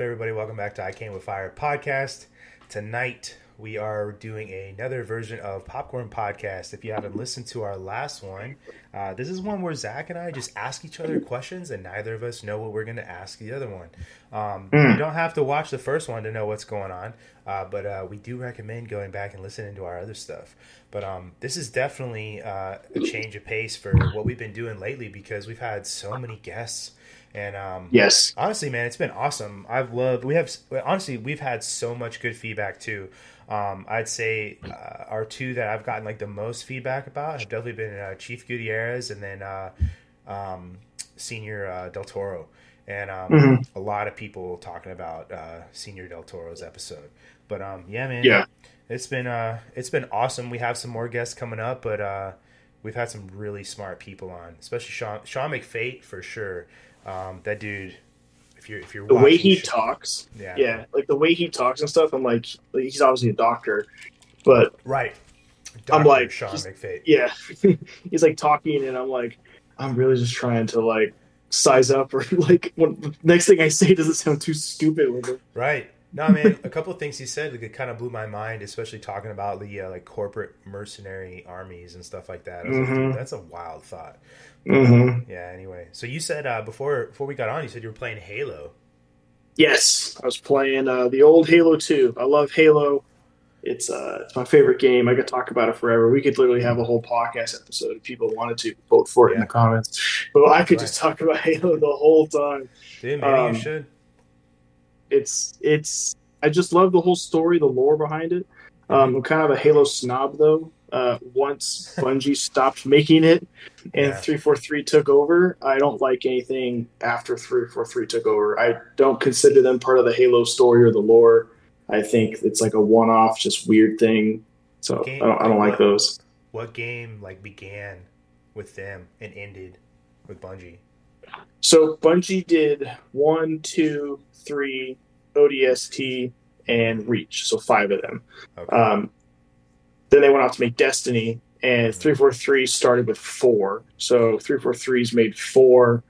up, everybody? Welcome back to I Came with Fire podcast. Tonight we are doing another version of Popcorn Podcast. If you haven't listened to our last one, uh, this is one where Zach and I just ask each other questions, and neither of us know what we're going to ask the other one. Um, Hmm. You don't have to watch the first one to know what's going on, uh, but uh, we do recommend going back and listening to our other stuff. But um, this is definitely uh, a change of pace for what we've been doing lately because we've had so many guests. And um, Yes. honestly, man, it's been awesome. I've loved. We have honestly, we've had so much good feedback too. Um, I'd say uh, our two that I've gotten like the most feedback about have definitely been uh, Chief Gutierrez and then uh, um, Senior uh, Del Toro, and um, Mhm. a lot of people talking about uh, Senior Del Toro's episode. But um, yeah, man, Yeah. it's been uh, it's been awesome. We have some more guests coming up, but uh, we've had some really smart people on, especially Sean Sean McFate for sure. Um, that dude, if you're if you're The way he talks, yeah, yeah, like the way he talks and stuff. I'm like, he's obviously a doctor, but right. I'm like, Sean McFate. yeah, he's like talking, and I'm like, I'm really just trying to like size up, or like, when, next thing I say doesn't sound too stupid with it. Right. No, man. a couple of things he said that kind of blew my mind, especially talking about the uh, like corporate mercenary armies and stuff like that. Was like, that's a wild thought. Mm-hmm. Yeah. Anyway, so you said uh, before before we got on, you said you were playing Halo. Yes, I was playing uh, the old Halo 2. I love Halo. It's uh, it's my favorite game. I could talk about it forever. We could literally have a whole podcast episode if people wanted to vote for it in the comments. But I could just talk about Halo the whole time. Dude, maybe Um, you should. It's it's I just love the whole story, the lore behind it. Um, I'm kind of a Halo snob though. Uh, once Bungie stopped making it and Yeah. 343 took over, I don't like anything after 343 took over. I don't consider them part of the Halo story or the lore. I think it's like a one-off, just weird thing. So I don't, I don't like those. What game like began with them and ended with Bungie? So Bungie did one, two, three, ODST, and Reach. So five of them. Okay. Um, then they went off to make Destiny, and 343 started with four. So 343's made four,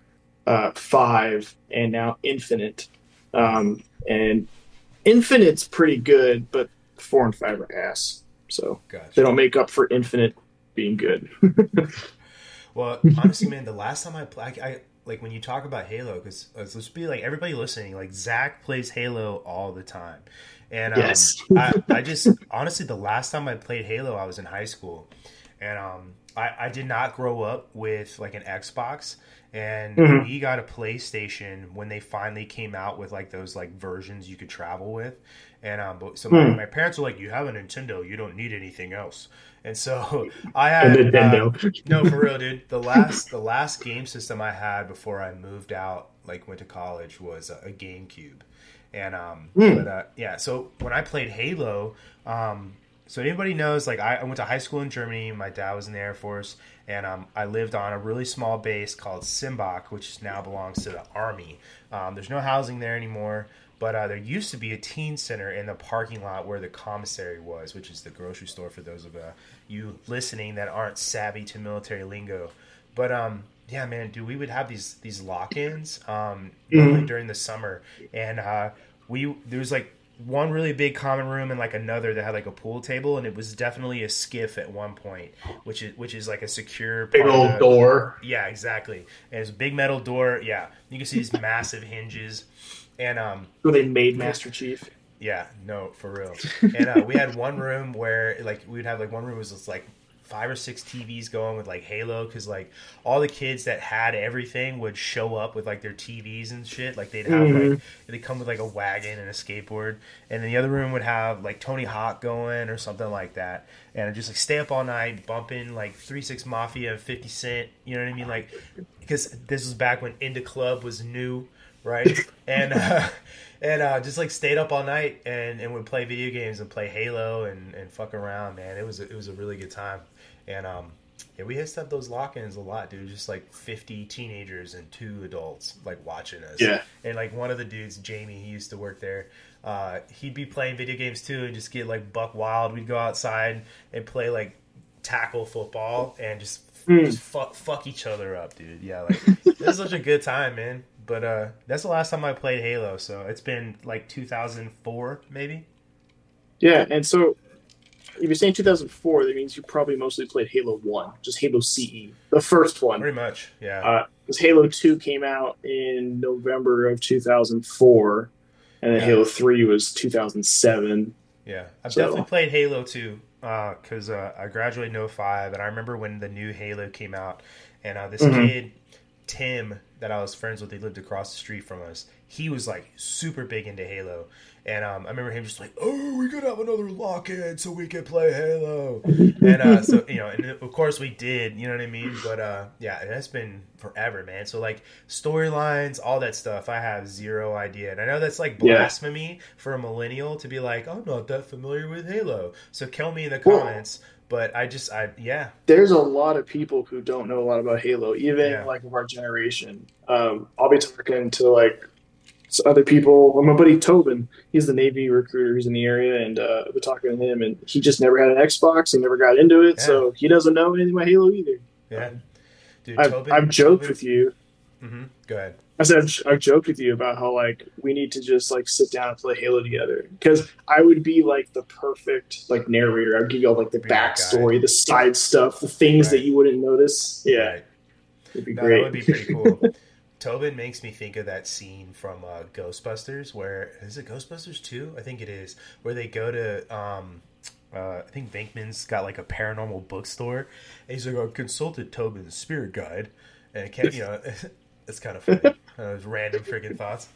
uh, five, and now Infinite. Um, and Infinite's pretty good, but four and five are ass. So they don't make up for Infinite being good. Well, honestly, man, the last time I played, I, I like when you talk about Halo, because let's be like everybody listening, like Zach plays Halo all the time, and um, Yes. I, I just honestly, the last time I played Halo, I was in high school, and um, I, I did not grow up with like an Xbox, and Mhm. we got a PlayStation when they finally came out with like those like versions you could travel with, and um, but so my, Hmm. my parents were like, "You have a Nintendo, you don't need anything else," and so I had uh, Nintendo. no, for real, dude. The last the last game system I had before I moved out, like went to college, was a, a GameCube, and um, Hmm. but uh, yeah. So when I played Halo, um, so anybody knows, like I, I went to high school in Germany. My dad was in the Air Force, and um, I lived on a really small base called Sembach, which now belongs to the Army. Um, there's no housing there anymore. But uh, there used to be a teen center in the parking lot where the commissary was, which is the grocery store for those of uh, you listening that aren't savvy to military lingo. But um, yeah, man, dude, we would have these these lock-ins um, normally during the summer, and uh, we there was like one really big common room and like another that had like a pool table, and it was definitely a skiff at one point, which is which is like a secure Big old the- door. yeah, exactly. And it's a big metal door. Yeah, you can see these massive hinges, and um, Who they made Master Chief. yeah, no, for real. And uh, we had one room where like we'd have like one room was just like five or six TVs going with like Halo because like all the kids that had everything would show up with like their TVs and shit. Like they'd have Mhm. like they come with like a wagon and a skateboard, and then the other room would have like Tony Hawk going or something like that, and I'd just like stay up all night bumping like Three Six Mafia, Fifty Cent. You know what I mean? Like because this was back when In da Club was new, right? and uh, and uh, just like stayed up all night and, and would play video games and play Halo and, and fuck around, man. It was a, it was a really good time, and um, yeah, we to have those lock-ins a lot, dude. Just like fifty teenagers and two adults like watching us. Yeah. and like one of the dudes, Jamie, he used to work there. Uh, he'd be playing video games too and just get like buck wild. We'd go outside and play like tackle football and just Mm. just fuck fuck each other up, dude. Yeah, like it was such a good time, man. but uh, that's the last time I played Halo. So it's been like 2004, maybe. Yeah, and so if you're saying 2004, that means you probably mostly played Halo 1, just Halo CE, the first one. Pretty much, yeah. Because uh, Halo 2 came out in November of 2004, and then yeah. Halo 3 was 2007. Yeah, I've so. definitely played Halo 2 because uh, uh, I graduated in 05, and I remember when the new Halo came out, and uh, this mm-hmm. kid, Tim, that I was friends with, he lived across the street from us. He was like super big into Halo and um, I remember him just like, "Oh, we could have another lock-in so we could play Halo." and uh, so you know, and of course we did. You know what I mean? But uh, yeah, that's been forever, man. So like storylines, all that stuff, I have zero idea. And I know that's like blasphemy yeah. for a millennial to be like, "I'm not that familiar with Halo." So kill me in the comments. Well, but I just, I yeah. There's a lot of people who don't know a lot about Halo, even yeah. like of our generation. Um, I'll be talking to like other people. Well, my buddy Tobin, he's the Navy recruiter. He's in the area, and uh, we're talking to him, and he just never had an Xbox. He never got into it, yeah. so he doesn't know anything about Halo either. Yeah, dude, I've, Tobin, I've joked Tobin. with you. Mm-hmm. Go ahead. I said I've joked with you about how like we need to just like sit down and play Halo together because I would be like the perfect like narrator. I'd give you all like the backstory, the side stuff, the things right. that you wouldn't notice. Yeah, right. it'd be no, great. That would be pretty cool. Tobin makes me think of that scene from uh, Ghostbusters, where is it Ghostbusters two? I think it is, where they go to. Um, uh, I think Venkman's got like a paranormal bookstore, and he's like, "I consulted Tobin's spirit guide," and it can't, you know, it's kind of funny. uh, random freaking thoughts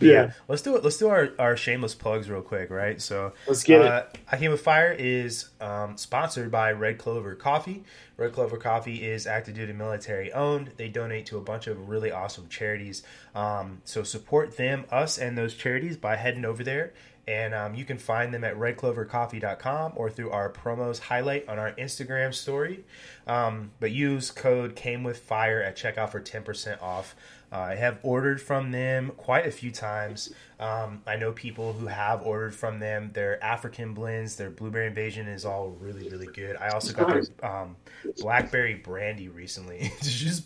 yeah. let's do it. Let's do our, our shameless plugs real quick, right? So let's get uh, it. I Came with Fire is um, sponsored by Red Clover Coffee. Red Clover Coffee is active duty military owned. They donate to a bunch of really awesome charities. Um, so support them, us, and those charities by heading over there. And um, you can find them at redclovercoffee.com or through our promos highlight on our Instagram story. Um, but use code came with fire at checkout for 10% off. Uh, I have ordered from them quite a few times. Um, I know people who have ordered from them. Their African blends, their blueberry invasion is all really, really good. I also got their um, blackberry brandy recently. just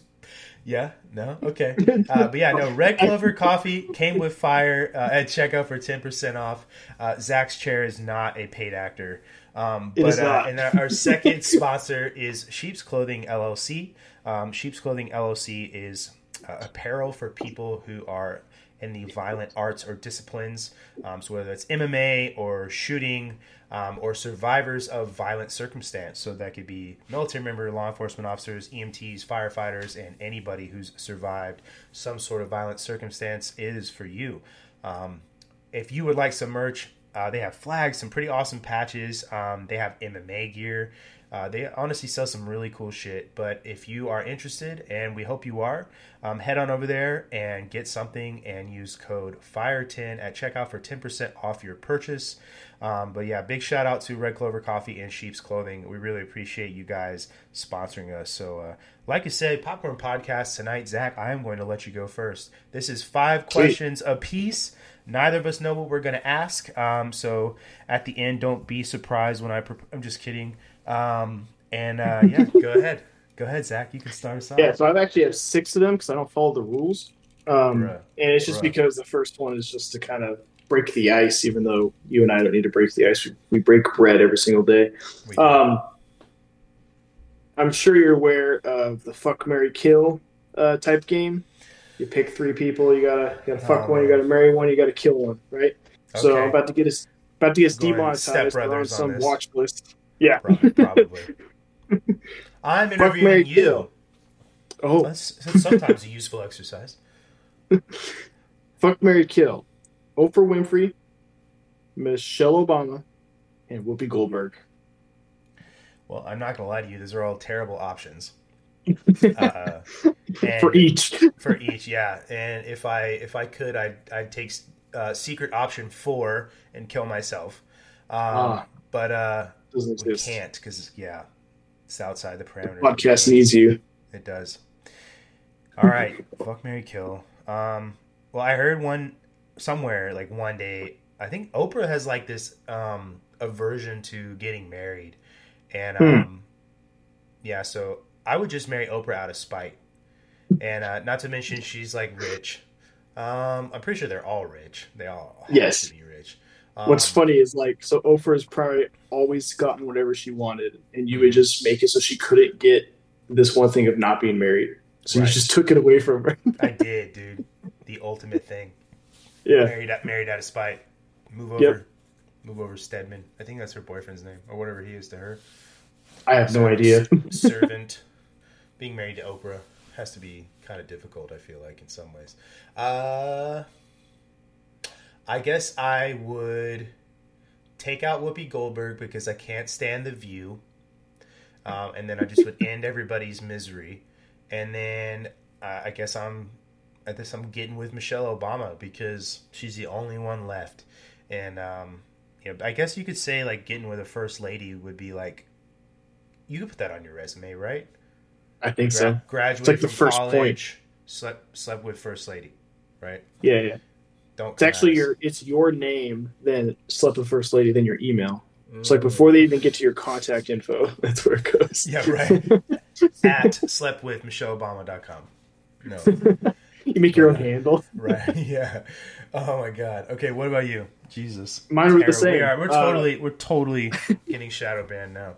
yeah, no, okay, uh, but yeah, no. Red Clover Coffee came with fire uh, at checkout for ten percent off. Uh, Zach's chair is not a paid actor, um, but uh, and our second sponsor is Sheep's Clothing LLC. Um, Sheep's Clothing LLC is uh, apparel for people who are in the violent arts or disciplines. Um, so whether it's MMA or shooting um, or survivors of violent circumstance. So that could be military member, law enforcement officers, EMTs, firefighters, and anybody who's survived some sort of violent circumstance is for you. Um, if you would like some merch, uh, they have flags, some pretty awesome patches. Um, they have MMA gear. Uh, they honestly sell some really cool shit. But if you are interested, and we hope you are, um, head on over there and get something and use code FIRE10 at checkout for 10% off your purchase. Um, but yeah, big shout out to Red Clover Coffee and Sheep's Clothing. We really appreciate you guys sponsoring us. So, uh, like I said, Popcorn Podcast tonight, Zach, I am going to let you go first. This is five questions a piece. Neither of us know what we're going to ask. Um, so at the end, don't be surprised when I. Pre- I'm just kidding. Um, and uh, yeah, go ahead. Go ahead, Zach. You can start us off. Yeah, so I've actually have six of them because I don't follow the rules. Um, and it's just Bruh. because the first one is just to kind of break the ice, even though you and I don't need to break the ice. We, we break bread every single day. Um, I'm sure you're aware of the fuck, Mary, kill uh, type game. You pick three people. You gotta, you gotta fuck oh, one. You gotta marry one. You gotta kill one. Right. Okay. So I'm about to get us about to get demonetized. on some on watch list. Yeah, probably. probably. I'm interviewing you. Kill. Oh, that's, that's sometimes a useful exercise. Fuck Mary Kill. Oprah Winfrey, Michelle Obama, and Whoopi Goldberg. Well, I'm not gonna lie to you; those are all terrible options. Uh, for each, for each, yeah. And if I if I could, I'd I'd take uh, secret option four and kill myself. Um, ah, but uh, we can't because yeah, it's outside the parameters. The podcast needs you. It does. All right, fuck Mary Kill. Um, well, I heard one somewhere like one day. I think Oprah has like this um, aversion to getting married, and hmm. um, hmm. yeah, so I would just marry Oprah out of spite. and uh, not to mention she's like rich. Um, I'm pretty sure they're all rich. They all have Yes. to be rich. Um, What's funny is like so Oprah has probably always gotten whatever she wanted, and you would just make it so she couldn't get this one thing of not being married. So Right. you just took it away from her. I did, dude. The ultimate thing. yeah. Married out, married out of spite. Move over. Yep. Move over, Stedman. I think that's her boyfriend's name, or whatever he is to her. I have no idea. servant. Being married to Oprah has to be kind of difficult. I feel like in some ways. Uh, I guess I would take out Whoopi Goldberg because I can't stand the View, um, and then I just would end everybody's misery, and then uh, I guess I'm. I guess I'm getting with Michelle Obama because she's the only one left, and um, you know, I guess you could say like getting with a first lady would be like you could put that on your resume, right? I think Gra- so. graduated like the from first college, slept slept with first lady, right? Yeah, yeah. Don't. It's actually your it's your name, then slept with first lady, then your email. It's like Mm. before they even get to your contact info, that's where it goes. Yeah, right. at sleptwithmichelleobama.com. No, you make your own handle. right? Yeah. Oh my god. Okay, what about you? Jesus. Mine were the same. We are. We're Uh, totally. we're totally getting shadow banned now.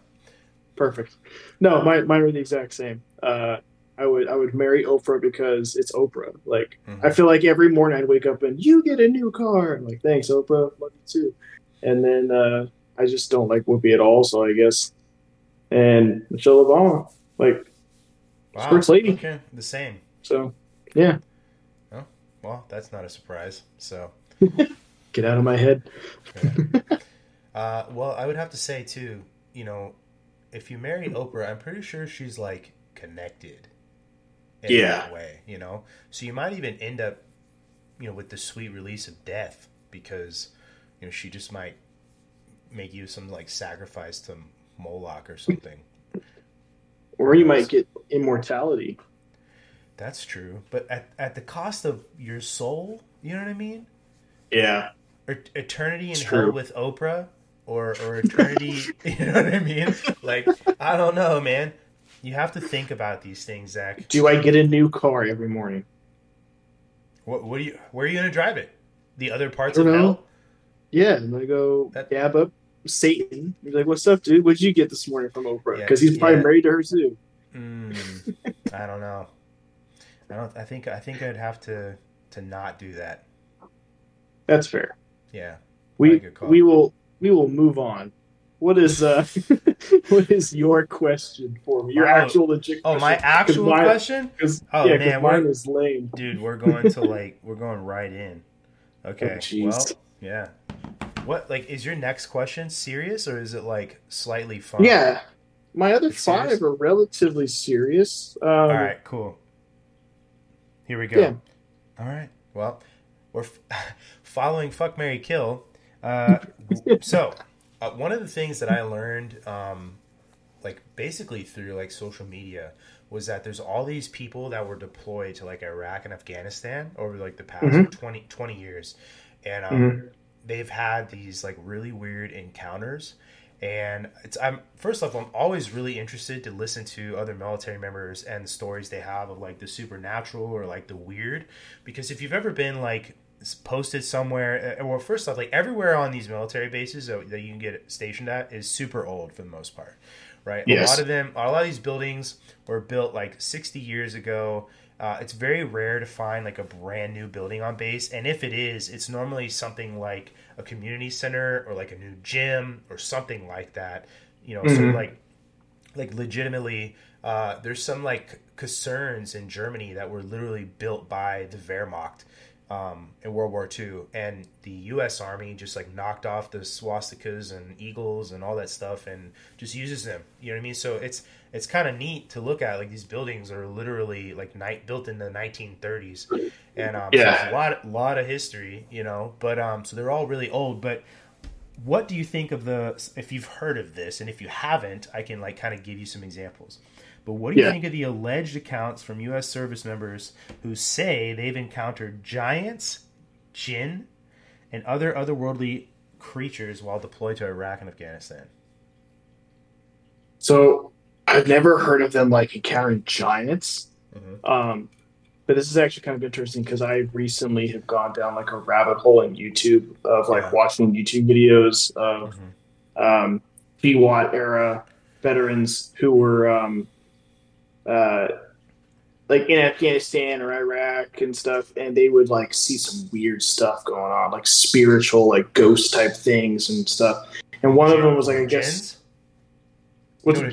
Perfect. No, mine, mine were the exact same. Uh, I would I would marry Oprah because it's Oprah. Like Mhm. I feel like every morning I'd wake up and you get a new car. I'm like thanks Oprah, love you too. And then uh, I just don't like Whoopi at all. So I guess and Michelle Obama. Like Wow. First lady. Okay, the same. so, yeah. Well, that's not a surprise. So. Get out of my head. Uh, well, I would have to say too, you know, if you marry Oprah, I'm pretty sure she's like connected in Yeah. that way, you know. So you might even end up, you know, with the sweet release of death because, you know, she just might make you some like sacrifice to Moloch or something. Or you might get immortality. That's true, but at at the cost of your soul, you know what I mean? Yeah. Et- eternity in It's hell true. with Oprah or or eternity you know what I mean? Like I don't know, man. You have to think about these things, Zach. Do I get a new car every morning? What what do you where are you gonna drive it? The other parts of know. hell? Yeah, and I go That- dab up Satan. He's like, "What's up, dude? What'd you get this morning from Oprah?" Yeah, Because he's probably yeah. married to her too. Mm, I don't know. I don't I think I think I'd have to to not do that. That's fair. Yeah. We we will we will move on. What is uh what is your question for me? Your Oh. actual legit Oh, my actual mine- question? Oh, yeah, man, mine is lame. Dude, we're going to like we're going right in. Okay. Oh, well, yeah. What like is your next question serious or is it like slightly fun? Yeah, my other It's five serious? are relatively serious. Um, All right, cool. Here we go. Yeah. All right. Well, we're f- following Fuck Mary Kill. Uh, so, uh, one of the things that I learned, um, like basically through like social media, was that there's all these people that were deployed to like Iraq and Afghanistan over like the past Mhm. 20, 20 years, and um, Mhm. they've had these like really weird encounters and it's i'm first off i'm always really interested to listen to other military members and the stories they have of like the supernatural or like the weird because if you've ever been like posted somewhere uh, well first off like everywhere on these military bases that you can get stationed at is super old for the most part right Yes. a lot of them a lot of these buildings were built like 60 years ago uh, it's very rare to find like a brand new building on base, and if it is, it's normally something like a community center or like a new gym or something like that. You know, so Mhm. like, like legitimately, uh, there's some like caserns in Germany that were literally built by the Wehrmacht um, in World War II, and the U.S. Army just like knocked off the swastikas and eagles and all that stuff, and just uses them. You know what I mean? So it's it's kind of neat to look at. Like these buildings are literally like night built in the 1930s, and um, Yeah. there's a lot lot of history. You know, but um, so they're all really old, but. What do you think of the? If you've heard of this, and if you haven't, I can like kind of give you some examples. But what do you Yeah. think of the alleged accounts from U.S. service members who say they've encountered giants, jinn, and other otherworldly creatures while deployed to Iraq and Afghanistan? So I've never heard of them like encountering giants. Mhm. Um, but this is actually kind of interesting because I recently have gone down like a rabbit hole in YouTube of like Yeah. watching YouTube videos of Mhm. um, GWOT era veterans who were um, uh, like in Afghanistan or Iraq and stuff, and they would like see some weird stuff going on, like spiritual, like ghost type things and stuff. And one of them was like, I guess, what's a what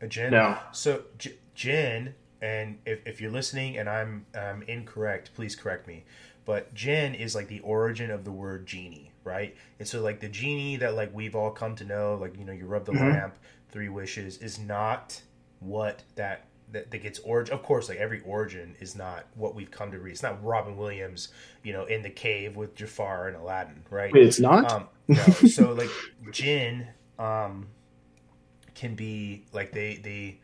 a jinn. No. So J- Jin, and if, if you're listening and I'm um, incorrect, please correct me. But Jin is like the origin of the word genie, right? And so like the genie that like we've all come to know, like you know, you rub the Mhm. lamp, three wishes, is not what that that, that gets origin. Of course, like every origin is not what we've come to read. It's not Robin Williams, you know, in the cave with Jafar and Aladdin, right? Wait, it's not. Um, no, so like jinn um, can be like they they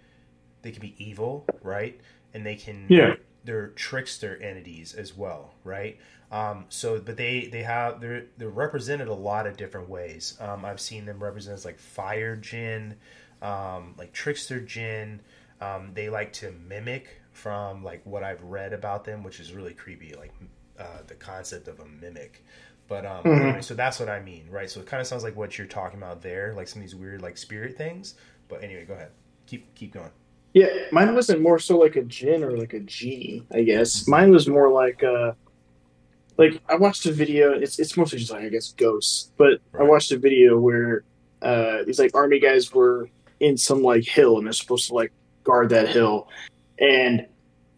they can be evil, right? And they can Yeah. they're trickster entities as well, right? Um, so, but they they have they're they're represented a lot of different ways. Um, I've seen them represented as like fire jinn, um, like trickster jinn. Um, they like to mimic from like what I've read about them, which is really creepy, like uh, the concept of a mimic. But um, Mhm. anyway, so that's what I mean, right? So it kind of sounds like what you're talking about there, like some of these weird like spirit things. But anyway, go ahead, keep keep going. Yeah, mine wasn't more so like a jinn or like a genie. I guess mine was more like uh, like I watched a video. It's it's mostly just like I guess ghosts, but I watched a video where uh, these like army guys were in some like hill and they're supposed to like guard that hill, and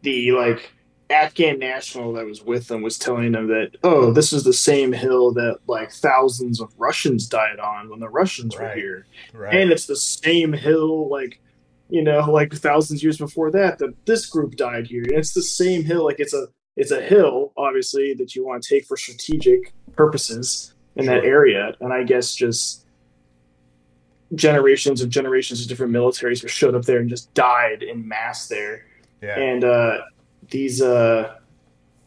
the like Afghan national that was with them was telling them that oh this is the same hill that like thousands of Russians died on when the Russians were here. Right. and it's the same hill like you know like thousands years before that that this group died here. And it's the same hill like it's a it's a hill obviously that you want to take for strategic purposes in that area. And i guess just generations of generations of different militaries were showed up there and just died in mass there yeah. and uh these uh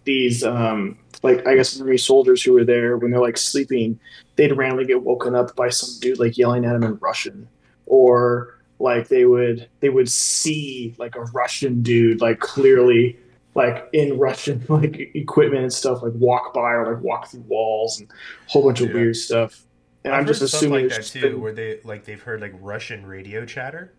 these um like i guess army soldiers who were there when they're like sleeping they'd randomly get woken up by some dude like yelling at them in russian or like they would they would see like a russian dude like clearly like in russian like equipment and stuff like walk by or like walk through walls and a whole bunch of Yeah. weird stuff and I've i'm just assuming like that too, been- where they like they've heard like Russian radio chatter.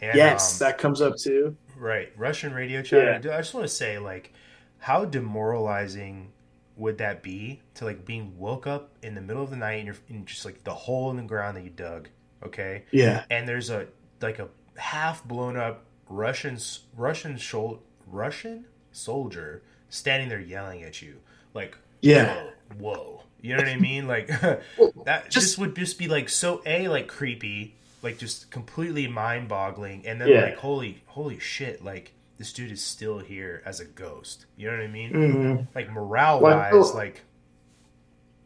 And, yes um, that comes up too right, Russian radio chatter. Yeah. I just want to say, like, how demoralizing would that be to like being woke up in the middle of the night and you're in just like the hole in the ground that you dug, okay, yeah and there's a like a half blown up Russian Russian shol- Russian soldier standing there yelling at you, like, yeah whoa, whoa. You know what I mean? Like that just- just would just be like so a like creepy, like just completely mind boggling, and then Yeah. like holy holy shit, like this dude is still here as a ghost. You know what I mean? Mhm. Like morale wise, feel- like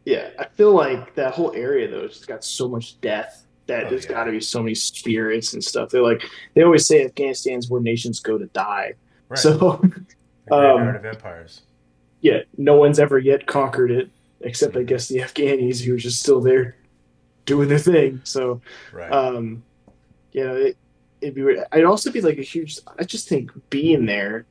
Yeah, I feel like that whole area though has got so much death that Oh, there's yeah. got to be so many spirits and stuff. They're like they always say Afghanistan's where nations go to die. right, So the um, of empires. yeah, no one's ever yet conquered it except I guess the Afghanis who are just still there doing their thing. So Right. um, you know, it, it'd be. weird. I'd also be like a huge. I just think being there.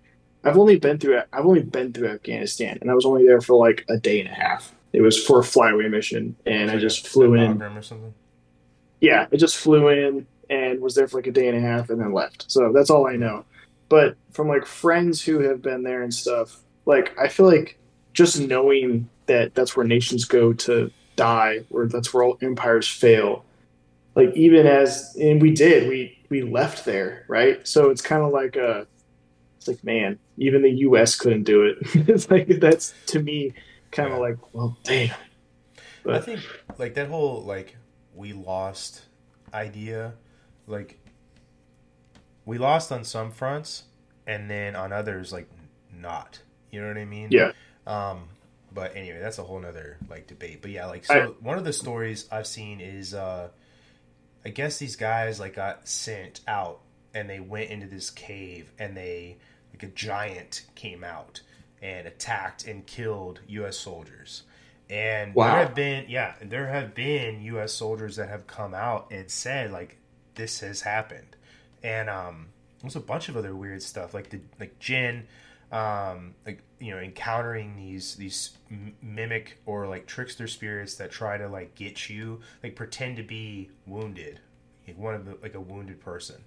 I've only been through. I've only been through Afghanistan, and I was only there for like a day and a half. It was for a flyaway mission, and I just a- flew a in. Or something. Yeah, I just flew in and was there for like a day and a half, and then left. So that's all I know. But from like friends who have been there and stuff, like I feel like just knowing that that's where nations go to die, or that's where all empires fail. Like even as and we did, we we left there, right? So it's kind of like a, it's like man, even the U.S. couldn't do it. it's like that's to me kind of like well, damn. I think like that whole like we lost idea, like we lost on some fronts, and then on others like not. You know what I mean? yeah, Um, but anyway, that's a whole nother like debate. But yeah, like so one of the stories I've seen is uh I guess these guys like got sent out and they went into this cave and they like a giant came out and attacked and killed US soldiers. And Wow. there have been yeah, there have been US soldiers that have come out and said like this has happened. And um there's a bunch of other weird stuff like the like Jin um, like you know encountering these these mimic or like trickster spirits that try to like get you like pretend to be wounded like one of the like a wounded person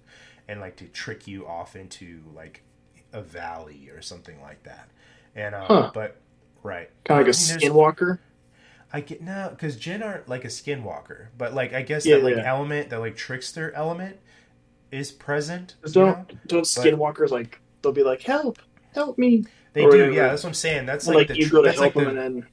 and like to trick you off into like a valley or something like that and um, huh. but right kind of like a skinwalker I get no because Jinn aren't like a skinwalker, but like I guess yeah, that like yeah. element, that like trickster element, is present. Don't know? don't skinwalkers but, like they'll be like help, help me. They do, whatever. yeah. That's what I'm saying. That's like, like the, you go to help like them the, and then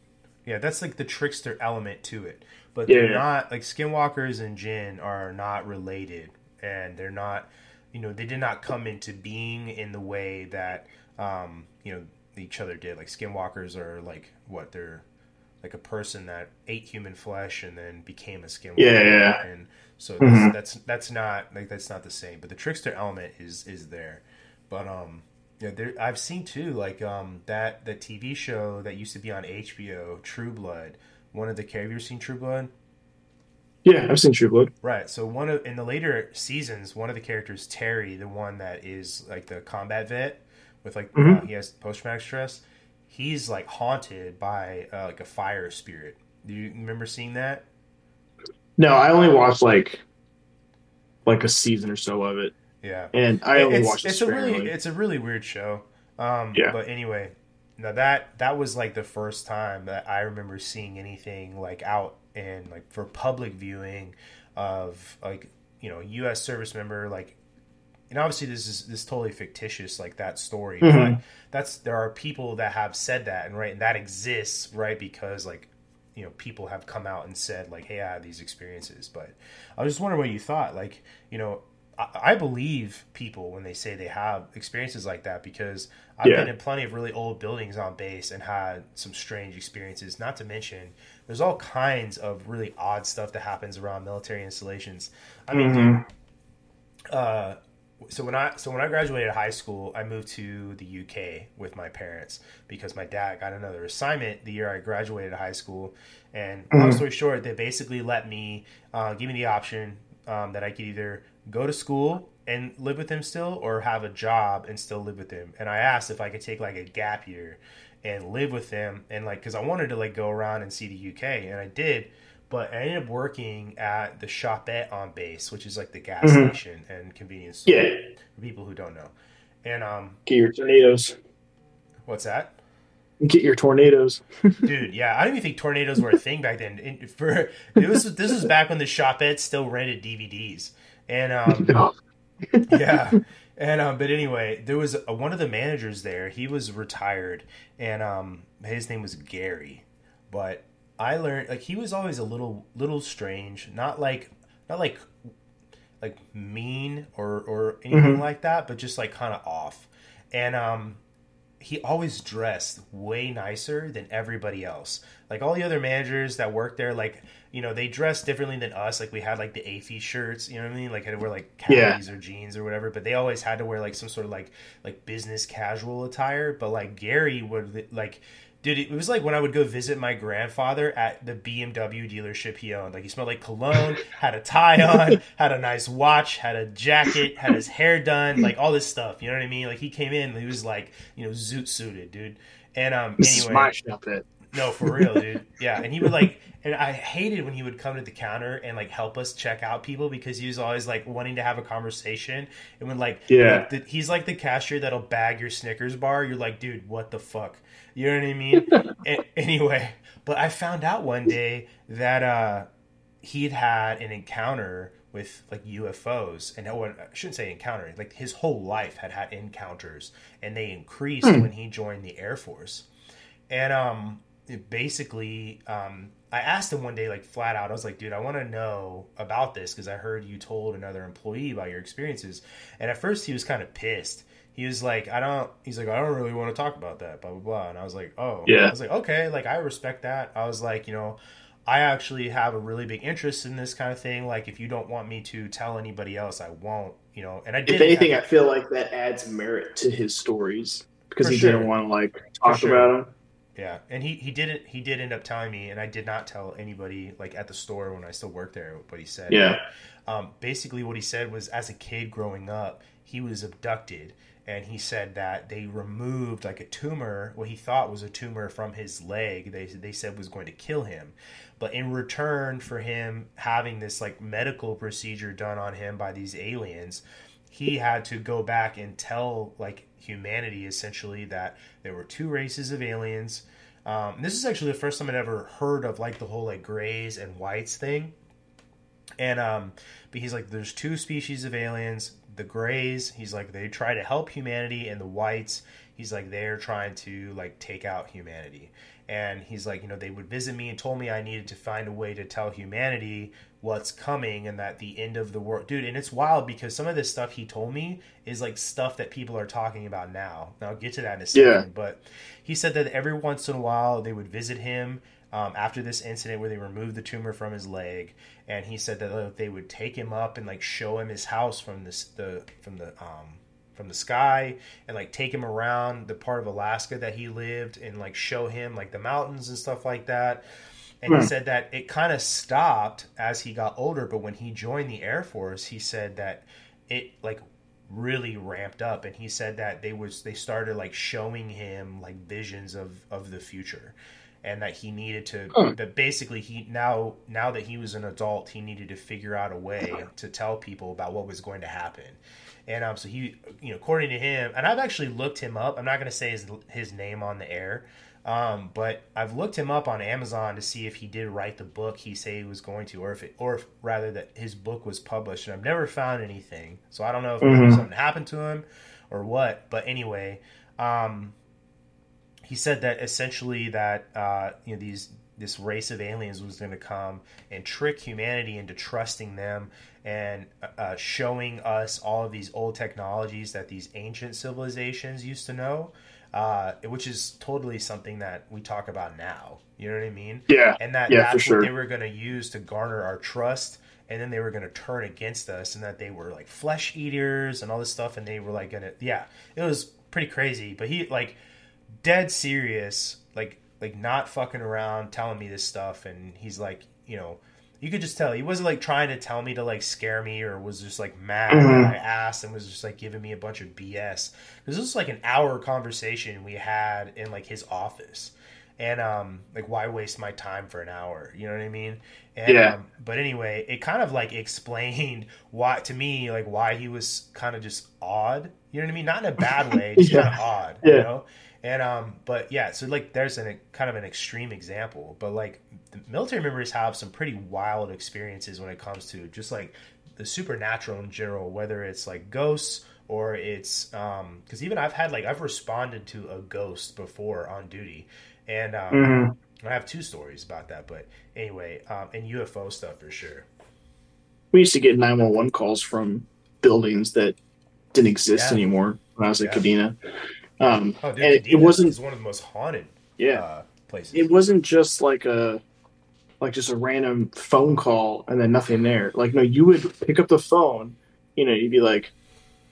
yeah, that's like the trickster element to it. But yeah, they're yeah. not like skinwalkers and Jin are not related, and they're not, you know, they did not come into being in the way that um, you know each other did. Like skinwalkers are like what they're like a person that ate human flesh and then became a skinwalker. Yeah, yeah. And so that's, mm-hmm. that's that's not like that's not the same. But the trickster element is is there. But um, yeah, there, I've seen too, like um, that that TV show that used to be on HBO, True Blood. One of the have you ever seen True Blood? Yeah, I've seen True Blood. Right. So one of in the later seasons, one of the characters, Terry, the one that is like the combat vet with like mm-hmm. uh, he has post traumatic stress. He's like haunted by uh, like a fire spirit. Do you remember seeing that? No, I only watched like like a season or so of it. Yeah, and I only it's, watched. It's a really it's a really weird show. Um, yeah, but anyway, now that that was like the first time that I remember seeing anything like out and like for public viewing of like you know U.S. service member like. And obviously, this is this is totally fictitious, like that story. Mm-hmm. But that's there are people that have said that, and right, and that exists, right, because like you know people have come out and said like hey i had these experiences but i was just wondering what you thought like you know I, believe people when they say they have experiences like that because I've yeah. been in plenty of really old buildings on base and had some strange experiences. Not to mention, there's all kinds of really odd stuff that happens around military installations. I mean, mm-hmm. uh, so when I so when I graduated high school, I moved to the UK with my parents because my dad got another assignment the year I graduated high school. And mm-hmm. long story short, they basically let me uh, give me the option um, that I could either go to school and live with him still or have a job and still live with him. And i asked if i could take like a gap year and live with them and like because i wanted to like go around and see the uk and i did but i ended up working at the shopette on base which is like the gas mm-hmm. station and convenience store yeah. for people who don't know. And um get your tornadoes. What's that? Get your tornadoes. Dude yeah i don't even think tornadoes were a thing back then. It, for it was this was back when the shopette still rented dvds and um, yeah, and um, but anyway, there was a, one of the managers there. He was retired, and um, his name was Gary. But I learned like he was always a little little strange, not like not like like mean or or anything mm-hmm. like that, but just like kind of off. And um, he always dressed way nicer than everybody else. Like all the other managers that worked there, like you know, they dress differently than us. Like we had like the AAFES shirts, you know what I mean? Like had to wear like khakis yeah. or jeans or whatever. But they always had to wear like some sort of like like business casual attire. But like Gary would like dude, it was like when I would go visit my grandfather at the BMW dealership he owned. Like he smelled like cologne, had a tie on, had a nice watch, had a jacket, had his hair done, like all this stuff. You know what I mean? Like he came in, he was like, you know, zoot suited, dude. And um, anyway, no, for real, dude. Yeah, and he would like, and I hated when he would come to the counter and like help us check out people because he was always like wanting to have a conversation. And when like, yeah, like, the, he's like the cashier that'll bag your Snickers bar. You're like, dude, what the fuck? You know what I mean? anyway, but I found out one day that uh, he'd had an encounter with like UFOs, and no I shouldn't say encounter. Like his whole life had had encounters, and they increased hmm. when he joined the Air Force. And um, basically, um, I asked him one day, like flat out, I was like, dude, I want to know about this because I heard you told another employee about your experiences. And at first, he was kind of pissed he was like, I don't, he's like, I don't really want to talk about that, blah, blah, blah. And I was like, oh, yeah. I was like, okay, like, I respect that. I was like, you know, I actually have a really big interest in this kind of thing. Like, if you don't want me to tell anybody else, I won't, you know, and I did. If anything, have, I feel like that adds merit to his stories because he sure. didn't want to, like, talk sure. about them. Yeah, and he, he didn't he did end up telling me, and I did not tell anybody like at the store when I still worked there what he said. Yeah. um, basically, what he said was, as a kid growing up, he was abducted and he said that they removed like a tumor what he thought was a tumor from his leg they, they said was going to kill him. But in return for him having this like medical procedure done on him by these aliens he had to go back and tell like humanity essentially that there were two races of aliens. Um, this is actually the first time i'd ever heard of like the whole like grays and whites thing. And um but he's like there's two species of aliens the grays he's like they try to help humanity and the whites he's like they're trying to like take out humanity. And he's like you know they would visit me and told me i needed to find a way to tell humanity what's coming and that the end of the world dude and it's wild because some of this stuff he told me is like stuff that people are talking about now. And i'll get to that in a second Yeah. but he said that every once in a while they would visit him um, after this incident where they removed the tumor from his leg and he said that uh, they would take him up and like show him his house from this the from the um from the sky and like take him around the part of Alaska that he lived and like show him like the mountains and stuff like that. And he Hmm. said that it kind of stopped as he got older, but when he joined the Air Force, he said that it like really ramped up and he said that they was they started like showing him like visions of of the future and that he needed to Hmm. that basically he now now that he was an adult he needed to figure out a way to tell people about what was going to happen and um so he you know according to him and i've actually looked him up i'm not going to say his his name on the air um but i've looked him up on amazon to see if he did write the book he said he was going to or if it or if rather that his book was published and i've never found anything so i don't know if Mhm. something happened to him or what but anyway um he said that essentially that uh, you know these this race of aliens was going to come and trick humanity into trusting them and uh, showing us all of these old technologies that these ancient civilizations used to know, uh, which is totally something that we talk about now. You know what I mean? Yeah. and that Yeah, that's sure. what they were going to use to garner our trust and then they were going to turn against us and that they were like flesh eaters and all this stuff and they were like going to yeah it was pretty crazy but he like dead serious like like not fucking around telling me this stuff and he's like you know you could just tell he wasn't like trying to tell me to like scare me or was just like mad Mhm. I asked and was just like giving me a bunch of BS this was like an hour conversation we had in like his office and um like why waste my time for an hour you know what i mean and, Yeah. um, but anyway it kind of like explained why to me like why he was kind of just odd you know what i mean not in a bad way just Yeah. kind of odd you Yeah. know and um but yeah so like there's an kind of an extreme example but like the military members have some pretty wild experiences when it comes to just like the supernatural in general whether it's like ghosts or it's um because even i've had like i've responded to a ghost before on duty and um, Mhm. I have two stories about that, but anyway, um, and UFO stuff for sure. We used to get 911 calls from buildings that didn't exist Yeah. anymore when I was at Yeah. Kadena. Um, Oh, dude, and it, it wasn't, one of the most haunted yeah, uh, places. it wasn't just like a, like just a random phone call and then nothing there. Like, no, you would pick up the phone, you know, you'd be like,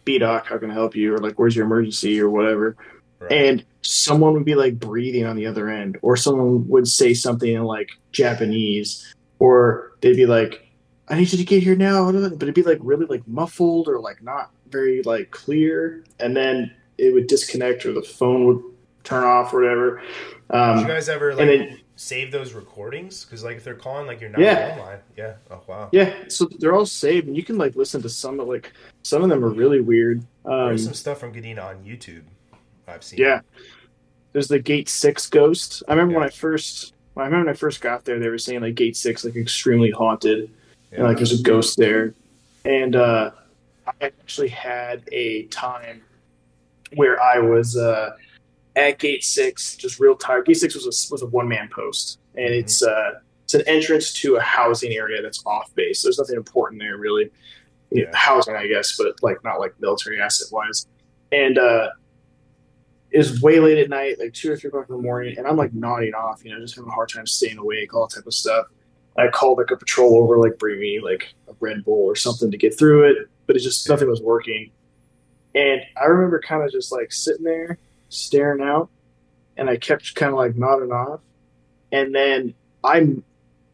B Doc, how can I help you? Or like, where's your emergency or whatever. Right. and someone would be like breathing on the other end or someone would say something in like japanese or they'd be like i need you to get here now but it'd be like really like muffled or like not very like clear and then it would disconnect or the phone would turn off or whatever Did um, you guys ever like then- save those recordings? Because like if they're calling like your Yeah. 911 line, yeah. Oh wow. yeah so they're all saved and you can like listen to some of like some of them are really weird um, There's some stuff from Kadena on YouTube. I've seen. Yeah. There's the Gate Six ghost. I remember when I first when I remember when I first got there, they were saying like Gate Six like extremely haunted. Yeah. And like there's a ghost there. And uh I actually had a time where I was uh at Gate Six, just real tired. Gate Six was a was a one man post. And Mhm. it's uh it's an entrance to a housing area that's off base. There's nothing important there really. Know, Yeah. housing I guess, but like not like military asset wise. And uh it was way late at night, like two or three o'clock in the morning, and I'm like nodding off, you know, just having a hard time staying awake, all that type of stuff. I called like a patrol over, like bring me like a Red Bull or something to get through it, but it just nothing was working. And I remember kind of just like sitting there staring out, and I kept kind of like nodding off, and then I'm,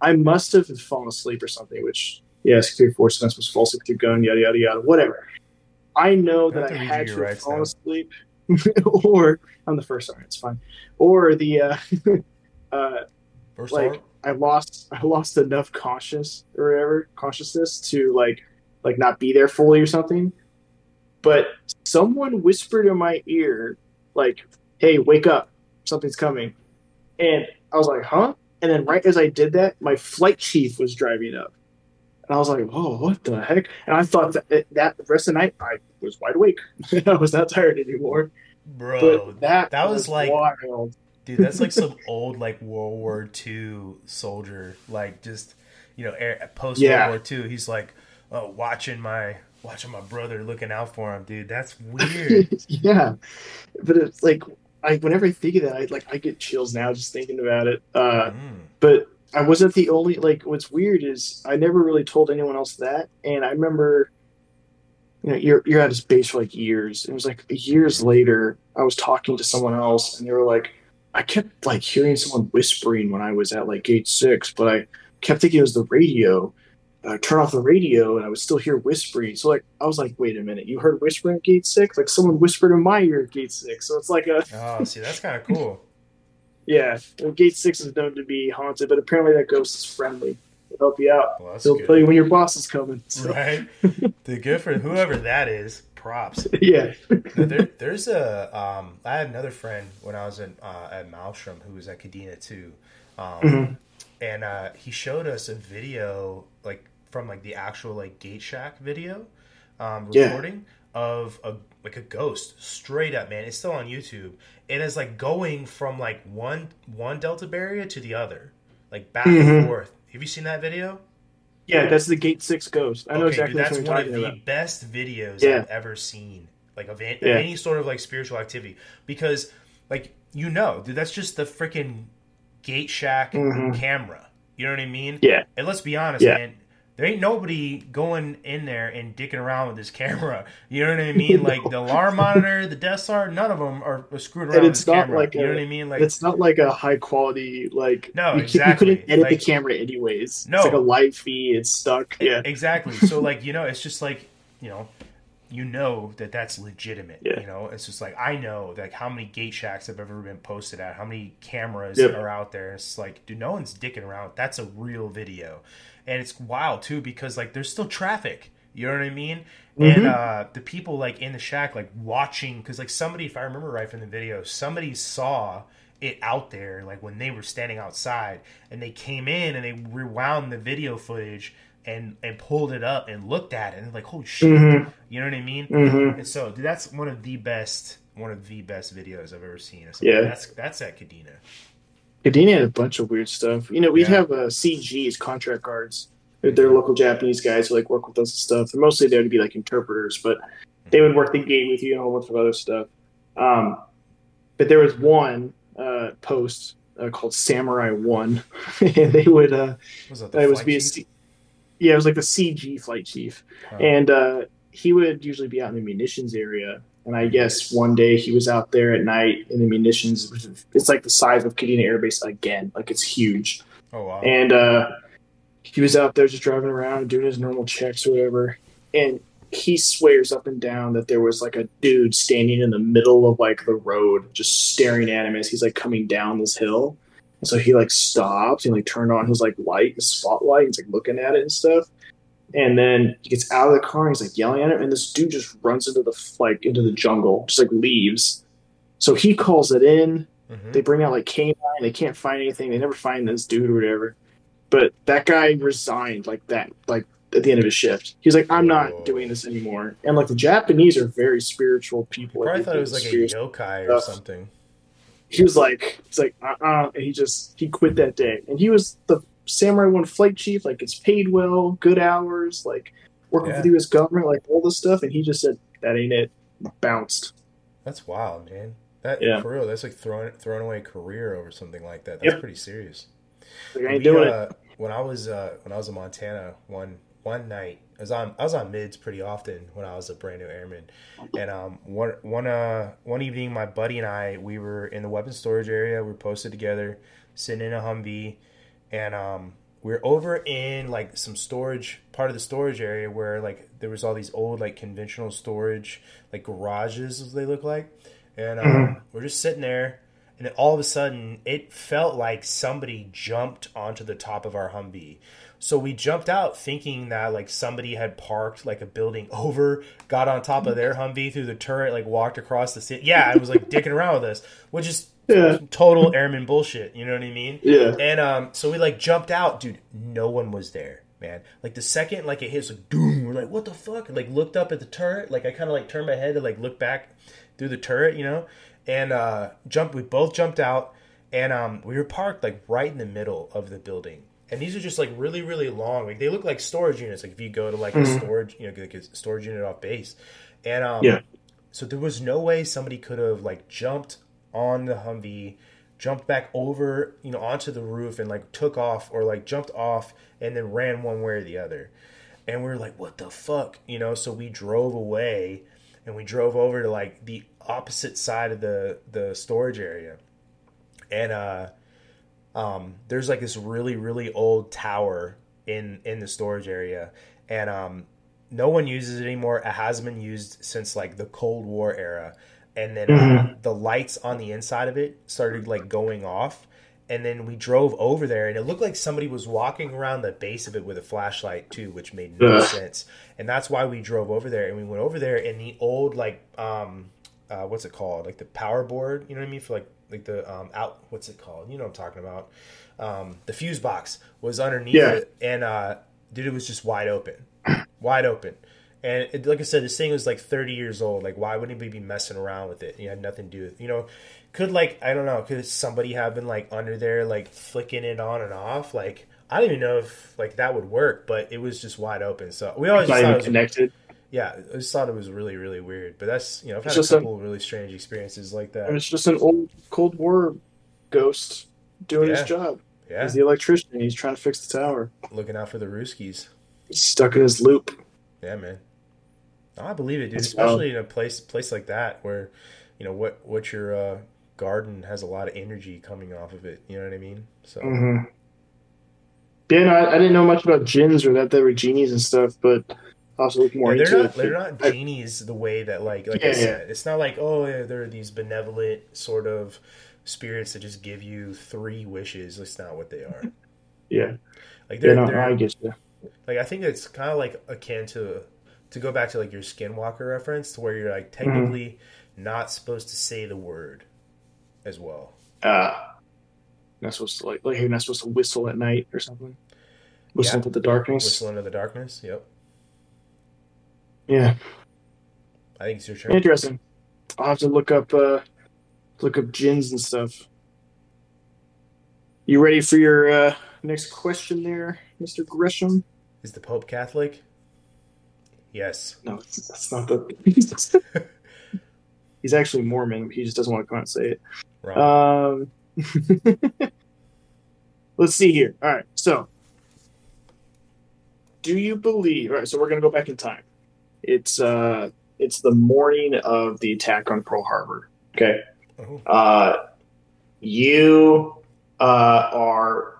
I must have fallen asleep or something, which yes, security force not supposed to fall asleep with your gun, yada yada yada, whatever. I know that I had to your have rights fallen now. asleep, or I'm the first. Sorry, it's fine. Or the uh, uh, First like? I lost I lost enough conscious or whatever consciousness to like like not be there fully or something. But someone whispered in my ear, like, "Hey, wake up! Something's coming." And I was like, "Huh?" And then right as I did that, my flight chief was driving up, and I was like, "Oh, what the heck?" And I thought that eh, that the rest of the night I was wide awake. I was not tired anymore. Bro, but that that was like- wild. dude, that's like some old like World War II soldier, like just you know, post Yeah. World War II. He's like, oh, watching my watching my brother, looking out for him, dude. That's weird. yeah, but it's like I whenever I think of that, I like I get chills now just thinking about it. Uh, Mm. but I wasn't the only. Like, what's weird is I never really told anyone else that, and I remember. You know, you're you're at his base for like years. It was like years later. I was talking to someone else, and they were like, I kept like hearing someone whispering when I was at like gate six, but I kept thinking it was the radio. I turn off the radio, and I would still hear whispering. So like, I was like, wait a minute, you heard whispering at gate six? Like someone whispered in my ear at gate six. So it's like a Oh, see, that's kind of cool. yeah. Well, gate six is known to be haunted, but apparently that ghost is friendly. He'll help you out. Well, good. tell you when your boss is coming. So, right? the good for whoever that is. Props. yeah. There, there's a. Um, I had another friend when I was in, uh, at Malmstrom who was at Kadena too, um, Mhm. and uh, he showed us a video like from like the actual like Gate Shack video um, Yeah. recording of a like a ghost straight up man. It's still on YouTube. It is like going from like one one Delta barrier to the other, like back Mhm. and forth. Have you seen that video? Yeah, that's the gate six ghost. I know Okay, exactly dude, that's one of the about. best videos Yeah. I've ever seen. Like of, an- of Yeah. any sort of like spiritual activity, because like you know, dude, that's just the freaking Gate Shack Mhm. camera. You know what I mean? Yeah. And let's be honest, Yeah. man. There ain't nobody going in there and dicking around with this camera. You know what I mean? Like the alarm monitor, the Death Star, none of them are, are screwed around And it's not camera. like you know a- what I mean? Like it's not like a high quality like No, you, exactly. you couldn't edit Like- the camera anyways. No. It's like a live feed, it's stuck. Yeah. Exactly. So like you know, it's just like you know, you know that that's legitimate. Yeah. You know, it's just like I know like how many gate shacks have ever been posted at, how many cameras Yep. are out there. It's like, dude, no one's dicking around. That's a real video, and it's wild too because like there's still traffic. You know what I mean? And Mhm. uh, the people like in the shack like watching because like somebody, if I remember right from the video, somebody saw it out there like when they were standing outside and they came in and they rewound the video footage and and pulled it up and looked at it and like holy shit Mhm. you know what i mean Mhm. and so dude, that's one of the best one of the best videos i've ever seen Yeah. that's that's at kadena Kadena had a bunch of weird stuff. You know, we'd Yeah. have uh, CGs, contract guards. They're, they're local Japanese guys who like work with us and stuff. They're mostly there to be like interpreters, but they would work the gate with you and a whole bunch of other stuff. Um, but there was one uh, post uh, called Samurai One, and they would uh, was that the it was be a chief? Yeah, it was like the CG flight chief, Oh. and uh, he would usually be out in the munitions area. And I guess one day he was out there at night in the munitions. It's like the size of Kadena Air Base again, like it's huge. oh wow And uh, he was out there just driving around doing his normal checks or whatever. And he swears up and down that there was like a dude standing in the middle of like the road, just staring at him as he's like coming down this hill. And so he like stops and like turned on his like light, his spotlight, and he's like looking at it and stuff. And then he gets out of the car and he's like yelling at him, and this dude just runs into the like into the jungle, just like leaves. So he calls it in, Mhm. they bring out like canine. They can't find anything. They never find this dude or whatever. But that guy resigned like that, like at the end of his shift. He's like, I'm Whoa. not doing this anymore. And like the Japanese are very spiritual people. I thought it was like a yokai or something He was like, it's like, uh, uh and he just he quit that day. And he was the Samurai One flight chief. Like, it's paid well, good hours, like working Yeah. for the U.S. government, like all this stuff. And he just said, that ain't it. Bounced. that's wild man that Yeah. for real that's like throwing throwing away a career over something like that that's Yep. pretty serious Like, I ain't We, doing it. uh, When I was uh, when I was in Montana, one one night I was on I was on mids pretty often when I was a brand new airman, and um one one uh one evening my buddy and I we were in the weapons storage area we were posted together sitting in a Humvee, and um we're over in like some storage part of the storage area where like there was all these old like conventional storage like garages as they look like and um, mm-hmm. we're just sitting there and all of a sudden it felt like somebody jumped onto the top of our humvee so we jumped out thinking that like somebody had parked like a building over, got on top of their Humvee through the turret, like walked across the city. Yeah, I was like dicking around with us, which is yeah. total airman bullshit. You know what I mean? Yeah. And um, so we like jumped out, dude. No one was there, man. Like the second like it hits, like doom. We're like, what the fuck? And, like looked up at the turret. Like I kind of like turned my head to like look back through the turret, you know, and uh, jumped. We both jumped out, and um, we were parked like right in the middle of the building and these are just like really really long like they look like storage units like if you go to like mm-hmm. a storage you know like a storage unit off base and um yeah so there was no way somebody could have like jumped on the humvee jumped back over you know onto the roof and like took off or like jumped off and then ran one way or the other. And we are like what the fuck? You know so we drove away and we drove over to like the opposite side of the the storage area. And uh um, there's like this really really old tower in in the storage area, and um, no one uses it anymore. It hasn't been used since like the Cold War era, and then mm-hmm. uh, the lights on the inside of it started like going off. And then we drove over there, and it looked like somebody was walking around the base of it with a flashlight too, which made no sense. And that's why we drove over there. And we went over there, and the old like um, uh, what's it called, like the power board, you know what I mean, for like like the um, out what's it called? You know what I'm talking about. Um, the fuse box was underneath yeah. it, and uh, dude, it was just wide open, wide open. And it, like I said, this thing was like 30 years old. Like, why wouldn't we be messing around with it? You had nothing to do with, you know, could like I don't know, could somebody have been like under there, like flicking it on and off? Like, I don't even know if like that would work, but it was just wide open. So we always just thought it was connected yeah, I just thought it was really, really weird. But that's you know, I've had a couple a, really strange experiences like that. It's just an old Cold War ghost doing yeah. his job. Yeah, he's the electrician. He's trying to fix the tower, looking out for the Ruskies. He's stuck in his loop. Yeah, man. I believe it, dude. Especially in a place place like that where, you know, what what your uh, garden has a lot of energy coming off of it. You know what I mean? So. Mm-hmm. Yeah, no, I, I, didn't know much about jinns or that they were genies and stuff, but also look more yeah, they're not, They're not genies the way that like like yeah, I said. Yeah. It's not like oh yeah, they're these benevolent sort of spirits that just give you three wishes. That's not what they are. Yeah, like they're, yeah, no, they're I get you. Like I think it's kind of like akin to to go back to like your Skinwalker reference, to where you're like mm-hmm. technically mm-hmm. not supposed to say the word as well. Uh not supposed to like like you're not supposed to whistle at night or something. Whistle yeah. into the darkness. Whistle into the darkness. Yep. Yeah. I think it's your turn. Interesting. I'll have to look up uh look up jinns and stuff. You ready for your uh, next question there, Mr. Gresham? Is the Pope Catholic? Yes. No, that's not the. He's actually Mormon. He just doesn't want to come out and say it. Um, let's see here. All right. So, do you believe? All right. So we're gonna go back in time. It's uh, it's the morning of the attack on Pearl Harbor. Okay. Oh. Uh, you uh, are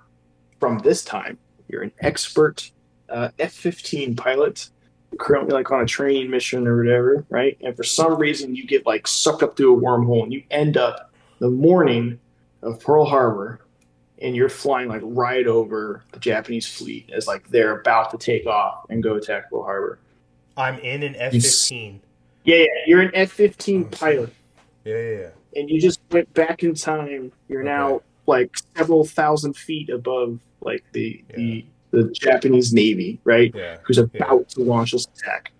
from this time. You're an expert uh, F-15 pilot, currently like on a training mission or whatever, right? And for some reason, you get like sucked up through a wormhole, and you end up the morning of Pearl Harbor, and you're flying like right over the Japanese fleet as like they're about to take off and go attack Pearl Harbor. I'm in an F fifteen. Yeah, yeah, you're an F fifteen oh, pilot. Yeah, yeah, yeah. And you just went back in time. You're okay. now like several thousand feet above like the yeah. the the Japanese Navy, right? Yeah. Who's about yeah. to launch this attack.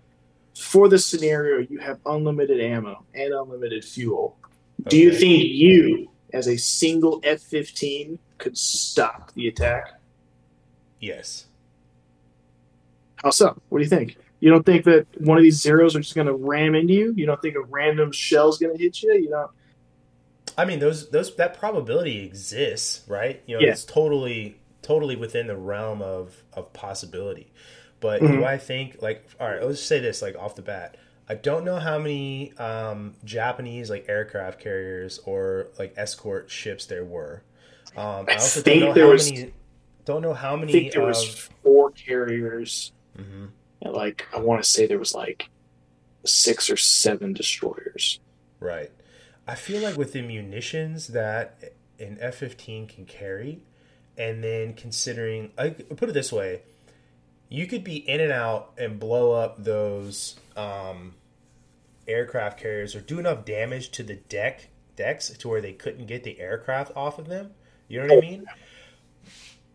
For the scenario, you have unlimited ammo and unlimited fuel. Okay. Do you think you, as a single F fifteen, could stop the attack? Yes. How so? What do you think? You don't think that one of these zeros are just going to ram into you? You don't think a random shell's going to hit you? You know. I mean, those those that probability exists, right? You know, yeah. it's totally totally within the realm of of possibility. But mm-hmm. do I think like all right? Let's say this like off the bat. I don't know how many um, Japanese like aircraft carriers or like escort ships there were. Um, I, I also don't know how was... many don't know how I many. think there of, was four carriers, Mhm. and like I want to say there was like six or seven destroyers. Right. I feel like with the munitions that an F fifteen can carry, and then considering, I put it this way, you could be in and out and blow up those um, aircraft carriers or do enough damage to the deck decks to where they couldn't get the aircraft off of them. You know what I mean?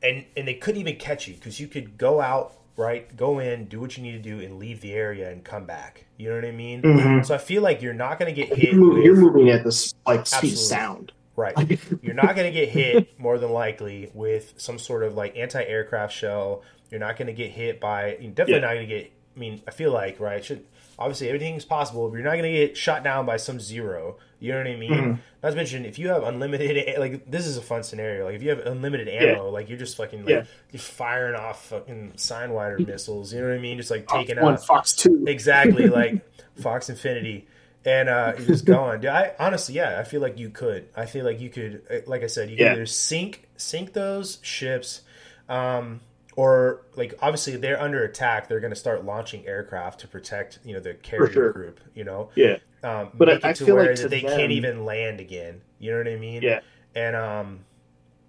And and they couldn't even catch you because you could go out right, go in, do what you need to do, and leave the area and come back. You know what I mean? Mhm. So I feel like you're not going to get hit. You're, moving, you're moving at this like speed Absolutely. of sound. Right. You're not going to get hit more than likely with some sort of like anti-aircraft shell. You're not going to get hit by. You're definitely Yeah. not going to get. I mean, I feel like right. Should obviously everything's possible. But you're not going to get shot down by some zero. You know what I mean? Mhm. Not to mention, if you have unlimited, like this is a fun scenario. Like if you have unlimited ammo, like you're just fucking like Yeah. you're firing off fucking Sidewinder missiles. You know what I mean? Just like taking Fox one, out Fox two. exactly like Fox Infinity, and uh, you're just going. Dude, I honestly, yeah, I feel like you could. I feel like you could. uh, Like I said, you could Yeah. either sink sink those ships, um, or like obviously they're under attack. They're going to start launching aircraft to protect you know the carrier sure. group. You know, Yeah, um, But I- I feel like they them- can't even land again. You know what I mean? yeah. And um,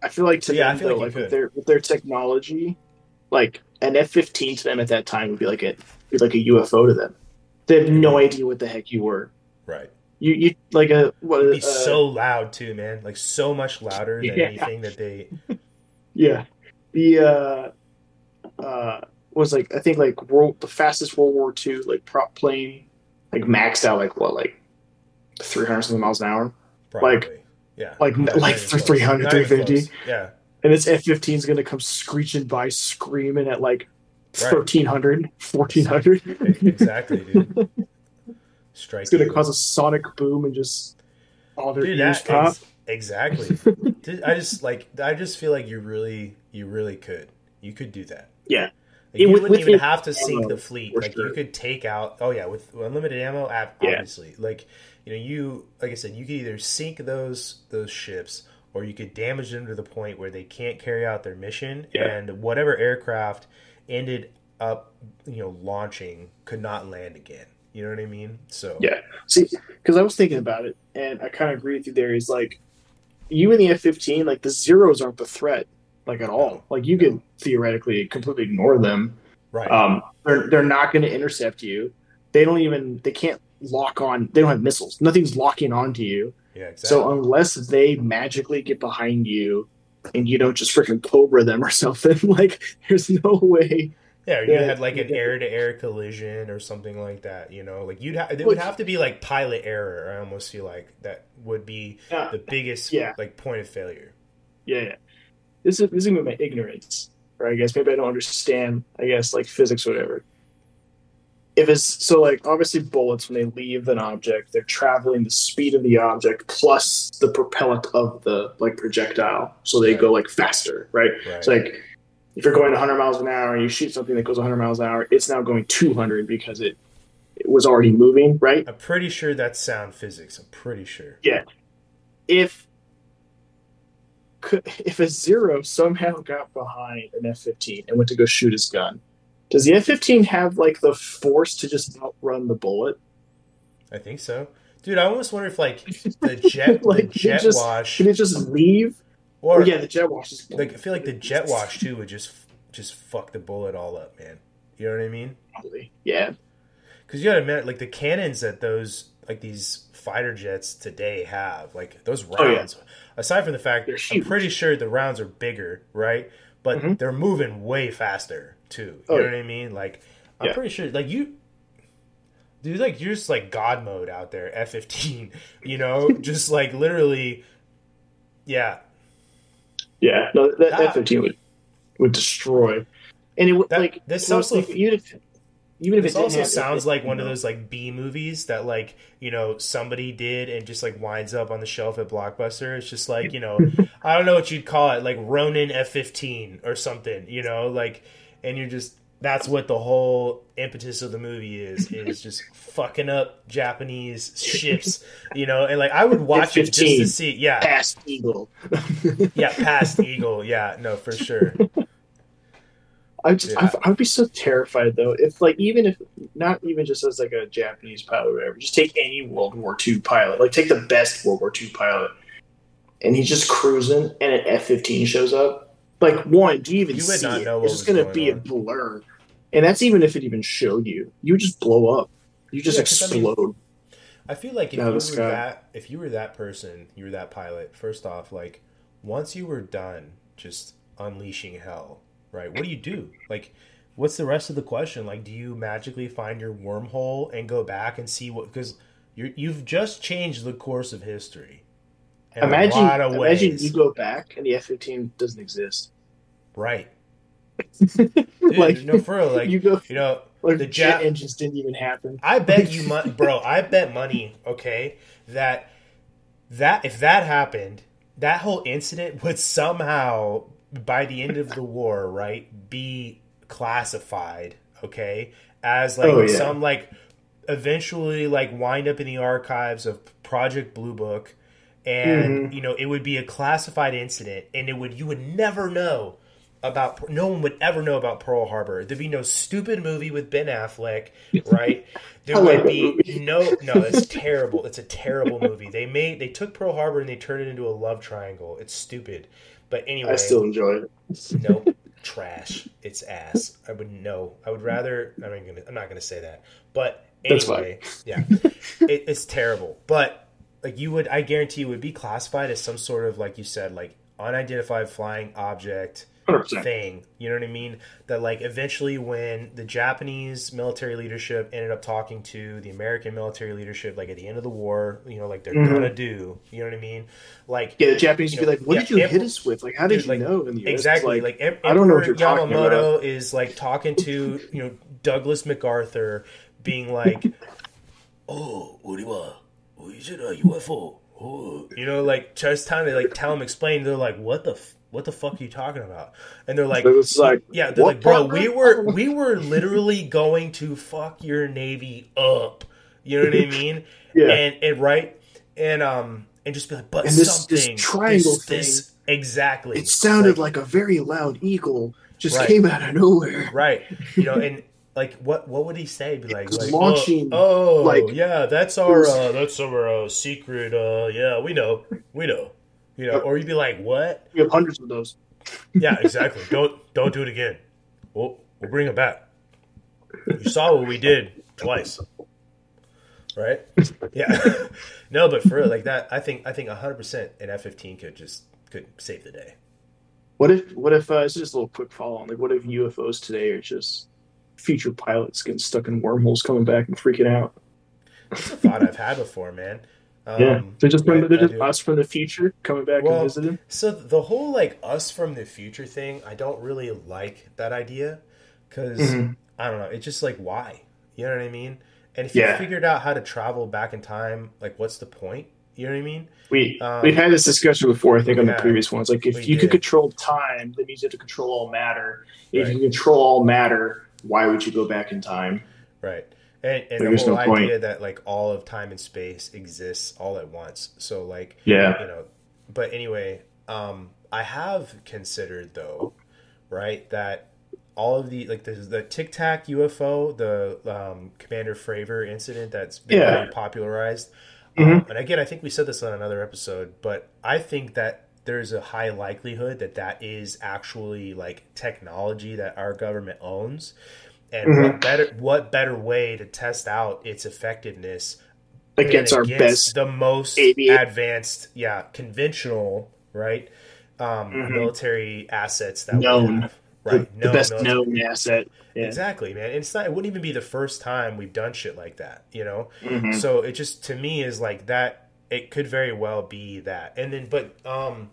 I feel like to Yeah, I feel though, like like, with their with their technology, like an F fifteen to them at that time would be like a be like a UFO to them. They have no idea what the heck you were. Right. You you like a what? It'd be uh, so loud too, man. Like so much louder than Yeah. anything that they. Yeah, the uh, uh, was like I think like world the fastest World War II like prop plane like maxed out like what like three hundred something miles an hour, Probably. Like- yeah, like Not like even 300, 350. Yeah, and this F 15 is gonna come screeching by screaming at like Right. 1300, 1400. exactly, dude. Strike. It's gonna you. cause a sonic boom and just all their Dude, ears that pop. ex- exactly. Dude, I just like. I just feel like you really, you really could. You could do that. Yeah. Like, you would- wouldn't with even have to sink ammo, the fleet. Like sure. you could take out. Oh yeah, with unlimited ammo, ab- Yeah. obviously. Like you know, you like I said, you could either sink those those ships, or you could damage them to the point where they can't carry out their mission, Yeah. and whatever aircraft ended up, you know, launching could not land again. You know what I mean? So Yeah. See, because I was thinking about it, and I kind of agree with you there. Is like you in the F fifteen, like the zeros aren't the threat, like at all. Like you can theoretically completely ignore them. right. Um, they're they're not going to intercept you. They don't even they can't lock on. They don't have missiles. Nothing's locking onto you. yeah, exactly. So unless they magically get behind you. And you don't just freaking cobra them or something. Like, there's no way. Yeah, you Yeah, had like an air-to-air collision or something like that. You know, like you'd have it would have to be like pilot error. I almost feel like that would be Yeah, the biggest Yeah. like point of failure. yeah, yeah. This is this is my ignorance, or I guess maybe I don't understand. I guess like physics, or whatever. If it's so, like obviously bullets when they leave an object, they're traveling the speed of the object plus the propellant of the like projectile, so they Right. go like faster, right? Right. It's like if you're going 100 miles an hour and you shoot something that goes 100 miles an hour, it's now going 200 because it it was already moving, right? I'm pretty sure that's sound physics. I'm pretty sure. Yeah. If if a zero somehow got behind an F-15 and went to go shoot his gun, does the F-15 have like the force to just outrun the bullet? I think so. Dude, I almost wonder if like the jet Like, the jet just- wash Can it just leave? Or yeah, the jet wash is like I feel like the jet wash too would just just fuck the bullet all up, man. You know what I mean? probably yeah. Because you gotta admit, like the cannons that those like these fighter jets today have, like those Oh, yeah. rounds. Aside from the fact, I'm pretty sure the rounds are bigger, right? But Mhm. they're moving way faster too. You Oh, know yeah. what I mean? Like I'm Yeah. pretty sure, like you. Dude, like you're just like God mode out there, F fifteen. You know, just like literally, yeah. Yeah, no, that Ah. F-15 would would destroy, and it would That- like this so also- if, even if even if This it also have sounds F-15, like one of those like B movies that like you know somebody did and just like winds up on the shelf at Blockbuster. It's just like you know I don't know what you'd call it, like Ronin F fifteen or something. You know, like and you're just that's what the whole impetus of the movie is is just fucking up Japanese ships. You know, and like I would watch it just to see. Yeah, past Eagle. yeah, past Eagle. Yeah, no, for sure. I just Yeah. I, I'd be so terrified though if like even if not even just as like a Japanese pilot or whatever, just take any World War II pilot, like take the best World War II pilot, and he's just cruising and an F fifteen shows up. Like one, do you even You would see not it? know It's just gonna going be on. a blur, and that's even if it even showed you. You would just blow up. You just Yeah, 'cause I mean- explode. I feel like if you were sky. that if you were that person, you were that pilot. First off, like once you were done just unleashing hell, right? What do you do? Like what's the rest of the question? Like do you magically find your wormhole and go back and see what because you you've just changed the course of history. imagine, imagine you go back and the F fifteen doesn't exist. right. Dude, like no for like you go, you know, like the jet engines didn't even happen. I bet you money, bro. I bet money. Okay, that that if that happened, that whole incident would somehow, by the end of the war, right, be classified. Okay, as like Oh, yeah. some like eventually like wind up in the archives of Project Blue Book, and Mhm. you know it would be a classified incident, and it would you would never know about no one would ever know about Pearl Harbor. There'd be no stupid movie with Ben Affleck, right? There would be no no, it's terrible. It's a terrible movie. They made they took Pearl Harbor and they turned it into a love triangle. It's stupid. But anyway, I still enjoy it. nope, trash. It's ass. I would no. I would rather. I'm not gonna. I'm not gonna say that. But anyway, yeah, it, it's terrible. But like you would, I guarantee you would be classified as some sort of like you said, like unidentified flying object 100%. thing. You know what I mean? That like eventually when the Japanese military leadership ended up talking to the American military leadership, like at the end of the war, you know, like they're Mhm. gonna do. You know what I mean? Like Yeah, the Japanese You would be like, "What yeah, did you Emperor- hit us with? Like, how did Dude, you like, know?" In the US? exactly Like, like, Em- I don't know what you're talking Yamamoto is like talking to you know Douglas MacArthur, being like, "Oh, Uriwa, UFO." Oh. You know, like just trying to like tell him, explain. They're like, "What the f- what the fuck are you talking about?" And they're like, it's like, "Yeah, they're like, bro, we were we were literally going to fuck your navy up." You know what I mean? yeah, and and right and um and just be like, but And this- this triangle this, it exactly. It sounded like, a very loud eagle just Right. came out of nowhere. right, you know, and like what what would he say? Be like, like launching, Oh, oh, like- yeah, that's our was- uh, that's our uh, secret. Uh, yeah, we know, we know. You know, or you'd be like, what? We have hundreds of those. Yeah, exactly. don't don't do it again. We'll we'll bring it back. You saw what we did twice, right? Yeah. no, but for real, like that, I think I think hundred percent an F fifteen could just could save the day. What if? What if? Uh, it's just a little quick follow on. Like, what if UFOs today are just future pilots getting stuck in wormholes, coming back and freaking out? It's a thought I've had before, man. Um, yeah, they're just from they're just us from the future coming back Well, and visiting. So the whole like us from the future thing, I don't really like that idea because Mhm. I don't know. It's just like why, you know what I mean? And if Yeah. you figured out how to travel back in time, like what's the point? You know what I mean? We Um, we've had this discussion before. I think on the previous ones. Like, if you did. could control time, that means you have to control all matter. If Right. you control all matter, why would you go back in time? Right. And, and the whole no point. idea that like all of time and space exists all at once. So like Yeah. you know but anyway um i have considered though right that all of the like the, the tic tac ufo the um, commander fravor incident that's been Yeah. very popularized Mhm. um, and again i think we said this on another episode but i think that there's a high likelihood that that is actually like technology that our government owns and Mhm. what better what better way to test out its effectiveness Against than our best the most aviate- advanced, yeah, conventional, right? Um, Mhm. military assets that Known. we have, the, right? the best military- known asset. Yeah. Exactly, man. And it's not. It wouldn't even be the first time we've done shit like that, you know. Mhm. So it just to me is like that. It could very well be that. And then, but um,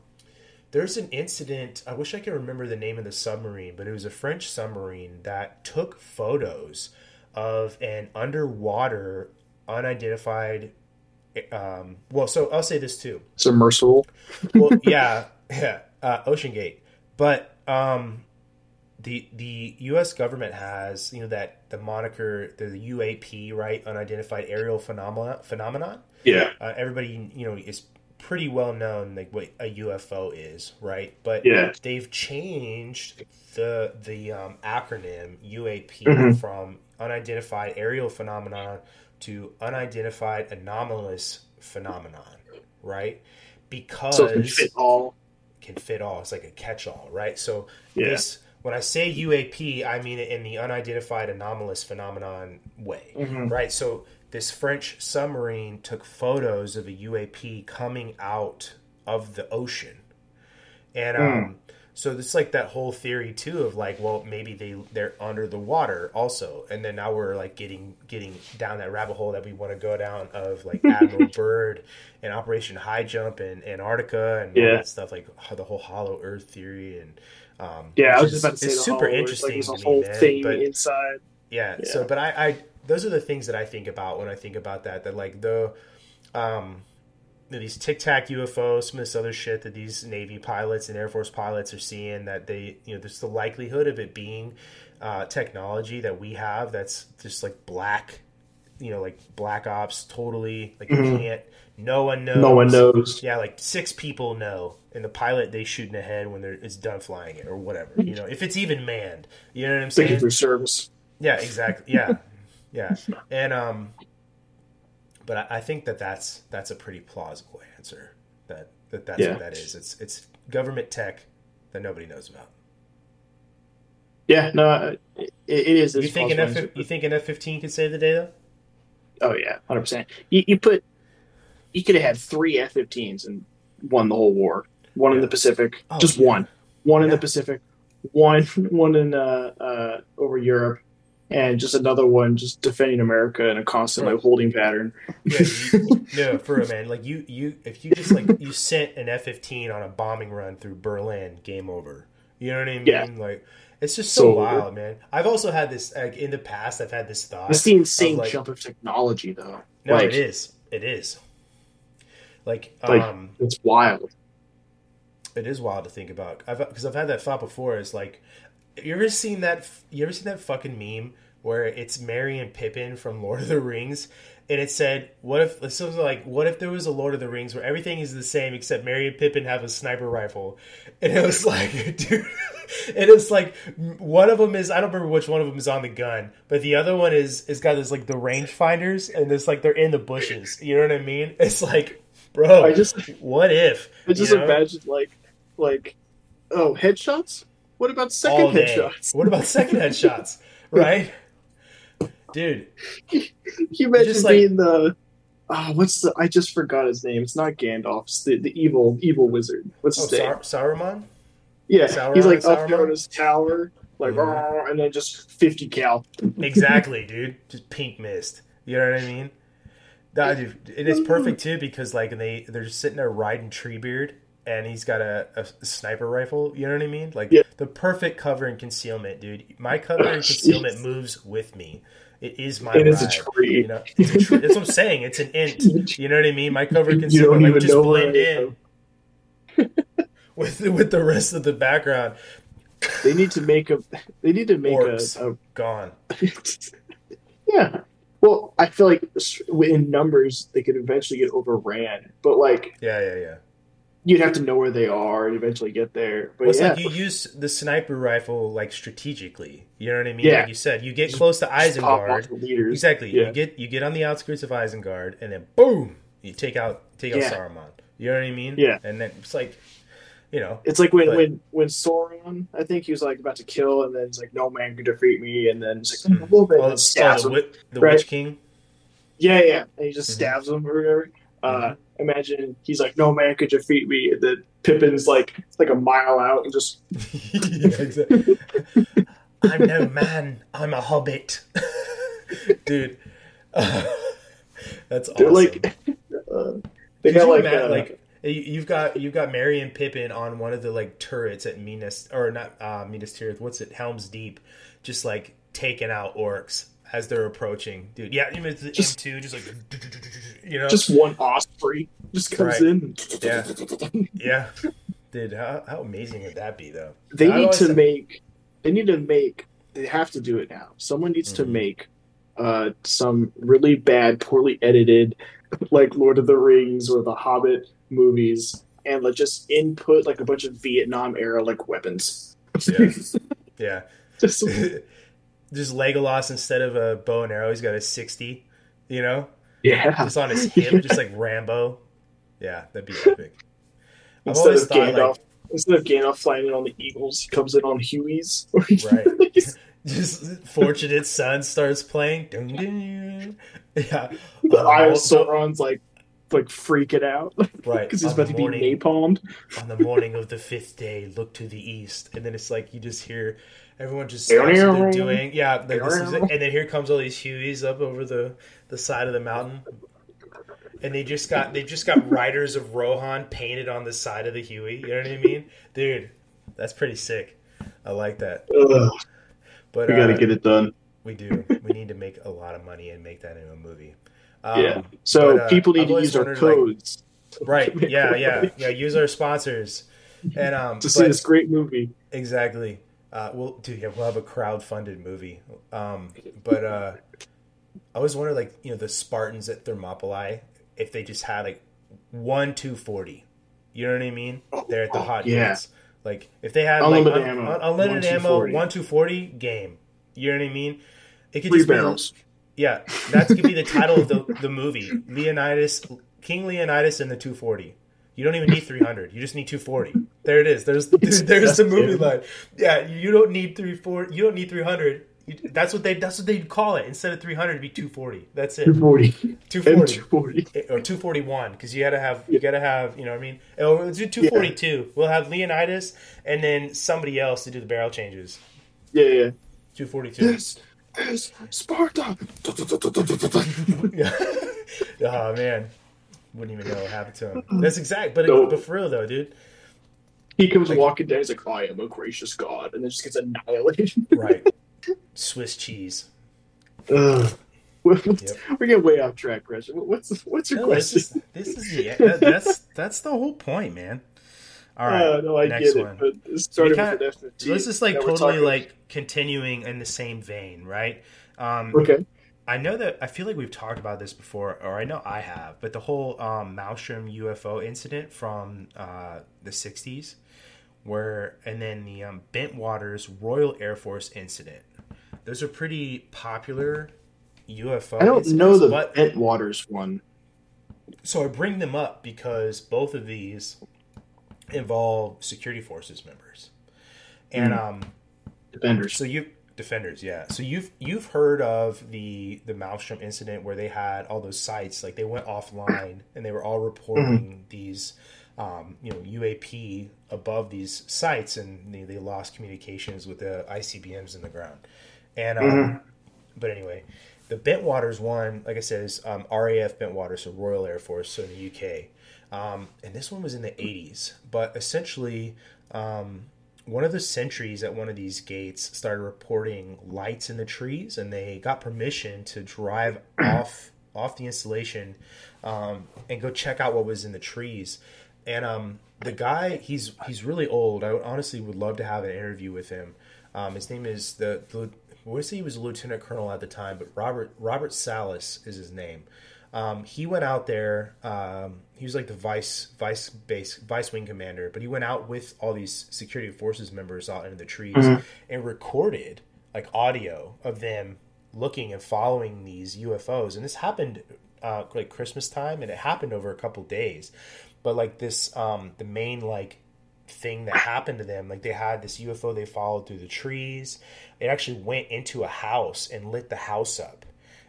there's an incident. I wish I could remember the name of the submarine, but it was a French submarine that took photos of an underwater, unidentified. Um, well, so I'll say this too Submersible. well, yeah, yeah, uh, Ocean Gate. But um, the the U.S. government has you know that the moniker the UAP right unidentified aerial phenomena phenomenon. Yeah. Uh, everybody you know is pretty well known like what a UFO is, right? But Yeah. they've changed the the um, acronym UAP Mhm. from unidentified aerial phenomenon to unidentified anomalous phenomenon, right? Because So it can fit all. can fit all. It's like a catch-all, right? So Yeah. this when I say UAP, I mean it in the unidentified anomalous phenomenon way, Mhm. right? So this French submarine took photos of a UAP coming out of the ocean, and um, so it's like that whole theory too of like, well, maybe they they're under the water also, and then now we're like getting getting down that rabbit hole that we want to go down of like Admiral Byrd and Operation High Jump in Antarctica and all that stuff, like the whole Hollow Earth theory and um, Yeah, I was just about to say it's super interesting Like, there's a to whole me, man, thing but- inside. yeah, Yeah. So, but I, I, those are the things that I think about when I think about that. That like the, um, these Tic Tac UFOs, some of this other shit that these Navy pilots and Air Force pilots are seeing. That they, you know, there's the likelihood of it being uh, technology that we have that's just like black, you know, like black ops, totally. Like you Mhm. can't. No one knows. No one knows. Yeah, like six people know, and the pilot they shoot in the head when they're it's done flying it or whatever. You know, if it's even manned. You know what I'm saying? Thank you for service. Yeah, exactly. Yeah, yeah, and um, but I, I think that that's that's a pretty plausible answer. That that that's Yeah. what that is. It's it's government tech that nobody knows about. Yeah, no, it, it is. You think an. F you think an F fifteen could save the day though? Oh yeah, hundred percent. You, you put, you could have had three F-15s and won the whole war. One in the Pacific, Oh, just yeah. one. One in the Pacific, one one in uh, uh, over Europe, and just another one just defending America in a constant like holding pattern. Yeah, you, no, for a man. Like you, you, if you just like you sent an F fifteen on a bombing run through Berlin, game over. You know what I mean? Yeah. Like it's just so, So- wild, man. I've also had this like in the past. I've had this thought. That's the insane like- jump of technology, though. No, like it is. It is. Like, Like- um, it's wild. it is wild to think about. I've because I've had that thought before. Is like, you ever seen that? You ever seen that fucking meme where it's Merry and Pippin from Lord of the Rings, and it said, "What if this was like, what if there was a Lord of the Rings where everything is the same except Merry and Pippin have a sniper rifle?" And it was like, dude. And it's like one of them is I don't remember which one of them is on the gun, but the other one is is got this like the rangefinders, and it's like they're in the bushes. You know what I mean? It's like, bro, I just, what if? I just you know? imagine like, like, oh, headshots. What about second headshots? What about second headshots? Right, dude. You mentioned Just like- being the oh, what's the I just forgot his name. It's not Gandalf, it's the, the evil evil wizard. What's Oh, his name? Sar- Saruman. yeah. Sauron- he's like up Sauron? there in his tower, like. And then just fifty cal. Exactly, dude. Just pink mist. You know what I mean? Dude, it is perfect too because like they they're just sitting there riding Treebeard and he's got a, a sniper rifle. You know what I mean? Like Yeah. the perfect cover and concealment, dude. My cover and concealment moves with me. It is my It is a tree. You know, it's a tree. That's what I'm saying. It's an Ent. You know what I mean? My cover and concealment like, just blend in with with the rest of the background. They need to make a. They need to make a, a Gone. yeah. Well, I feel like in numbers they could eventually get overran, but like Yeah, yeah, yeah. You'd have to know where they are and eventually get there. But Well, it's yeah, like you use the sniper rifle like strategically. You know what I mean? Yeah. Like you said, you get close to Isengard. Exactly. Yeah. You get you get on the outskirts of Isengard, and then boom, you take out take out Yeah. Saruman. You know what I mean? Yeah. And then it's like, you know, It's like when But- when when Sauron, I think he was like about to kill, and then it's like no man can defeat me, and then it's like a little bit, oh, and oh, stabs the, him. the Right. Witch King. Yeah, yeah, and he just Mhm. stabs him or whatever. Uh, Mm-hmm. imagine he's like no man could defeat me, and then Pippin's like it's like a mile out and just yeah, exactly. I'm no man. I'm a hobbit, dude. that's they're awesome. like uh, they got like, uh, like you- you've got you've got Merry and Pippin on one of the like turrets at Minas or not uh, Minas Tirith. What's it? Helm's Deep, just like taking out orcs as they're approaching, dude. Yeah, you mean the Just- M2, just like you know, just one osprey just comes Right. in. Yeah. yeah, dude. How, how amazing would that be, though? They need to make. They need to make. They have to do it now. Someone needs to Mhm. make uh, some really bad, poorly edited like Lord of the Rings or the Hobbit movies and like just input like a bunch of Vietnam era like weapons. Yeah. Yeah. just Just Legolas instead of a bow and arrow, he's got a sixty. You know, yeah. just on his hip, just like Rambo. Yeah, that'd be epic. I've Instead always of thought Gandalf, like instead of Gandalf flying in on the eagles, he comes in on Hueys. Right. just Fortunate Son starts playing. Dun, dun, dun. Yeah. the Uh, Eye of also- Sauron's like like freaking out Right. because he's on about to be morning- napalmed. on the morning of the fifth day, look to the east, and then it's like you just hear everyone just stops what they're doing. Yeah, like this is it. and then here comes all these Hueys up over the the side of the mountain, and they just got they just got riders of Rohan painted on the side of the Huey. You know what I mean, dude? That's pretty sick. I like that. Ugh, But we gotta uh, get it done. we do. We need to make a lot of money and make that into a movie. Um, yeah. So but, uh, people need I've to use our wondered, like- codes Right. Yeah. Yeah. money. Yeah. Use our sponsors. And um, to see this great movie. Exactly. Uh, we'll do. Yeah, we'll have a crowd-funded movie. Um, but uh, I always wonder, like you know, the Spartans at Thermopylae, if they just had like one two forty. You know what I mean? They're at the hot yeah. gates. Like if they had Unlimited like ammo, un- unlimited one ammo, 240. one two forty game. You know what I mean? It could Three just be- barrels. yeah, that could be the title of the the movie. Leonidas, King Leonidas, and the 240. You don't even need 300. You just need 240. There it is. There's there's the movie line. Yeah, you don't need 34. You don't need 300. You, that's what they that's what they'd call it. Instead of 300, it'd be 240. That's it. 240. And 240 240. Eh, or 241 because you got to have you got to have you know what I mean. Oh, let's do 242. We'll have Leonidas and then somebody else to do the barrel changes. Yeah, yeah. 242. This is Sparta. Yeah. oh man, wouldn't even know what happened to him. That's exact. But No. but for real though, dude. He comes Like- walking down. He's like, "I am a gracious god," and then just gets annihilated. Right. Swiss cheese. Ugh. We're Yep. we're getting way off track, Chris. What's what's your No, question? is this is yeah, that, that's that's the whole point, man. All right. Uh, no, I next get one. it. But starting kinda- with the definite So this is like totally like continuing in the same vein, right? Um, okay. I know that I feel like we've talked about this before, or I know I have, but the whole um, Malmstrom UFO incident from uh, the '60s, where and then the um, Bentwaters Royal Air Force incident. Those are pretty popular UFO. I don't know the but Bentwaters one. so I bring them up because both of these involve security forces members, and um, Defenders. so you defenders, yeah. So you've you've heard of the the Malmstrom incident where they had all those sites like they went offline and they were all reporting these um, you know UAP above these sites and they, they lost communications with the ICBMs in the ground. And um, but anyway, the Bentwaters one, like I said, is um, RAF Bentwaters, so Royal Air Force, so in the UK. Um, and this one was in the 80s, but essentially. Um, one of the sentries at one of these gates started reporting lights in the trees, and they got permission to drive off off the installation um, and go check out what was in the trees. And um, the guy, he's he's really old. I honestly would love to have an interview with him. Um, his name is the, the I want to say he was a lieutenant colonel at the time, but Robert Robert Salas is his name. Um, he went out there. Um, he was like the vice vice base vice wing commander, but he went out with all these security forces members out into the trees and recorded like audio of them looking and following these UFOs. And this happened uh, like Christmas time, and it happened over a couple days. But like this, um, the main like thing that happened to them, like they had this UFO they followed through the trees. It actually went into a house and lit the house up,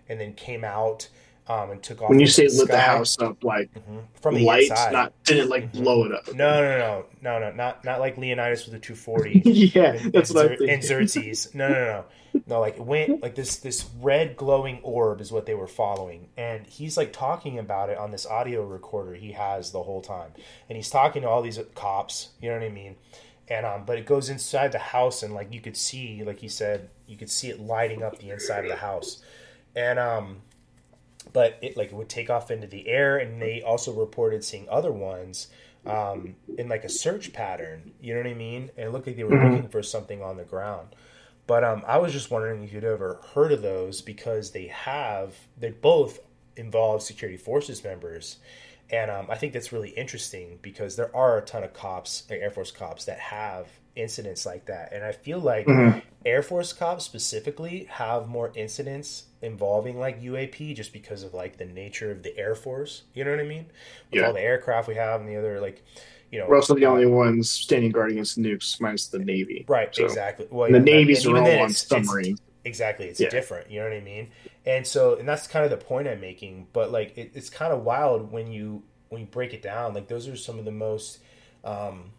and then came out um, and took off. when you say lit the house up, like Mhm. from the lights, inside. not didn't like blow it up. no, no, no, no, no, not not like Leonidas with the 240. yeah, and, that's and what I'm thinking. and Xerxes. No, no, no, no. Like it went like this. This red glowing orb is what they were following, and he's like talking about it on this audio recorder he has the whole time, and he's talking to all these cops. You know what I mean? And um, but it goes inside the house, and like you could see, like he said, you could see it lighting up the inside of the house, and um, but it like it would take off into the air and they also reported seeing other ones um, in like a search pattern you know what i mean and it looked like they were Mhm. looking for something on the ground but um, i was just wondering if you'd ever heard of those because they have they both involve security forces members. And um, I think that's really interesting because there are a ton of cops, like Air Force cops, that have incidents like that. And I feel like Mhm. Air Force cops specifically have more incidents involving like UAP just because of like the nature of the Air Force. You know what I mean? With Yeah. all the aircraft we have and the other like, you know, We're also the only ones standing guard against nukes, minus the Navy. right? so- exactly. Well, And the yeah, Navies and are even all then on it's- it's- Exactly, it's Yeah. different. You know what I mean? And so, and that's kind of the point I'm making. But like, it, it's kind of wild when you when you break it down. Like, those are some of the most um,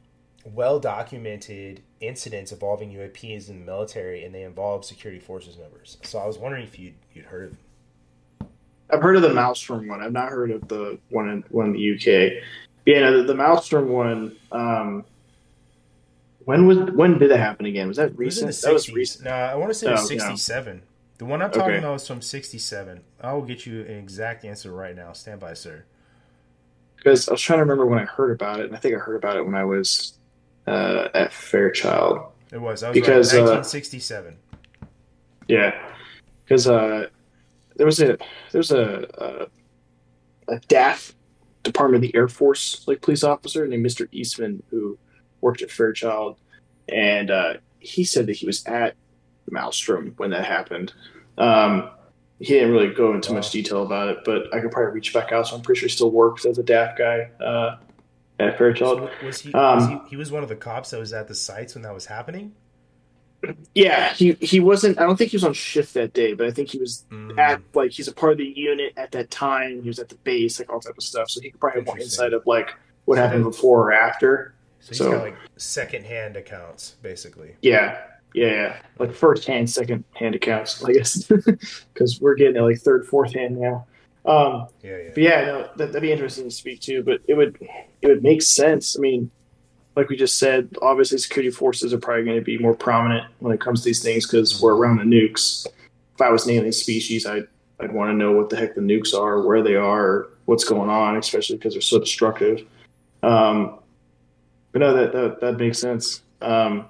well documented incidents involving UAPs in the military, and they involve security forces members. So I was wondering if you'd you'd heard of them. I've heard of the Malmstrom one. I've not heard of the one in one in the UK. Yeah, no, the, the Malmstrom one. Um, when was when did that happen again? Was that It was recent? That was recent. No, I want to say it was Oh, no. sixty-seven. The one I'm talking Okay. about was from sixty-seven. I will get you an exact answer right now. Stand by, sir. Because I was trying to remember when I heard about it, and I think I heard about it when I was uh, at Fairchild. It was. I was Because, right. uh, Nineteen sixty-seven. Yeah, because uh, there was a there was a, a a DAF Department of the Air Force like police officer named Mr. Eastman who worked at Fairchild, and uh, he said that he was at Malmstrom when that happened. Um, he didn't really go into Wow. much detail about it, but I could probably reach back out. So I'm pretty sure he still works as a DAF guy uh, at Fairchild. So was he, Um, was he? He was one of the cops that was at the sites when that was happening. Yeah, he he wasn't. I don't think he was on shift that day, but I think he was Mm, at like he's a part of the unit at that time. He was at the base, like all type of stuff. So he could probably have more insight of like what happened before or after. so he's so- got like second-hand accounts, basically. Yeah, yeah, yeah. like first hand, second hand accounts, I guess, because we're getting at like third, fourth hand now. Um, Yeah, yeah. but yeah, no, that, that'd be interesting to speak to. But it would it would make sense. I mean, like we just said, obviously security forces are probably going to be more prominent when it comes to these things because we're around the nukes. If I was an alien species, I'd I'd want to know what the heck the nukes are, where they are, what's going on, especially because they're so destructive. Um, but no, that that, that makes sense. Um,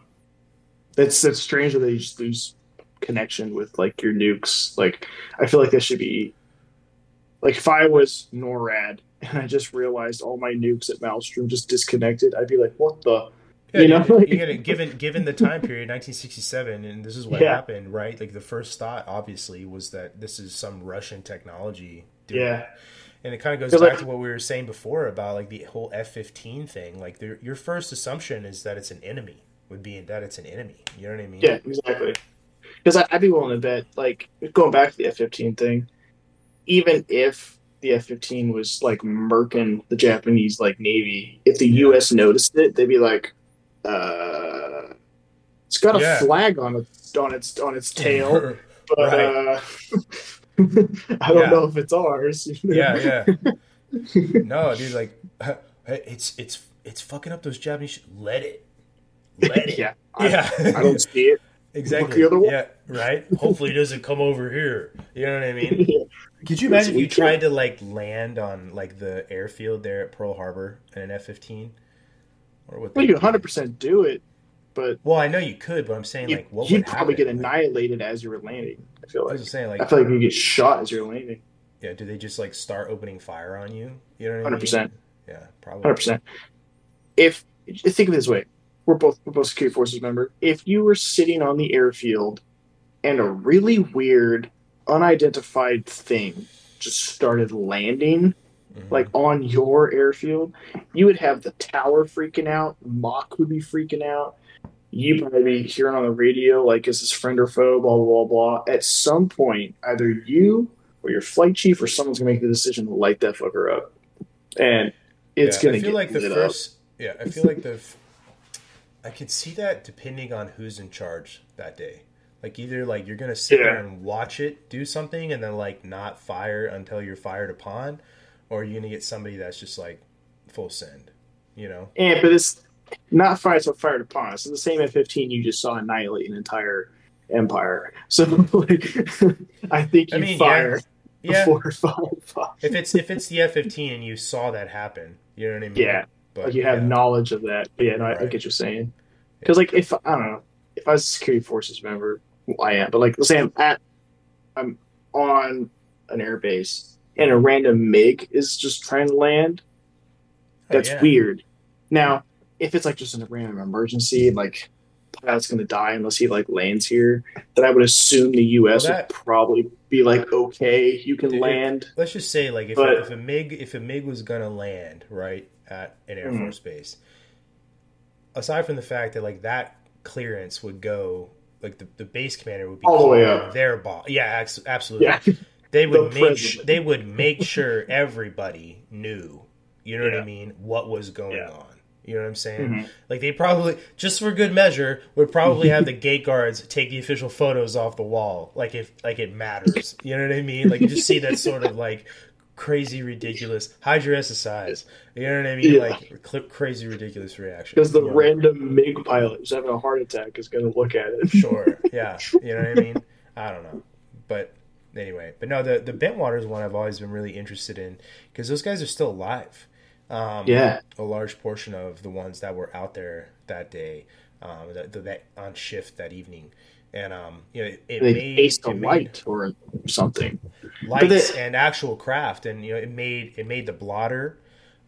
that's that's strange that they just lose connection with like your nukes. Like I feel like that should be like if I was NORAD and I just realized all my nukes at Malmstrom just disconnected, I'd be like, what the? Yeah, You know, you, gotta, given given the time period, 1967, and this is what Yeah. happened, right? Like the first thought, obviously, was that this is some Russian technology. it. Yeah, and it kind of goes back like- to what we were saying before about like the whole F-15 thing. Like your first assumption is that it's an enemy, would be that it's an enemy. You know what I mean? yeah, exactly. Because I'd be willing to bet, like going back to the F-15 thing, even if the F-15 was like murking the Japanese like Navy, if the Yeah. U.S. noticed it, they'd be like, uh, "It's got a Yeah. flag on its on its on its tail." but Right. uh, I don't Yeah. know if it's ours. yeah, yeah. No, dude, like it's it's it's fucking up those Japanese. Sh- let it, let it. yeah. I, yeah. I don't see it. exactly. the other way. Yeah, right. Hopefully, it doesn't come over here. You know what I mean? Could you imagine if you tried to like land on like the airfield there at Pearl Harbor in an F fifteen? Or what? Well, you 100 percent do it, but Well, I know you could, but I'm saying you, like what you'd would probably happen? get annihilated as you were landing. I feel I like. was just saying like I feel like you get shot as you're landing. yeah, do they just like start opening fire on you? You know what I mean? 100%. Yeah, probably. Hundred percent. If think of it this way, we're both we're both security forces member. If you were sitting on the airfield and a really weird, unidentified thing just started landing Mhm. like on your airfield, you would have the tower freaking out, Mock would be freaking out. You probably be hearing on the radio like is this friend or foe, blah blah blah blah. At some point, either you or your flight chief or someone's gonna make the decision to light that fucker up. And it's Yeah, gonna I feel like the first. Yeah, I feel like the. I could see that depending on who's in charge that day. Like either like you're gonna sit Yeah. there and watch it do something and then like not fire until you're fired upon, or you're gonna get somebody that's just like full send. You know? And but it's not fired so fired upon. It's the same F fifteen you just saw annihilate an entire empire. So like I think you I mean, fire Yeah. five. If it's if it's the F-15 and you saw that happen, you know what I mean? Yeah. But Like you have yeah. knowledge of that. But yeah, no, I, I get what you're saying. Because like if I don't know, if I was a security forces member, well, I am, but like let's say I'm at I'm on an airbase and a random MiG is just trying to land, Oh, that's yeah. weird. Now, if it's like just in a random emergency, like pilot's going to die unless he like lands here, then I would assume the U.S. Well, that- would probably be like, okay, you can Dude, land. Let's just say, like, if, But- if a MiG if a MiG was gonna land right at an Air Mhm. Force base, aside from the fact that like that clearance would go, like the, the base commander would be All the way up. their boss. Yeah, ex- absolutely. Yeah, They would The make sh- they would make sure everybody knew. You know what I mean? What was going Yeah. on? You know what I'm saying? Mhm. Like they probably just for good measure would probably have the gate guards take the official photos off the wall, like if like it matters. You know what I mean? Like you just see that sort of like crazy ridiculous hide your SSIs. You know what I mean? Yeah. Like crazy ridiculous reaction. because the you know? random MiG pilot who's having a heart attack is going to look at it. Sure. Yeah. You know what I mean? I don't know. But anyway, but no, the the Bentwaters one I've always been really interested in because those guys are still alive. Um, Yeah, a large portion of the ones that were out there that day, um, that, that on shift that evening, and um, you know, it, it they made, aced a light or something. lights they- and actual craft, and you know, it made it made the blotter,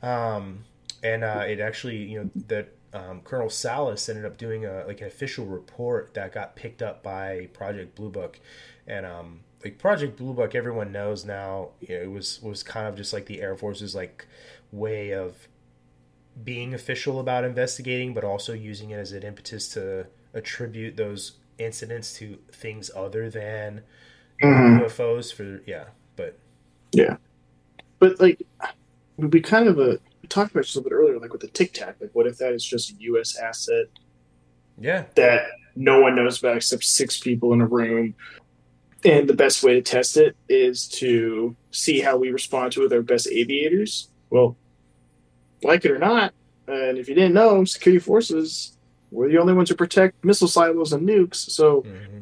um, and uh, it actually, you know, that um, Colonel Salas ended up doing a like an official report that got picked up by Project Blue Book, and um, like Project Blue Book, everyone knows now. You know, it was was kind of just like the Air Force's like way of being official about investigating, but also using it as an impetus to attribute those incidents to things other than Mhm. UFOs. For yeah, but yeah, But like, we kind of uh, we talked about this a little bit earlier, like with the Tic Tac. Like, what if that is just a U.S. asset yeah, that no one knows about except six people in a room? And the best way to test it is to see how we respond to it with our best aviators. Well, like it or not, and if you didn't know, security forces we're the only ones who protect missile silos and nukes. So hmm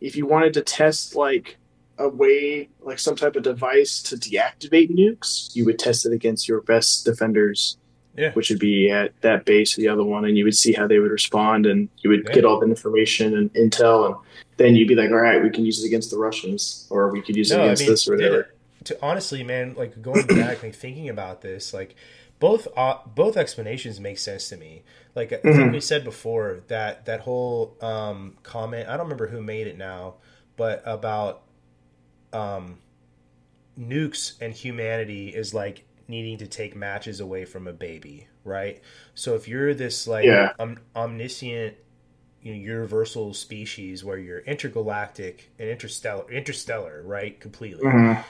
if you wanted to test like a way, like some type of device to deactivate nukes, you would test it against your best defenders, yeah, which would be at that base or the other one, and you would see how they would respond, and you would Yeah. get all the information and intel, and then you'd be like, all right, we can use it against the Russians, or we could use it No, I against mean, this or whatever. it- to honestly, man, like going back and thinking about this, like both uh, both explanations make sense to me. Like Mhm. we said before that that whole um, comment. I don't remember who made it now, but about um, nukes and humanity is like needing to take matches away from a baby, right? So if you're this like Yeah. om- omniscient, you know, universal species where you're intergalactic and interstellar, interstellar, right? Completely Mhm.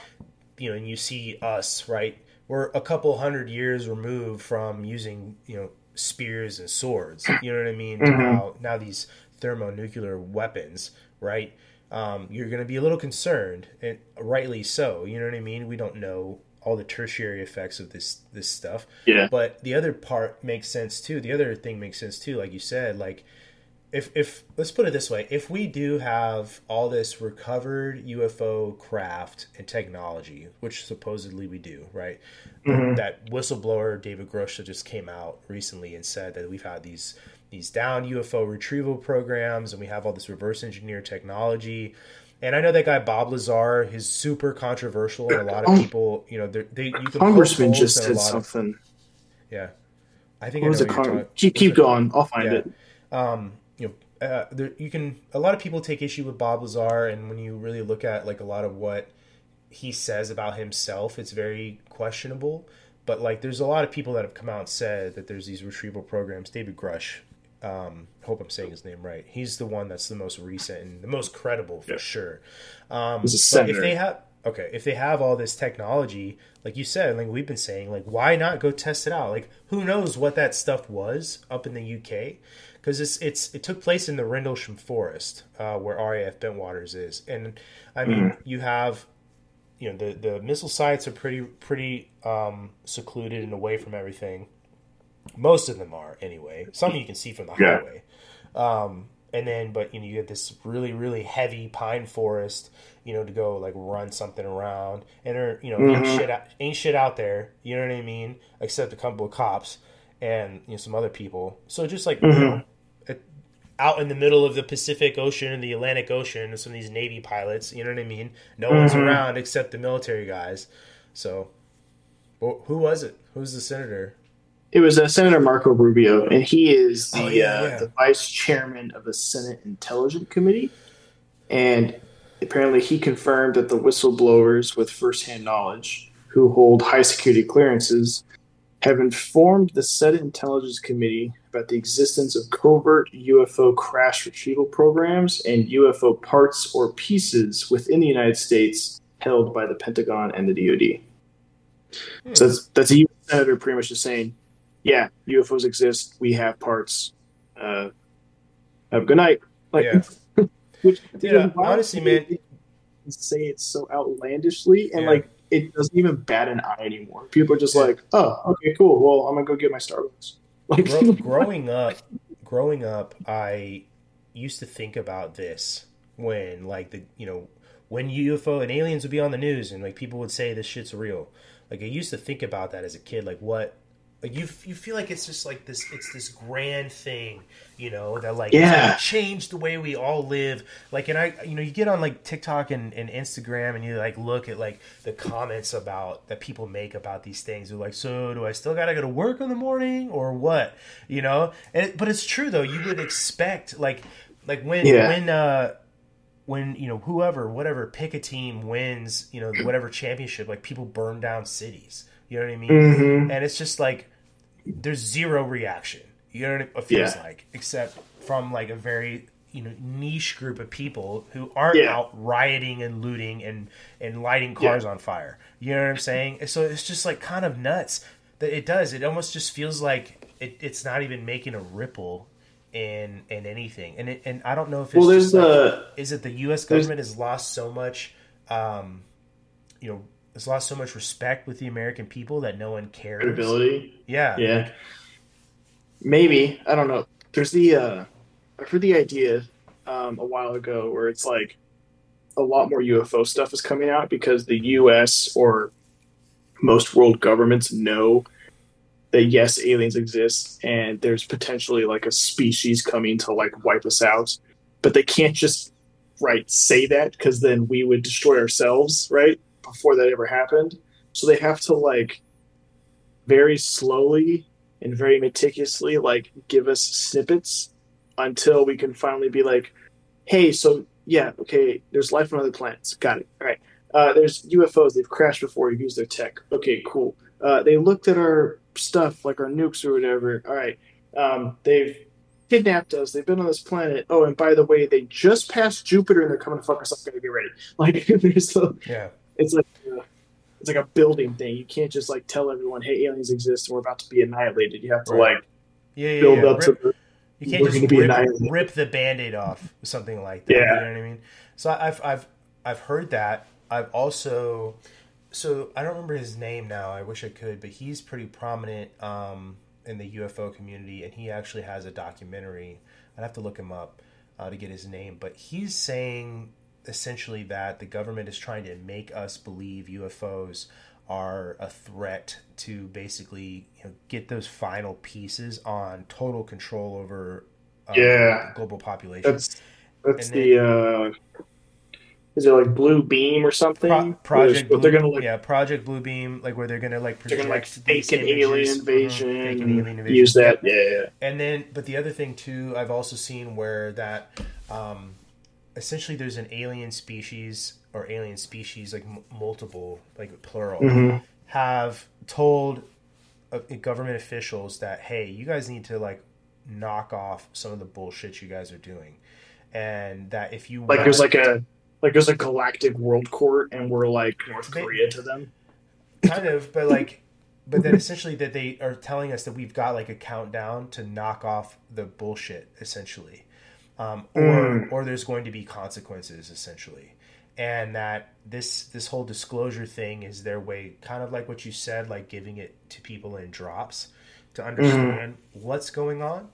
you know, and you see us, right? We're a couple hundred years removed from using, you know, spears and swords. You know what I mean? Mhm. Now, now these thermonuclear weapons, right? Um, you're going to be a little concerned, and rightly so. You know what I mean? We don't know all the tertiary effects of this this stuff. Yeah. But the other part makes sense too. The other thing makes sense too, like you said, like if if let's put it this way, if we do have all this recovered UFO craft and technology, which supposedly we do, right? Mhm. That whistleblower David Grusch just came out recently and said that we've had these these down UFO retrieval programs and we have all this reverse engineer technology. And I know that guy Bob Lazar is super controversial, and a lot of Oh. people, you know, they you can Congressman just said lot of- something. yeah, I think What was I it what you're called? talking- Keep keep it going. I'll find Yeah. it. um, you know, uh, there, you can. A lot of people take issue with Bob Lazar, and when you really look at like a lot of what he says about himself, it's very questionable. But like, there's a lot of people that have come out and said that there's these retrieval programs. David Grusch, um, hope I'm saying his name right. He's the one that's the most recent and the most credible for Yeah. sure. Um, a but if senator. they have okay, if they have all this technology, like you said, like we've been saying, like why not go test it out? Like who knows what that stuff was up in the UK? Because it's it's it took place in the Rendlesham Forest, uh, where RAF Bentwaters is, and I mean you have, you know, the the missile sites are pretty pretty um, secluded and away from everything. Most of them are anyway. Some you can see from the Yeah. highway. Um, and then, but you know, you get this really, really heavy pine forest, you know, to go like run something around, and there, you know, ain't Mhm. shit, out, ain't shit out there. You know what I mean? Except a couple of cops and you know some other people. So just like you Mhm. know, out in the middle of the Pacific Ocean and the Atlantic Ocean, some of these Navy pilots. You know what I mean? No one's Mhm. around except the military guys. So, well, who was it? Who's the senator? It was uh, Senator Marco Rubio, and he is the Oh, yeah, uh, yeah. the vice chairman of the Senate Intelligence Committee. And apparently, he confirmed that the whistleblowers with firsthand knowledge, who hold high security clearances, have informed the Senate Intelligence Committee about the existence of covert UFO crash retrieval programs and UFO parts or pieces within the United States held by the Pentagon and the DoD. So that's, that's a U.S. senator pretty much just saying, yeah, UFOs exist. We have parts. Uh, have a good night. Like, Yeah. Which, Yeah, which honestly, man- say it so outlandishly, and Yeah. like it doesn't even bat an eye anymore. People are just like, oh, okay, cool. Well, I'm gonna go get my Starbucks. Like, Grow, growing up, growing up, I used to think about this when, like, the you know, when UFO and aliens would be on the news, and like people would say this shit's real. Like, I used to think about that as a kid. Like, what? Like, you you feel like it's just like this. It's this grand thing, you know, that like Yeah. change the way we all live. Like, and I, you know, you get on like TikTok and, and Instagram, and you like look at like the comments about that people make about these things. They're like, so do I still gotta go to work in the morning or what? You know, and it, but it's true though. You would expect like like when Yeah. when uh when you know whoever whatever pick a team wins you know whatever championship like people burn down cities you know what i mean Mhm. and it's just like there's zero reaction you know what it feels Yeah. like except from like a very you know niche group of people who aren't Yeah. out rioting and looting and and lighting cars on fire you know what i'm saying so it's just like kind of nuts that it does it almost just feels like it, it's not even making a ripple in in anything and it, and i don't know if it's well, there's just like, the is it the U.S. Government has lost so much, um, you know, has lost so much respect with the American people that no one cares. credibility. Yeah, Yeah. Maybe I don't know. There's the uh, I've heard the idea um, a while ago where it's like a lot more UFO stuff is coming out because the U.S. or most world governments know that yes, aliens exist and there's potentially like a species coming to like wipe us out, but they can't just right say that because then we would destroy ourselves right before that ever happened. So they have to like very slowly and very meticulously like give us snippets until we can finally be like, hey, so yeah, okay, there's life on other planets. Got it. All right. Uh, there's UFOs. They've crashed before. Used their tech. Okay, cool. Uh, they looked at our stuff, like our nukes or whatever. All right. Um, they've kidnapped us. They've been on this planet. Oh, and by the way, they just passed Jupiter and they're coming to fuck us up. Gotta get ready. Like, there's yeah, it's like uh, it's like a building thing. You can't just like tell everyone, "Hey, aliens exist and we're about to be annihilated." You have to Right. like yeah, yeah. build yeah. up to Rip, the you can't just be rip, rip the band-aid off something like that. Yeah. You know what I mean? So I've I've I've heard that. I've also so I don't remember his name now. I wish I could, but he's pretty prominent um, in the UFO community, and he actually has a documentary. I'd have to look him up uh, to get his name, but he's saying essentially that the government is trying to make us believe UFOs are a threat to basically you know, get those final pieces on total control over um, Yeah. global population. that's that's And the uh, is it like Blue Beam or something? Pro- Project Blue, they're gonna like yeah, Project Blue Beam, like where they're gonna like they're gonna like fake an alien images. Mhm, invasion, fake an alien invasion. use that. Yeah, yeah. And then, but the other thing too, I've also seen where that, um, essentially, there's an alien species or alien species, like m- multiple, like plural, Mhm. have told uh, government officials that hey, you guys need to like knock off some of the bullshit you guys are doing, and that if you Like want- there's like a like there's a galactic world court, and we're like North Korea to them. kind of but like but then essentially that they are telling us that we've got like a countdown to knock off the bullshit essentially um, or Mm. or there's going to be consequences essentially. And that this this whole disclosure thing is their way kind of like what you said like giving it to people in drops to understand what's going on.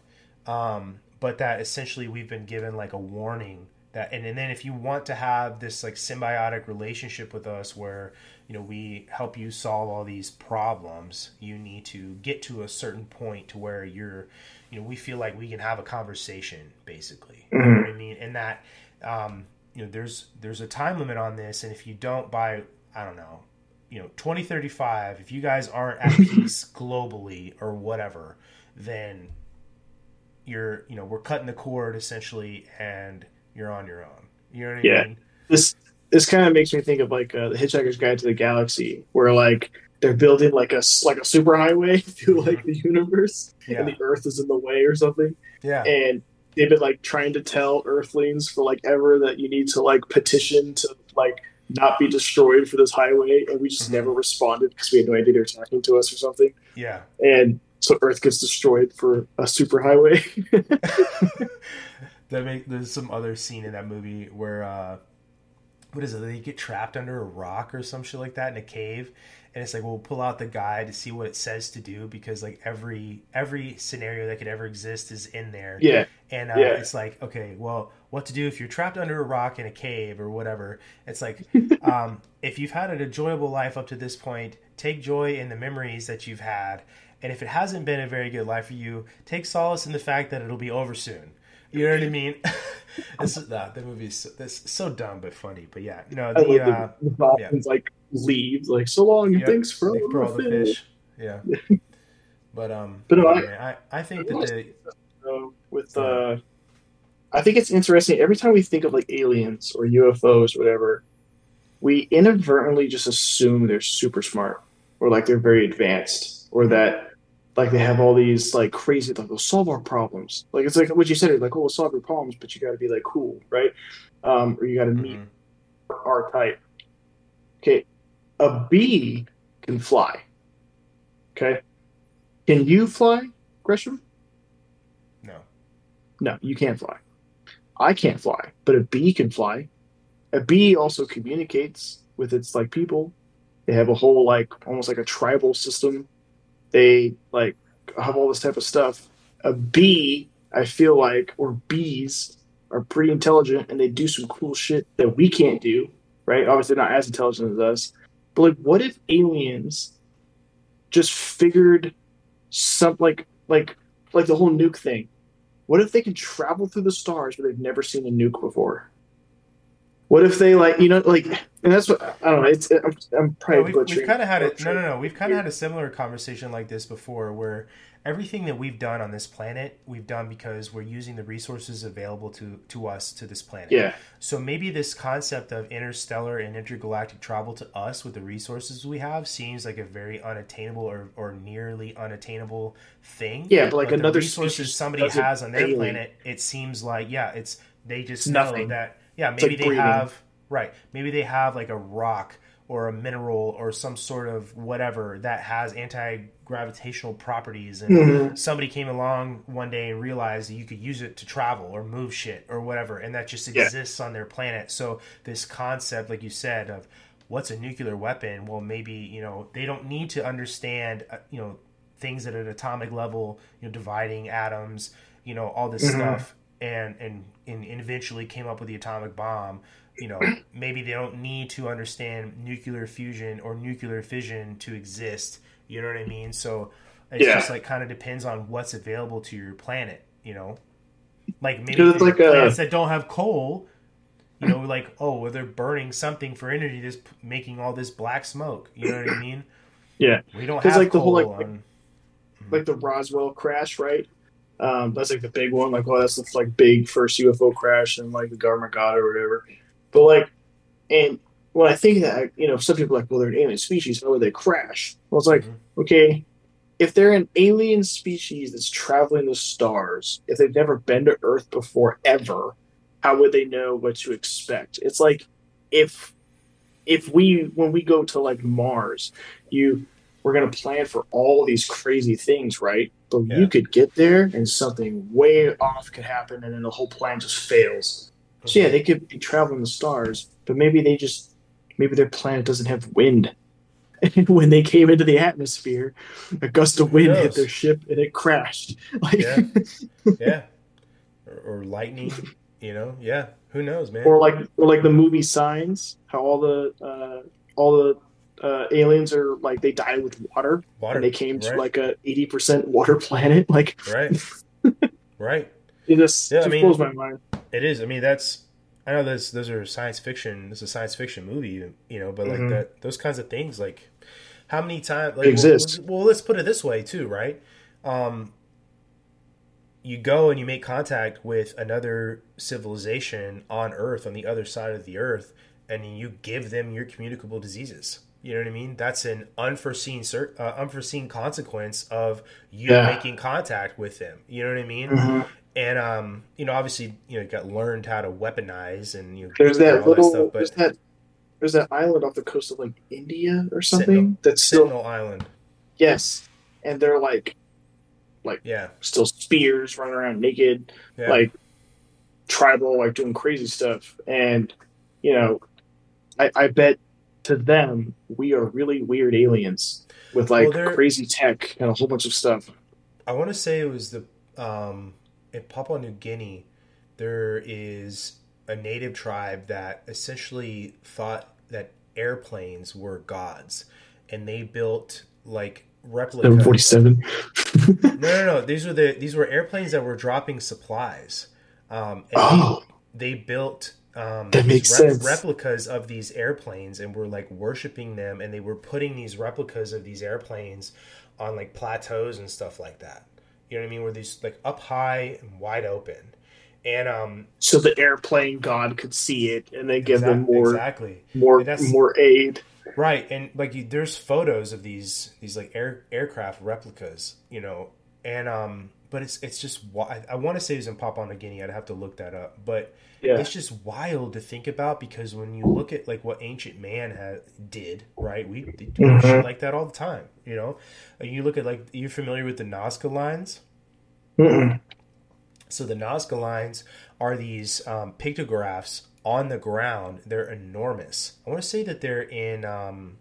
Um, but that essentially we've been given like a warning that and, and then if you want to have this like symbiotic relationship with us where you know we help you solve all these problems you need to get to a certain point to where you're you know we feel like we can have a conversation basically. You know what i mean? And that um, you know there's there's a time limit on this and if you don't by i don't know you know 2035 if you guys aren't at peace globally or whatever then you're you know we're cutting the cord essentially and you're on your own. You know what i Yeah. mean? This this kind of makes me think of like uh, the Hitchhiker's Guide to the Galaxy, where like they're building like a like a superhighway through like the universe, yeah and the Earth is in the way or something, yeah. And they've been like trying to tell Earthlings for like ever that you need to like petition to like not be destroyed for this highway, and we just Mhm. never responded because we had no idea they were talking to us or something, yeah. And so Earth gets destroyed for a superhighway. that make there's some other scene in that movie where uh what is it they get trapped under a rock or some shit like that in a cave and it's like we'll pull out the guide to see what it says to do because like every every scenario that could ever exist is in there. Yeah, and uh, Yeah. it's like okay well what to do if you're trapped under a rock in a cave or whatever. It's like um, if you've had an enjoyable life up to this point take joy in the memories that you've had and if it hasn't been a very good life for you take solace in the fact that it'll be over soon you know what i mean this is uh, the movie is so, that's so dumb but funny but yeah no I the, love uh, the, the dolphins like leave like so long and Yep. thanks for all the the fish. fish yeah but um But no, I- I, I think that the So with uh, I think it's interesting. Every time we think of like aliens or UFOs or whatever, we inadvertently just assume they're super smart or like they're very advanced or that like they have all these like crazy like they'll solve our problems. Like it's like what you said. It's like oh, we'll solve your problems, but you got to be like cool, right? Um, or you got to meet mhm. our type. Okay, a bee can fly. Okay, can you fly, Gresham? no No, you can't fly. I can't fly, but a bee can fly. A bee also communicates with its like people. They have a whole like almost like a tribal system. They like have all this type of stuff. A bee, I feel like, or bees are pretty intelligent and they do some cool shit that we can't do, right? Obviously not as intelligent as us. But like what if aliens just figured some like like like the whole nuke thing what if they can travel through the stars but they've never seen a nuke before? What if they like you know like and that's what I don't know. It's I'm, I'm No, probably we've, butchering. we've kind of had it. No, no, no. We've kind of had a similar conversation like this before, where everything that we've done on this planet, we've done because we're using the resources available to to us to this planet. Yeah, So maybe this concept of interstellar and intergalactic travel to us with the resources we have seems like a very unattainable or, or nearly unattainable thing. yeah, but like the another resources somebody has on their alien. planet, it seems like yeah, it's they just It's know that yeah, maybe like they breathing. have right, maybe they have like a rock or a mineral or some sort of whatever that has anti gravitational properties and Mhm. somebody came along one day and realized that you could use it to travel or move shit or whatever and that just Yeah. exists on their planet so this concept like you said of what's a nuclear weapon well maybe you know they don't need to understand uh, you know things at an atomic level you know dividing atoms you know all this Mhm. stuff and and and eventually came up with the atomic bomb you know maybe they don't need to understand nuclear fusion or nuclear fission to exist you know what i mean so it's Yeah. just like kind of depends on what's available to your planet you know like maybe it's like a- planets that don't have coal you know like oh well, they're burning something for energy that's making all this black smoke you know what i mean Yeah. we don't have like, the whole, like, on like the Roswell crash, right? Um, that's like the big one. Like, well, that's the like big first UFO crash, and like the government got it or whatever. But like, and when I think that, you know, some people are like, well, they're an alien species. How would they crash? Well, it's like, Mhm. okay, if they're an alien species that's traveling the stars, if they've never been to Earth before ever, how would they know what to expect? It's like if if we when we go to like Mars, you we're gonna plan for all these crazy things, right? But Yeah. you could get there and something way off could happen, and then the whole plan just fails. So yeah, they could be traveling the stars, but maybe they just maybe their planet doesn't have wind. And when they came into the atmosphere, a gust of wind hit their ship and it crashed. Like, Yeah. yeah or, or lightning you know yeah who knows man or like or like the movie Signs, how all the uh, all the uh, aliens are like they die with water water and they came to right like a eighty percent water planet. Like right right it just, Yeah, I just mean- blows my mind. It is. I mean, that's I know those those are science fiction. This is a science fiction movie, you know, but like Mhm. that those kinds of things, like how many times like, Exist. Well, well, let's put it this way too, right? Um, you go and you make contact with another civilization on Earth, on the other side of the Earth, and you give them your communicable diseases. You know what I mean? That's an unforeseen uh, unforeseen consequence of you Yeah. making contact with them. You know what I mean? Mhm. And um, you know, obviously, you know, got learned how to weaponize and you know, There's that all little. stuff, there's that. There's that island off the coast of like India or something. Sentinel. That's still Sentinel Island, yes, and they're like like yeah, still spears running around naked, yeah, like tribal, like doing crazy stuff. And you know, I, I bet to them we are really weird aliens with like Well, crazy tech and a whole bunch of stuff. I want to say it was the um, in Papua New Guinea. There is a native tribe that essentially thought that airplanes were gods, and they built like replica. Seven forty seven. No, no, no. These were the these were airplanes that were dropping supplies. Um, and Oh, they, they built um, That makes sense. replicas of these airplanes and were like worshiping them, and they were putting these replicas of these airplanes on like plateaus and stuff like that. You know what I mean? Where these like up high and wide open, and um, so the airplane god could see it and then give them more exactly more that's- more aid. Right, and like you, there's photos of these these like air aircraft replicas, you know, and um, but it's it's just I, I want to say it was in Papua New Guinea. I'd have to look that up, but Yeah. it's just wild to think about because when you look at like what ancient man had did, right? We do Mhm. shit like that all the time, you know. And you look at like you're familiar with the Nazca lines. Mm-mm. So the Nazca lines are these um, pictographs on the ground. They're enormous. I want to say that they're in um,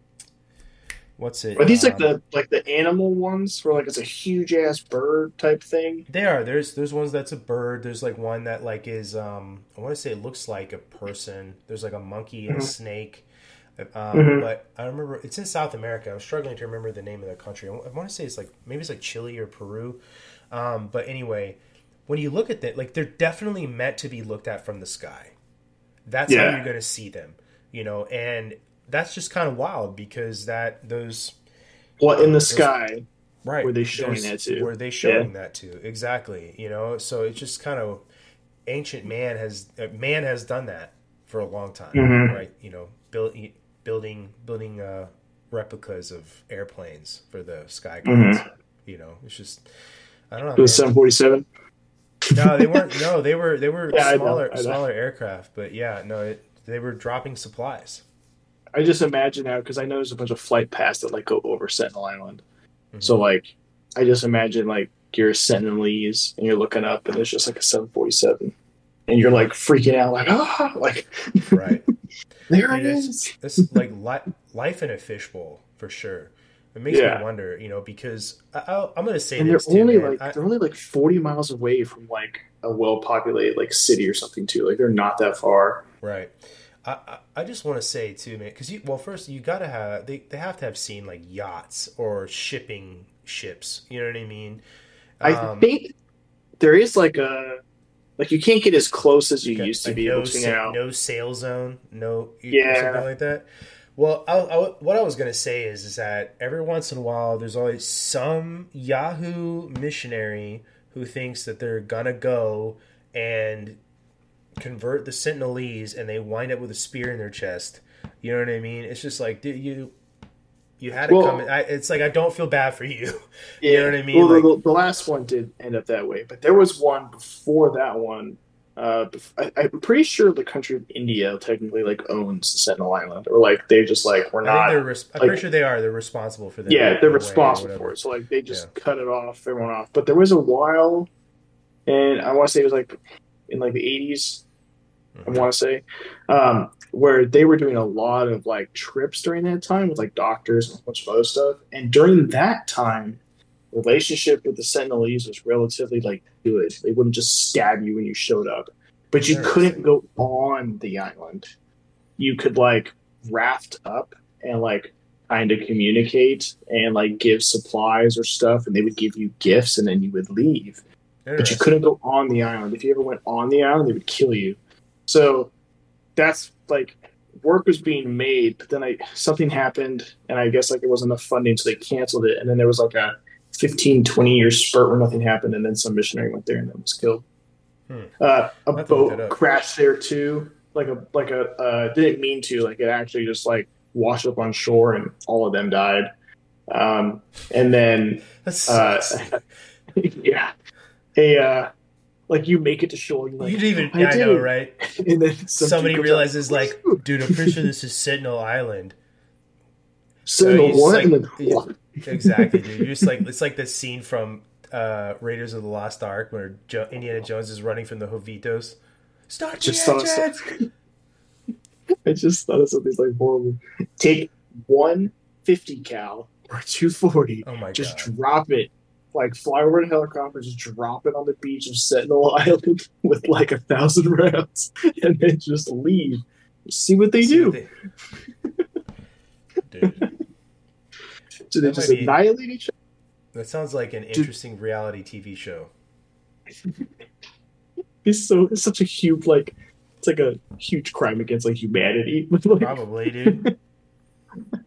what's it? Are these like Um, the like the animal ones where like it's a huge ass bird type thing? They are. There's there's ones that's a bird. There's like one that like is um I want to say it looks like a person. There's like a monkey and a Mhm. snake. Um, Mhm. But I remember it's in South America. I'm struggling to remember the name of the country. I want to say it's like maybe it's like Chile or Peru. Um, but anyway, when you look at that, like they're definitely meant to be looked at from the sky. That's how you're going to see them, you know, and that's just kind of wild because that those What in the Those- sky? Right. Were they showing that to Were they showing that too? Exactly. You know, so it's just kind of ancient man has uh, man has done that for a long time, Mhm. right? You know, build, building building uh, replicas of airplanes for the sky gods. You know, it's just I don't know. It was seven forty seven. No, they weren't. No, they were they were Yeah, I know, smaller I know. smaller aircraft, but yeah, no, it, they were dropping supplies. I just imagine now because I know there's a bunch of flight paths that like go over Sentinel Island. Mhm. So like, I just imagine like you're a Sentinelese and you're looking up and it's just like a 747, and you're like freaking out like ah like right. there it is. It's like li- life in a fishbowl for sure. It makes Yeah. me wonder, you know, because I, I'm going to say And they're this too, only man. like I- they're only like 40 miles away from like a well populated like city or something too. Like they're not that far. right. I, I, I just want to say too, man, because you well, first you got to have they, they have to have seen like yachts or shipping ships. You know what I mean? I Um, think there is like a like you can't get as close as you Okay, used to like be no able to sa-. No sail zone, no Yeah. something like that. Well, I, I, what I was gonna say is, is that every once in a while, there's always some Yahoo missionary who thinks that they're gonna go and convert the Sentinelese, and they wind up with a spear in their chest. You know what I mean? It's just like, dude, you you had to Well- come. I, it's like I don't feel bad for you. You know what I mean? Well, Like- the, the last one did end up that way, but there was one before that one. Uh, I, I'm pretty sure the country of India technically like owns Sentinel Island, or like they just like we're not. they're. Res- I'm like- pretty sure they are. They're responsible for that. yeah, they're responsible for it. So like they just Yeah. cut it off, everyone off. But there was a while, and I want to say it was like in like the 80s. I want to say, um, where they were doing a lot of like trips during that time with like doctors and a bunch of other stuff. And during that time, relationship with the Sentinelese was relatively like good. They wouldn't just stab you when you showed up, but you couldn't go on the island. You could like raft up and like kind of communicate and like give supplies or stuff, and they would give you gifts, and then you would leave but you couldn't go on the island. If you ever went on the island, they would kill you. So that's like work was being made, but then I something happened, and I guess like it wasn't enough funding, so they canceled it. And then there was like a 15, 20 year spurt where nothing happened, and then some missionary went there and then was killed. Hmm. Uh, a have to look it boat crashed there too. Like a like a uh, didn't mean to. Like it actually just like washed up on shore, and all of them died. Um, and then uh, yeah, a uh, like you make it to shore. You're like, you didn't even. I Yeah, I, know, right? and then some Somebody realizes, up, like, dude, I'm pretty sure this is Sentinel Island. Sentinel you just, one, like- and then yeah. Exactly, dude. You're just like it's like the scene from uh, Raiders of the Lost Ark where jo- Indiana Jones is running from the Hovitos. Start Just the saw some- I just thought of something like horrible. Take one fifty 50 cal or 240, Oh my just god! drop it, like fly over in a helicopter, just drop it on the beach of Sentinel Island with like a thousand rounds, and then just leave. See what they See do. what they- Dude, do they that just might be- annihilate each other? that sounds like an interesting reality TV show. It's so it's such a huge like it's like a huge crime against like humanity. Like, Probably, dude. All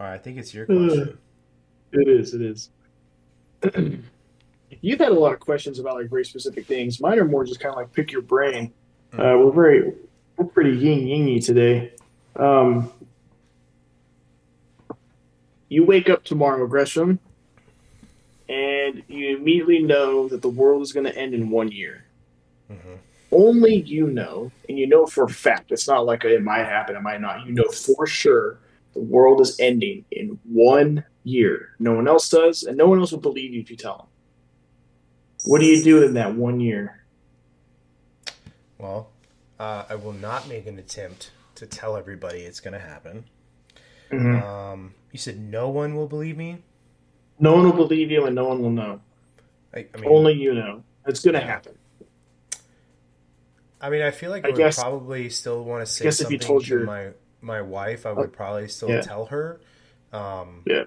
right, I think it's your uh, question. It is. It is. You've had a lot of questions about like very specific things. Mine are more just kind of like pick your brain. Uh, we're very we're pretty yin yingy today. Um, you wake up tomorrow, Gresham, and you immediately know that the world is going to end in one year. Mhm. Only you know, and you know for a fact. It's not like it might happen, it might not. You know for sure the world is ending in one year. No one else does, and no one else will believe you if you tell them. What do you do in that one year? Well, uh, I will not make an attempt to tell everybody it's going to happen. Mm-hmm. Um, you said no one will believe me. No one will believe you, and no one will know. I, I mean, Only you know. It's going to Yeah. happen. I mean, I feel like I, I would guess- probably still want to say guess if you something told to your- my my wife. I would probably still yeah. tell her. Um, Yeah.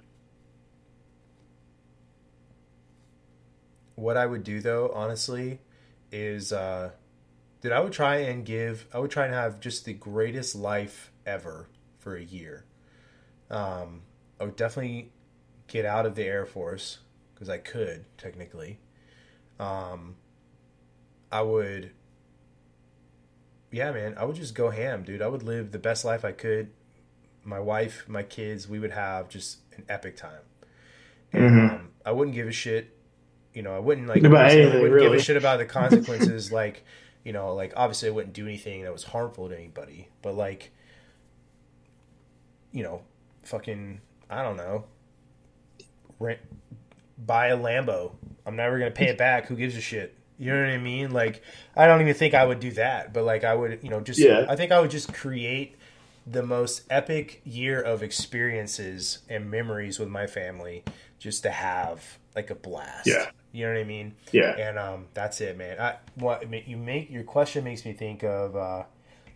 What I would do though, honestly, is uh, that I would try and give. I would try and have just the greatest life ever for a year. Um, I would definitely get out of the Air Force because I could technically. Um, I would yeah, man, I would just go ham, dude. I would live the best life I could. My wife, my kids, we would have just an epic time. And Mhm. um, I wouldn't give a shit. You know, I wouldn't like. About I wouldn't give a shit about the consequences. like, you know, like obviously I wouldn't do anything that was harmful to anybody. But like, you know, fucking, I don't know, rent, buy a Lambo. I'm never gonna pay it back. Who gives a shit? You know what I mean? Like, I don't even think I would do that. But like, I would, you know, just Yeah. I think I would just create the most epic year of experiences and memories with my family, just to have like a blast. Yeah. You know what I mean? Yeah. And um, that's it, man. I what you make your question makes me think of uh,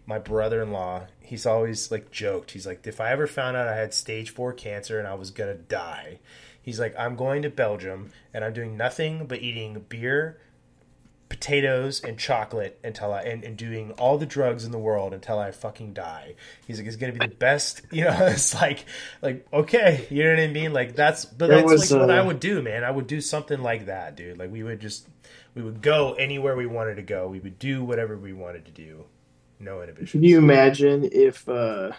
my brother-in-law. He's always like joked. He's like, if I ever found out I had stage four cancer and I was gonna die, he's like, I'm going to Belgium and I'm doing nothing but eating beer, potatoes, and chocolate until I and, and doing all the drugs in the world until I fucking die. He's like, it's gonna be the best. You know, it's like, like okay, you know what I mean? Like that's, but There that's was, like what I uh, would do, man. I would do something like that, dude. Like we would just, we would go anywhere we wanted to go. We would do whatever we wanted to do. No inhibitions. Can you imagine if, uh,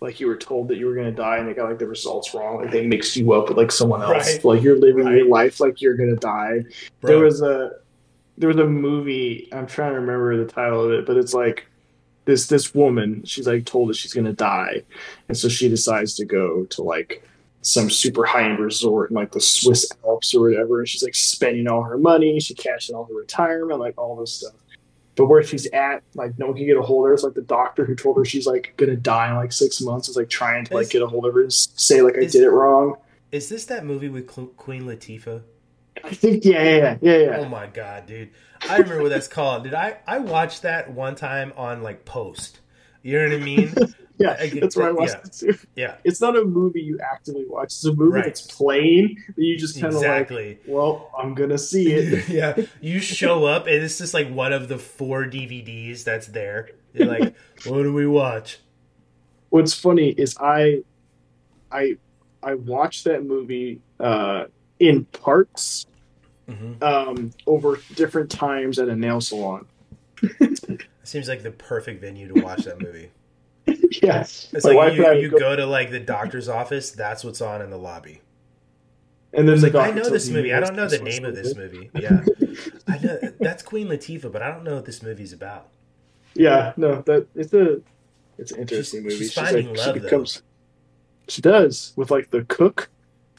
like, you were told that you were going to die and they got like the results wrong? Like, they mixed you up with like someone else. Right. Like, you're living Right. your life like you're going to die. Bro, There was a there was a movie. I'm trying to remember the title of it, but it's like this this woman. She's like told that she's going to die, and so she decides to go to like some super high end resort in like the Swiss Alps or whatever. And she's like spending all her money. She cashed in all her retirement, like all this stuff. But where she's at, like no one can get a hold of her. It's like the doctor who told her she's like gonna die in like six months is like trying to like Is- get a hold of her and say like I is- did it wrong. is this that movie with Queen Latifah? I think yeah yeah yeah yeah. Oh my god, dude! I remember what that's called. dude. I? I watched that one time on like Post. You know what I mean? Yeah, I get that's where I watched yeah. it too. Yeah, It's not a movie you actively watch. It's a movie Right. that's playing that you just kind of like, well, I'm gonna see it. yeah, you show up and it's just like one of the four DVDs that's there. You're like, what do we watch? What's funny is I, I, I watched that movie uh, in parts hmm um, over different times at a nail salon. Seems like the perfect venue to watch that movie. yes, It's My like you, you go- go to like the doctor's office. That's what's on in the lobby. and then like I know this movie. I don't know the name of this movie. Yeah, I know that's Queen Latifah, but I don't know what this movie's about. Yeah, no, that it's a it's an interesting She's- movie. she's finding she love, though. becomes. She does with like the cook.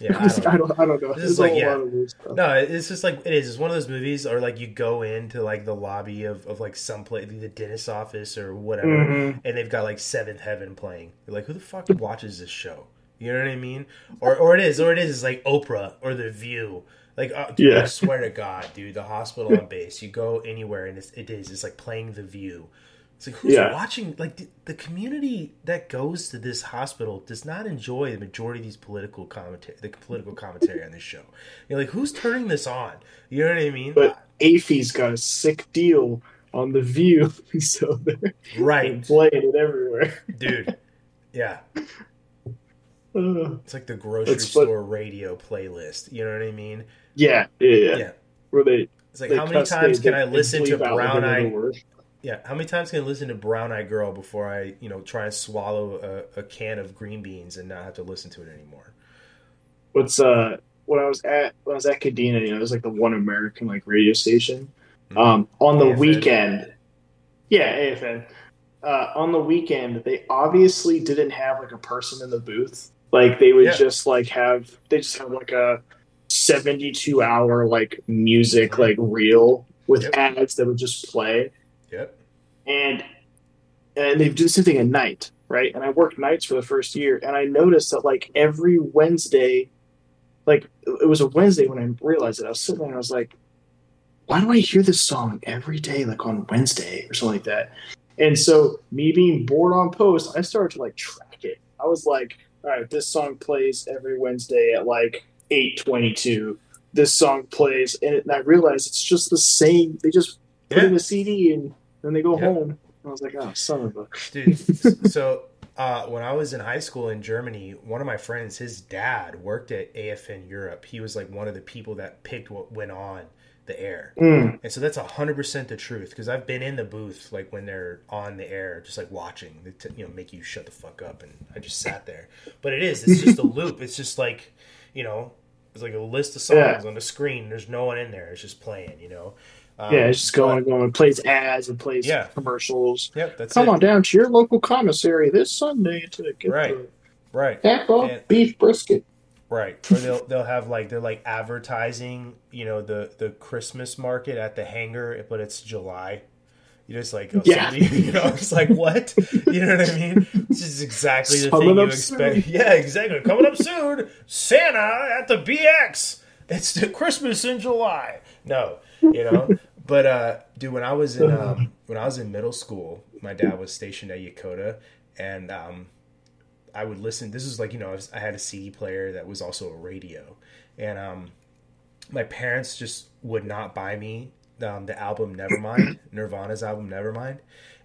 Yeah, I I don't, don't, I don't know. This is There's like, yeah. lot of weird stuff. no, it's just like it is. It's one of those movies, or like you go into like the lobby of, of like some place, the dentist's office or whatever, Mhm. and they've got like Seventh Heaven playing. You're like, who the fuck watches this show? You know what I mean? Or or it is, or it is, is like Oprah or The View. Like, uh, dude, I swear to God, dude, the hospital on base. You go anywhere, and it's, it is. It's like playing The View. It's like who's Yeah. watching? Like the, the community that goes to this hospital does not enjoy the majority of these political commentary, the political commentary on this show. You're like, who's turning this on? You know what I mean? But AAFES got a sick deal on the View, so they're right, playing it everywhere. dude. Yeah, Uh, it's like the grocery store radio playlist. You know what I mean? yeah, yeah, yeah, Yeah. Where they It's like how many times can I listen to Brown another Eye? word. Yeah, how many times can I listen to Brown Eyed Girl before I, you know, try and swallow a, a can of green beans and not have to listen to it anymore? What's uh when I was at when I was at Kadena, you know, it was like the one American like radio station. Mhm. Um, on the AFN. weekend, yeah, AFN. Uh, on the weekend, they obviously didn't have like a person in the booth. Like they would Yeah. just like have they just have like a seventy-two hour like music like reel with Yep. ads that would just play, Yep. and and they do the same thing at night, right? And I worked nights for the first year, and I noticed that like every Wednesday, like it was a Wednesday when I realized it. I was sitting there and I was like, why do I hear this song every day, like on Wednesday or something like that? And so, me being bored on post, I started to like track it. I was like, all right, this song plays every Wednesday at like eight twenty-two. This song plays, and, it, and I realized it's just the same. They just put in a CD and then they go Yeah. home. I was like, oh, son of a. Dude, so uh, when I was in high school in Germany, one of my friends, his dad worked at AFN Europe. He was like one of the people that picked what went on the air. Mm, And so that's 100% the truth because I've been in the booth like when they're on the air, just like watching, they t- you know, make you shut the fuck up. And I just sat there. But it is, it's just a loop. It's just like, you know, it's like a list of songs Yeah. on the screen. There's no one in there. It's just playing, you know? Um, yeah, it's just going and going. And plays ads and plays Yeah. commercials. Yep, that's Come it. on down to your local commissary this Sunday to get Right. the Right. half off And- beef brisket. Right. Or they'll they'll have like they're like advertising, you know, the the Christmas market at the hangar, but it's July. You just like oh, Yeah. somebody- you know, it's like what? You know what I mean? This is exactly the Coming thing you expect. soon. Yeah, exactly. Coming up soon, Santa at the BX. It's the Christmas in July. No, you know. But uh, dude, when I was in um, when I was in middle school, my dad was stationed at Yokota, and um, I would listen. This is like you know I, was, I had a CD player that was also a radio, and um, my parents just would not buy me um, the album Nevermind, Nirvana's album Nevermind,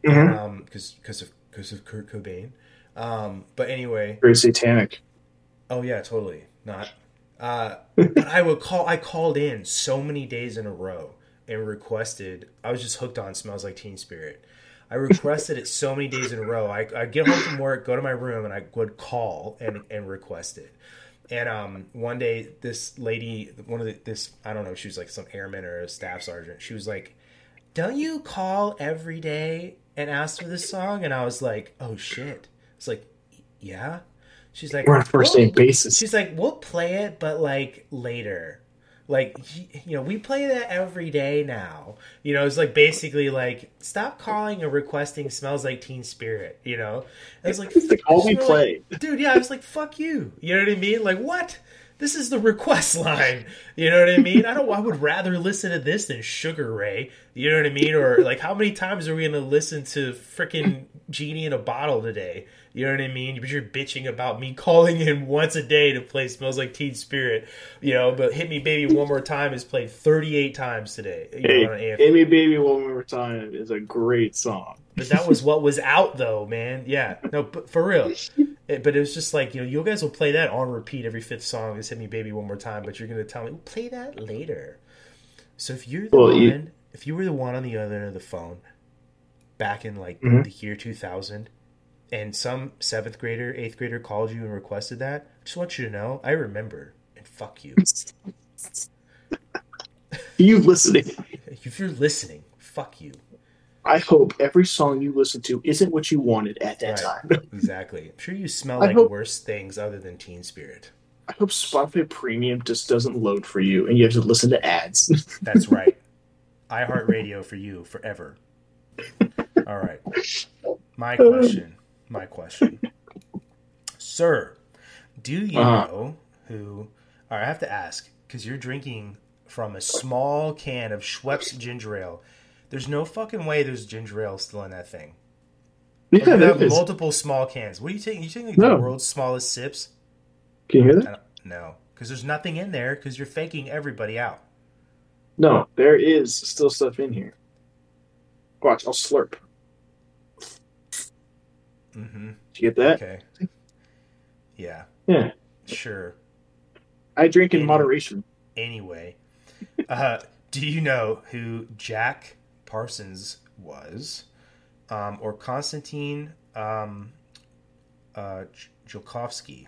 Mhm. um, because because of because of Kurt Cobain. Um, but anyway, Very satanic. oh yeah, totally not. Uh, but I would call. I called in so many days in a row and requested. I was just hooked on "Smells Like Teen Spirit." I requested it so many days in a row. I I get home from work, go to my room, and I would call and and request it. And um, one day, this lady, one of the this I don't know, she was like some airman or a staff sergeant. She was like, "Don't you call every day and ask for this song?" And I was like, "Oh shit!" It's like, "Yeah." She's like, We're on a first "Well, name basis. She's like, we'll play it, but like later. Like, you know, we play that every day now. You know, it's like basically like, stop calling and requesting smells like Teen Spirit. You know, and it's like, It's we play. like, dude. Yeah, I was like, fuck you. You know what I mean? Like, what? This is the request line. You know what I mean? I don't. I would rather listen to this than Sugar Ray. You know what I mean? Or like, how many times are we gonna listen to freaking Genie in a Bottle today? You know what I mean? But you're bitching about me calling in once a day to play "Smells Like Teen Spirit." You know, but "Hit Me Baby One More Time" is played 38 times today. You Hey, know, on AFN. Baby One More Time is a great song. but that was what was out though, man. Yeah, no, but for real. It, but it was just like you know, you guys will play that on repeat every fifth song. Just hit me, baby, one more time. But you're gonna tell me we'll play that later. So if you're the Well, one, you- if you were the one on the other end of the phone, back in like Mhm. the year 2000, and some seventh grader, eighth grader called you and requested that, I just want you to know, I remember, and fuck you. You listening? if you're listening, fuck you. I hope every song you listen to isn't what you wanted at that Right. time. Exactly. I'm sure you smell I like hope- worse things other than Teen Spirit. I hope Spotify Premium just doesn't load for you, and you have to listen to ads. That's right. iHeartRadio for you forever. All right. My oh. question. My question. Sir, do you Uh-huh. know who. Right, I have to ask because you're drinking from a small can of Schweppes ginger ale. There's no fucking way there's ginger ale still in that thing. Yeah, have is. multiple small cans. What are you taking? You taking like No. the world's smallest sips? Can you hear that? no, because there's nothing in there because you're faking everybody out. No, there is still stuff in here. Watch, I'll slurp. Mm-hmm. Did you get that? Okay. Yeah. Yeah. Sure. I drink in Any- moderation. Anyway, uh, do you know who Jack Parsons was, um, or Konstantin um, uh, Tsiolkovsky?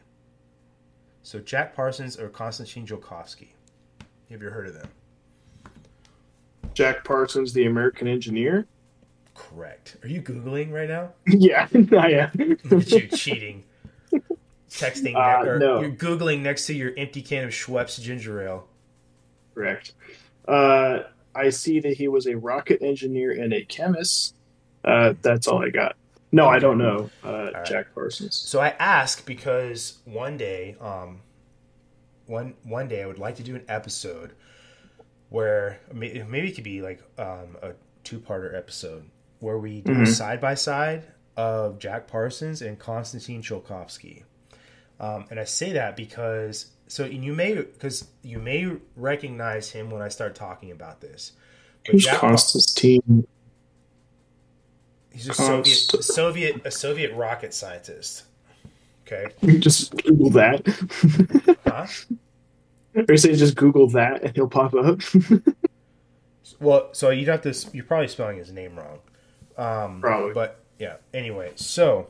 So Jack Parsons or Konstantin Tsiolkovsky? Have you heard of them? Jack Parsons, the American engineer. Correct. Are you googling right now? yeah, I am. You cheating. Texting Uh, or no. you're googling next to your empty can of Schweppes ginger ale. Correct. Uh, I see that he was a rocket engineer and a chemist. Uh, that's all I got. No, I don't know uh, right. Jack Parsons. So I ask because one day, um, one one day I would like to do an episode where maybe it could be like um, a two-parter episode where we do a side by side of Jack Parsons and Konstantin Tsiolkovsky. Um, and I say that because so and you may because you may recognize him when I start talking about this. But Who's Jack- Constantine? He's a Soviet a Soviet a Soviet rocket scientist. Okay, you Just Google that. huh? Or you say just Google that and he'll pop up. Well, so you'd have to. You're probably spelling his name wrong. Um, Probably. But yeah. Anyway, so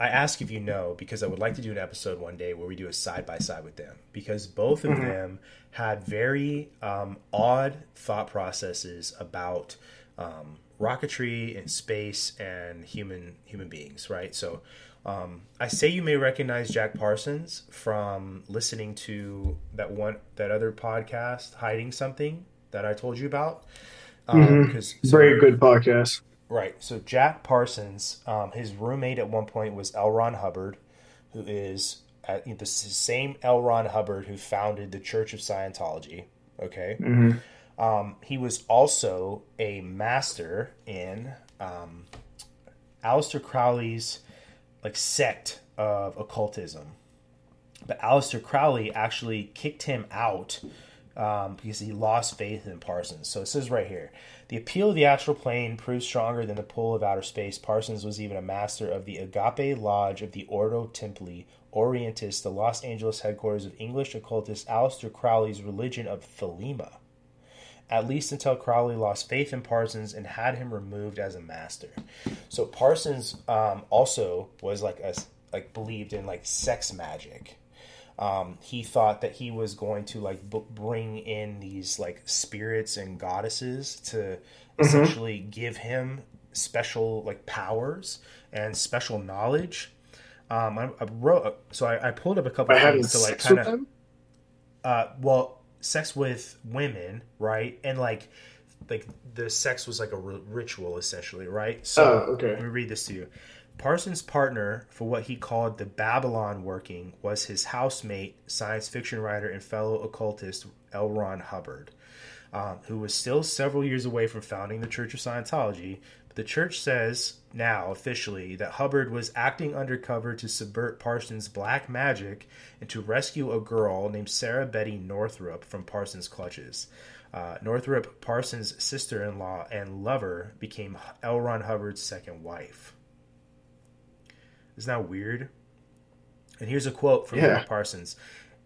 I ask if you know because I would like to do an episode one day where we do a side by side with them because both of Mhm. them had very um, odd thought processes about um, rocketry and space and human human beings. Right. So. Um, I say you may recognize Jack Parsons from listening to that one that other podcast, Hiding Something, that I told you about. Um, Mhm. 'cause- Very good podcast. Right. So Jack Parsons, um, his roommate at one point was L. Ron Hubbard, who is at, the same L. Ron Hubbard who founded the Church of Scientology. Okay. hmm Um, he was also a master in um, Aleister Crowley's like sect of occultism. But Aleister Crowley actually kicked him out um, because he lost faith in Parsons. So it says right here the appeal of the astral plane proved stronger than the pull of outer space. Parsons was even a master of the Agape Lodge of the Ordo Templi Orientis, the Los Angeles headquarters of English occultist Aleister Crowley's religion of Thelema at least until Crowley lost faith in Parsons and had him removed as a master. So Parsons um, also was like a like believed in like sex magic. Um, he thought that he was going to like b- bring in these like spirits and goddesses to essentially give him special like powers and special knowledge. Um, I, I wrote so I, I pulled up a couple By things to like kind of uh, well, sex with women, right? And like, like the sex was like a ritual, essentially, right? So Oh, okay. let me read this to you. Parsons' partner for what he called the Babylon working was his housemate, science fiction writer, and fellow occultist L. Ron Hubbard, um, who was still several years away from founding the Church of Scientology. But the church says now officially that Hubbard was acting undercover to subvert Parsons' black magic and to rescue a girl named Sarah Betty Northrup from Parsons' clutches. Uh, Northrup Parsons' sister in law and lover became L. Ron Hubbard's second wife. Isn't that weird? And here's a quote from Yeah. Parsons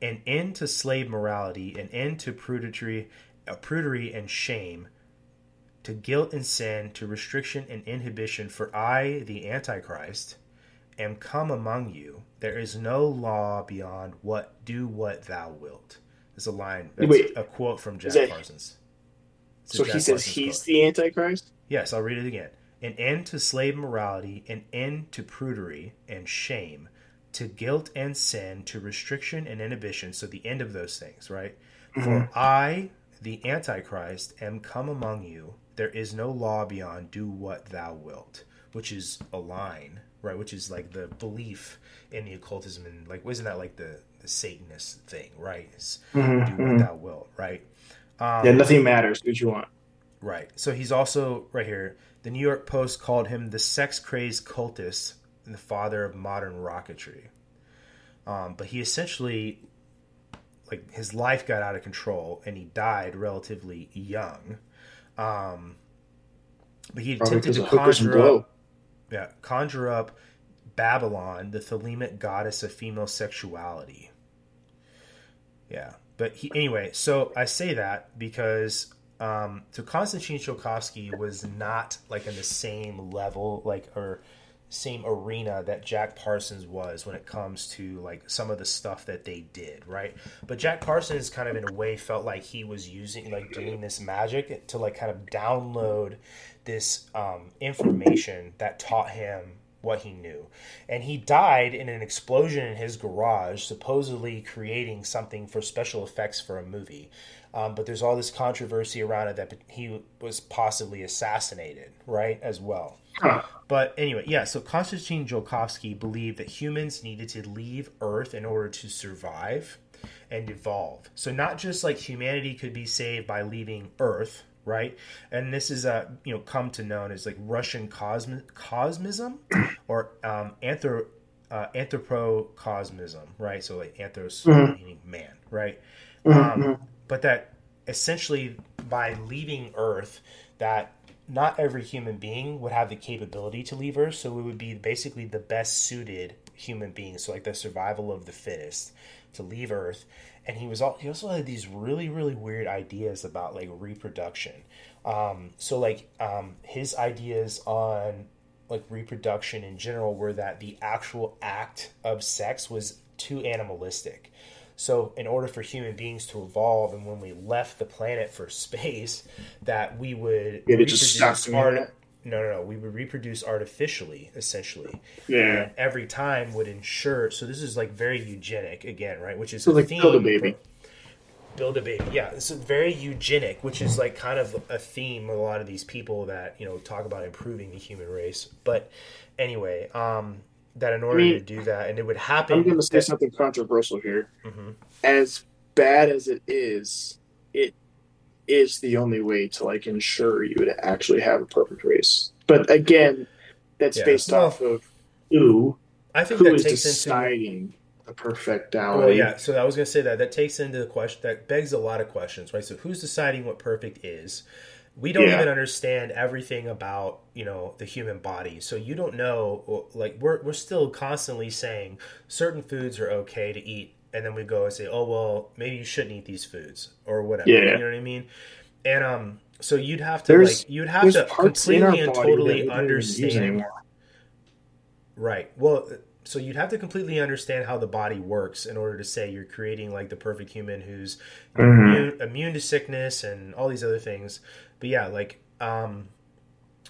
An end to slave morality, an end to prudery, uh, prudery and shame, to guilt and sin, to restriction and inhibition. For I, the Antichrist, am come among you. There is no law beyond what do what thou wilt. Is a line. That's Wait. a quote from Jack that- Parsons. It's So Jack he says Parsons he's quote. the Antichrist. Yes, I'll read it again. An end to slave morality, an end to prudery and shame, to guilt and sin, to restriction and inhibition. So the end of those things, right? Mm-hmm. For I, the Antichrist, am come among you. There is no law beyond do what thou wilt, which is a line, right? Which is like the belief in the occultism and like, wasn't that like the, the Satanist thing, right? Is mm-hmm, do what mm-hmm. thou wilt, right? Um, yeah, nothing matters. Do what you want. Right. So he's also right here. The New York Post called him the sex crazed cultist and the father of modern rocketry. Um, but he essentially, like, his life got out of control and he died relatively young. Um, but he attempted to of hookers and conjure up, yeah, conjure up Babylon, the Thelemic goddess of female sexuality. Yeah, but he anyway. So I say that because um, so Konstantin Tsiolkovsky was not like in the same level, like or same arena that Jack Parsons was when it comes to like some of the stuff that they did, right? But Jack Parsons kind of in a way felt like he was using like doing this magic to like kind of download this um, information that taught him what he knew. And he died in an explosion in his garage, supposedly creating something for special effects for a movie. Um, but there's all this controversy around it that he was possibly assassinated, right, as well. Huh. But anyway, yeah, so Konstantin Tsiolkovsky believed that humans needed to leave Earth in order to survive and evolve. So not just like humanity could be saved by leaving Earth, right? And this is a you know come to known as like Russian cosmi- cosmism or um, anthro uh, anthropocosmism, right? So like anthros meaning man, right? Um, but that essentially by leaving Earth, that not every human being would have the capability to leave Earth, so it would be basically the best suited human being, so like the survival of the fittest, to leave Earth. And he was all he also had these really really weird ideas about like reproduction. Um, so like um, his ideas on like reproduction in general were that the actual act of sex was too animalistic. So, in order for human beings to evolve, and when we left the planet for space, that we would Yeah, to just art- no, no, no. We would reproduce artificially, essentially. Yeah. And every time would ensure. So this is like very eugenic again, right? Which is So a like theme. build a baby. Build a baby. Yeah, it's very eugenic, which is like kind of a theme with a lot of these people that you know talk about improving the human race. But anyway, um, that in order mean, to do that, and it would happen. I'm going to say that- something controversial here. Mhm. As bad as it is, it is the only way to like ensure you would actually have a perfect race. But again, that's Yeah. based Well, off of who I think who that is takes into deciding the perfectality. Well, yeah. So I was going to say that that takes into the question that begs a lot of questions, right? So who's deciding what perfect is? We don't Yeah. even understand everything about you know the human body, so you don't know. Like we're we're still constantly saying certain foods are okay to eat, and then we go and say, oh well, maybe you shouldn't eat these foods or whatever. Yeah. You know what I mean? And um, so you'd have to There's- like you'd have to parts in our completely and totally that we don't even use understand. Right. Well, so you'd have to completely understand how the body works in order to say you're creating like the perfect human who's Mhm. immune, immune to sickness and all these other things. But yeah, like um,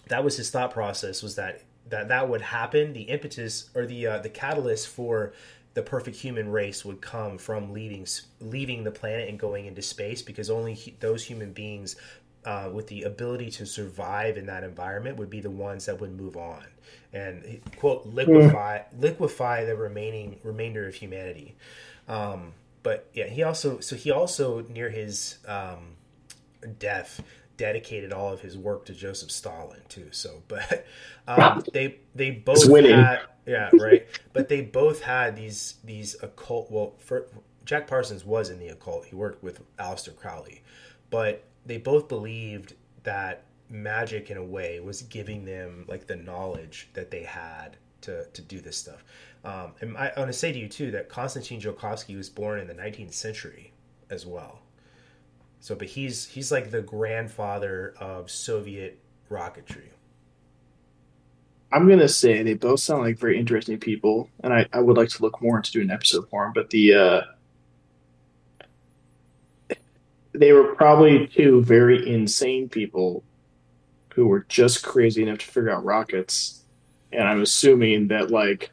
that was his thought process was that that that would happen. The impetus or the uh, the catalyst for the perfect human race would come from leaving leaving the planet and going into space because only he, those human beings uh, with the ability to survive in that environment would be the ones that would move on and quote liquefy liquefy the remaining remainder of humanity. Um, but yeah, he also so he also near his um, death dedicated all of his work to Joseph Stalin too. So, but um, they they both winning. had yeah right, but they both had these these occult. Well, for, Jack Parsons was in the occult. He worked with Aleister Crowley, but they both believed that magic in a way was giving them like the knowledge that they had to to do this stuff. Um, and I, I want to say to you too that Konstantin Tsiolkovsky was born in the 19th century as well. So, but he's he's like the grandfather of Soviet rocketry. I'm gonna say they both sound like very interesting people, and I, I would like to look more into doing an episode for them. But the uh, they were probably two very insane people who were just crazy enough to figure out rockets, and I'm assuming that like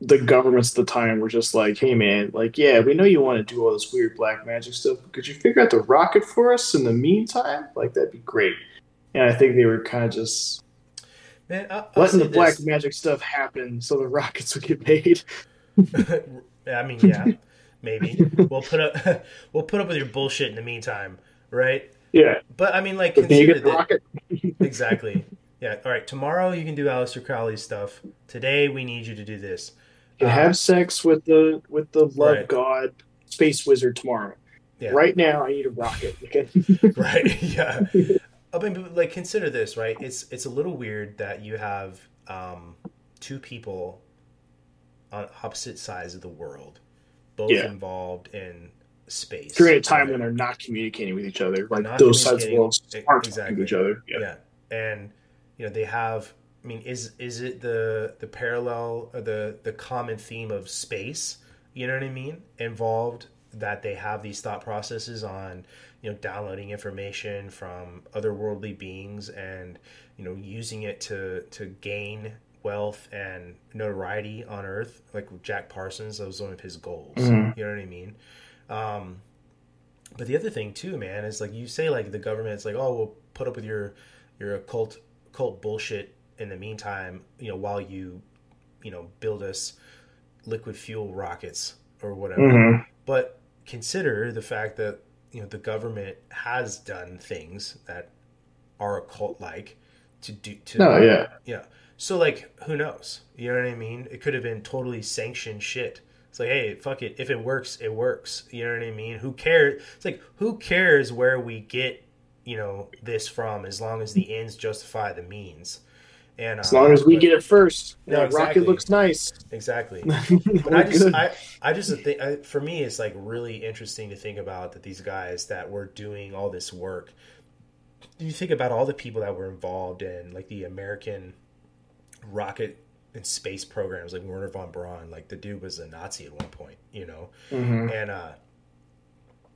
the governments at the time were just like, "Hey man, like yeah, we know you want to do all this weird black magic stuff, but could you figure out the rocket for us in the meantime? Like that'd be great." And I think they were kind of just Man, I, I'll letting the black this. magic stuff happen so the rockets would get made. I mean, yeah, maybe we'll put up we'll put up with your bullshit in the meantime, right? Yeah, But I mean, like, but consider get the that rocket. exactly. Yeah. All right. Tomorrow you can do Aleister Crowley's stuff. Today we need you to do this. You Uh, have sex with the with the love Right. god space wizard tomorrow. Yeah. Right now, I need a rocket. Okay. right yeah i mean but, like consider this right it's it's a little weird that you have um two people on opposite sides of the world both Yeah. involved in space During a time right? when they're not communicating with each other, like those sides of the world aren't talking exactly. to each other. Yeah. yeah and you know they have i mean is is it the the parallel or the the common theme of space you know what i mean involved that they have these thought processes on you know downloading information from otherworldly beings and you know using it to to gain wealth and notoriety on earth like jack parsons that was one of his goals Mhm. you know what i mean um but the other thing too man is like you say like the government's like oh we'll put up with your your occult occult bullshit in the meantime you know while you you know build us liquid fuel rockets or whatever. Mhm. but consider the fact that you know the government has done things that are occult like to do to No, yeah. yeah. So like who knows? You know what i mean? It could have been totally sanctioned shit. It's like hey fuck it. If it works it works. You know what i mean? Who cares? It's like who cares where we get you know this from as long as the ends justify the means and As long as we get it first. No, that exactly. rocket looks nice. exactly but I just. I, I just think, I, for me, it's like really interesting to think about that these guys that were doing all this work. You think about all the people that were involved in like the American rocket and space programs, like Wernher von Braun. Like the dude was a Nazi at one point, you know, Mhm. and uh,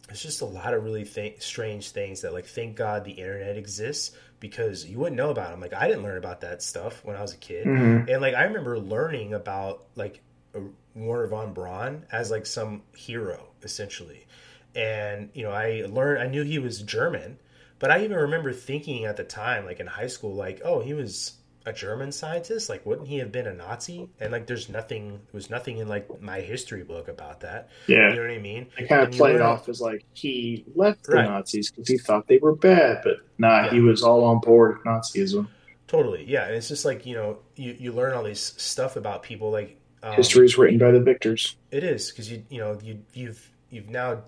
it's just a lot of really th- strange things that like thank God the internet exists because you wouldn't know about them. Like I didn't learn about that stuff when I was a kid. Mhm. And like I remember learning about like uh, Wernher von Braun as like some hero essentially. And you know, I learned I knew he was German, but I even remember thinking at the time like in high school like, oh, he was a German scientist, like wouldn't he have been a Nazi? And like there's nothing there was nothing in like my history book about that. Yeah. You know what I mean? They kind of And played learn- off as like he left the Right. Nazis because he thought they were bad, but nah, Yeah. he was all on board with Nazism. Totally. Yeah, and it's just like, you know, you you learn all this stuff about people like um, History is written by the victors. It is because you you know you you've you've now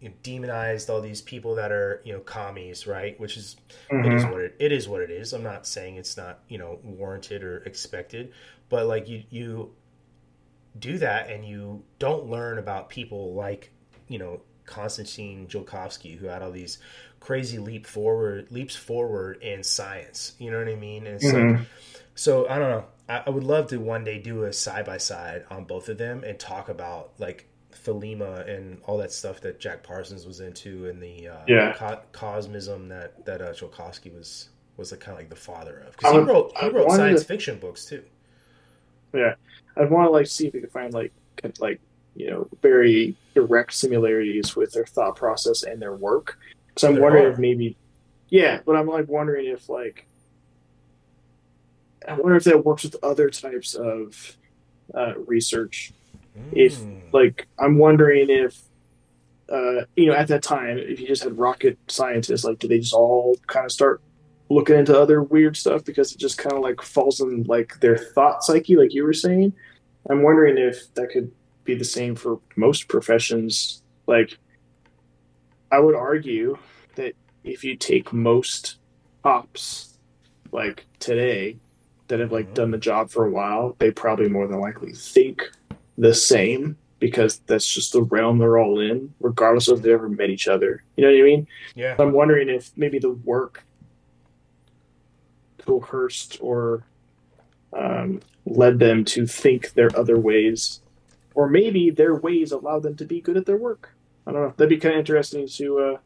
you know, demonized all these people that are you know commies, right? Which is it is Mhm. what it, it is what it is. I'm not saying it's not you know warranted or expected, but like you you do that and you don't learn about people like you know Konstantin Tsiolkovsky who had all these crazy leap forward leaps forward in science. You know what I mean? And it's like so I don't know. I, I would love to one day do a side by side on both of them and talk about like Thelema and all that stuff that Jack Parsons was into and the uh, Yeah. co- cosmism that that uh, was was like kind of like the father of because he wrote he wrote science to- fiction books too. Yeah, I'd want to like see if we could find like kind of, like you know very direct similarities with their thought process and their work. So I'm There wondering are. if maybe, yeah, but I'm like wondering if like I wonder if that works with other types of uh, research. If- Mm. Like I'm wondering if. Uh, you know, at that time, if you just had rocket scientists, like, do they just all kind of start looking into other weird stuff because it just kind of like falls in like their thought psyche, like you were saying? I'm wondering if that could be the same for most professions. Like, I would argue that if you take most ops like today that have like Mhm. done the job for a while, they probably more than likely think the same because that's just the realm they're all in, regardless of if they ever met each other. You know what I mean? Yeah. I'm wondering if maybe the work coerced or um, led them to think their other ways, or maybe their ways allowed them to be good at their work. I don't know. That'd be kind of interesting to uh,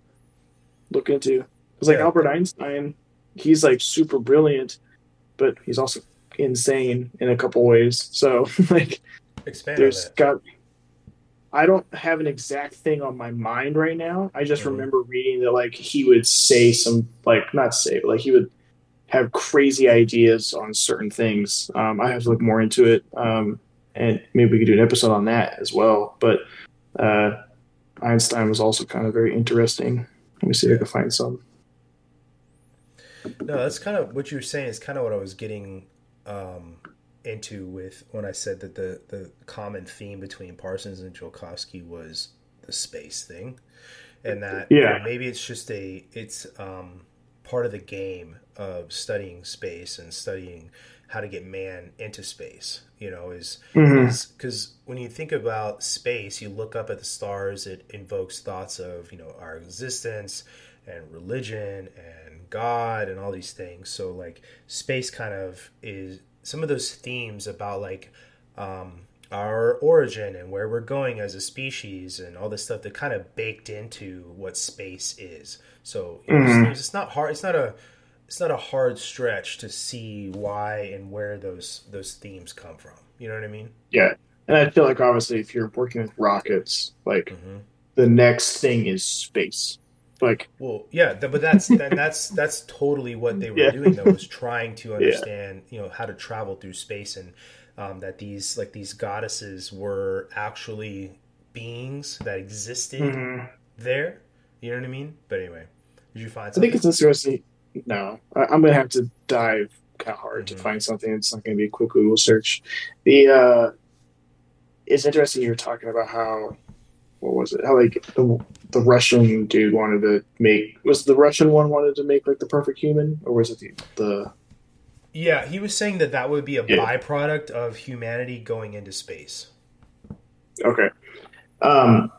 look into. Because like Yeah. Albert Einstein, he's like super brilliant, but he's also insane in a couple ways. So like Expand there's got I don't have an exact thing on my mind right now. I just Mhm. remember reading that like he would say some like not say but like he would have crazy ideas on certain things. Um, I have to look more into it, um, and maybe we could do an episode on that as well. But uh, Einstein was also kind of very interesting. Let me see if I can find some. No, that's kind of what you were saying. Is kind of what I was getting um, into with when I said that the the common theme between Parsons and Tsiolkovsky was the space thing, and that you Yeah. know, maybe it's just a it's um, part of the game of studying space and studying how to get man into space. You know, is because when you think about space, you look up at the stars, it invokes thoughts of you know our existence and religion and God and all these things. So like space kind of is some of those themes about like um, our origin and where we're going as a species and all this stuff that kind of baked into what space is. So Mhm. it's, it's not hard. It's not a it's not a hard stretch to see why and where those those themes come from. You know what I mean? Yeah, and I feel like obviously if you're working with rockets, like hmm the next thing is space. Like Well, yeah, but that's then that's that's totally what they were Yeah. doing. Though was trying to understand, you know, how to travel through space, and um, that these like these goddesses were actually beings that existed mhm. there. You know what I mean? But anyway, did you find I think it's interesting. No, I, I'm gonna have to dive kind of hard Mhm. to find something. It's not gonna be a quick Google search. The uh, it's interesting. You were talking about how what was it? How like the the Russian dude wanted to make was the Russian one wanted to make like the perfect human, or was it the the yeah, he was saying that that would be a Yeah. byproduct of humanity going into space. Okay. Um,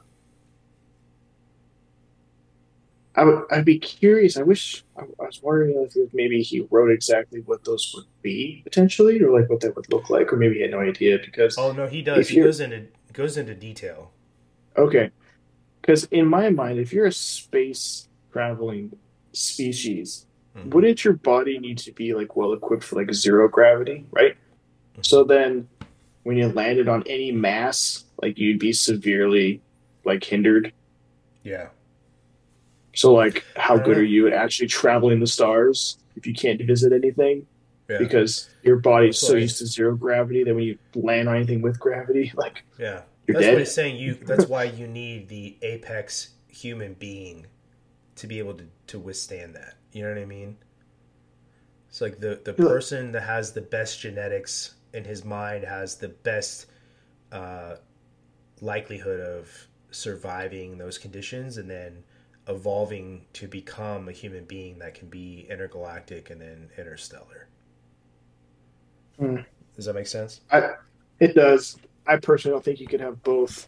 I would, I'd be curious. I wish I, I was wondering if maybe he wrote exactly what those would be potentially, or like what that would look like, or maybe he had no idea because. Oh no, he does. He goes into goes into detail. Okay, because in my mind, if you're a space traveling species, Mhm. wouldn't your body need to be like well equipped for like zero gravity, right? So then, when you landed on any mass, like you'd be severely like hindered. Yeah, So, like, how good Uh, are you at actually traveling the stars if you can't visit anything? yeah, Because your body's so used to zero gravity that when you land on anything with gravity, like, yeah. You're that's dead. what he's saying. You that's why you need the apex human being to be able to, to withstand that. You know what I mean? It's like the the Yeah. person that has the best genetics in his mind has the best uh, likelihood of surviving those conditions and then evolving to become a human being that can be intergalactic and then interstellar. Hmm. Does that make sense? I, It does. I personally don't think you could have both.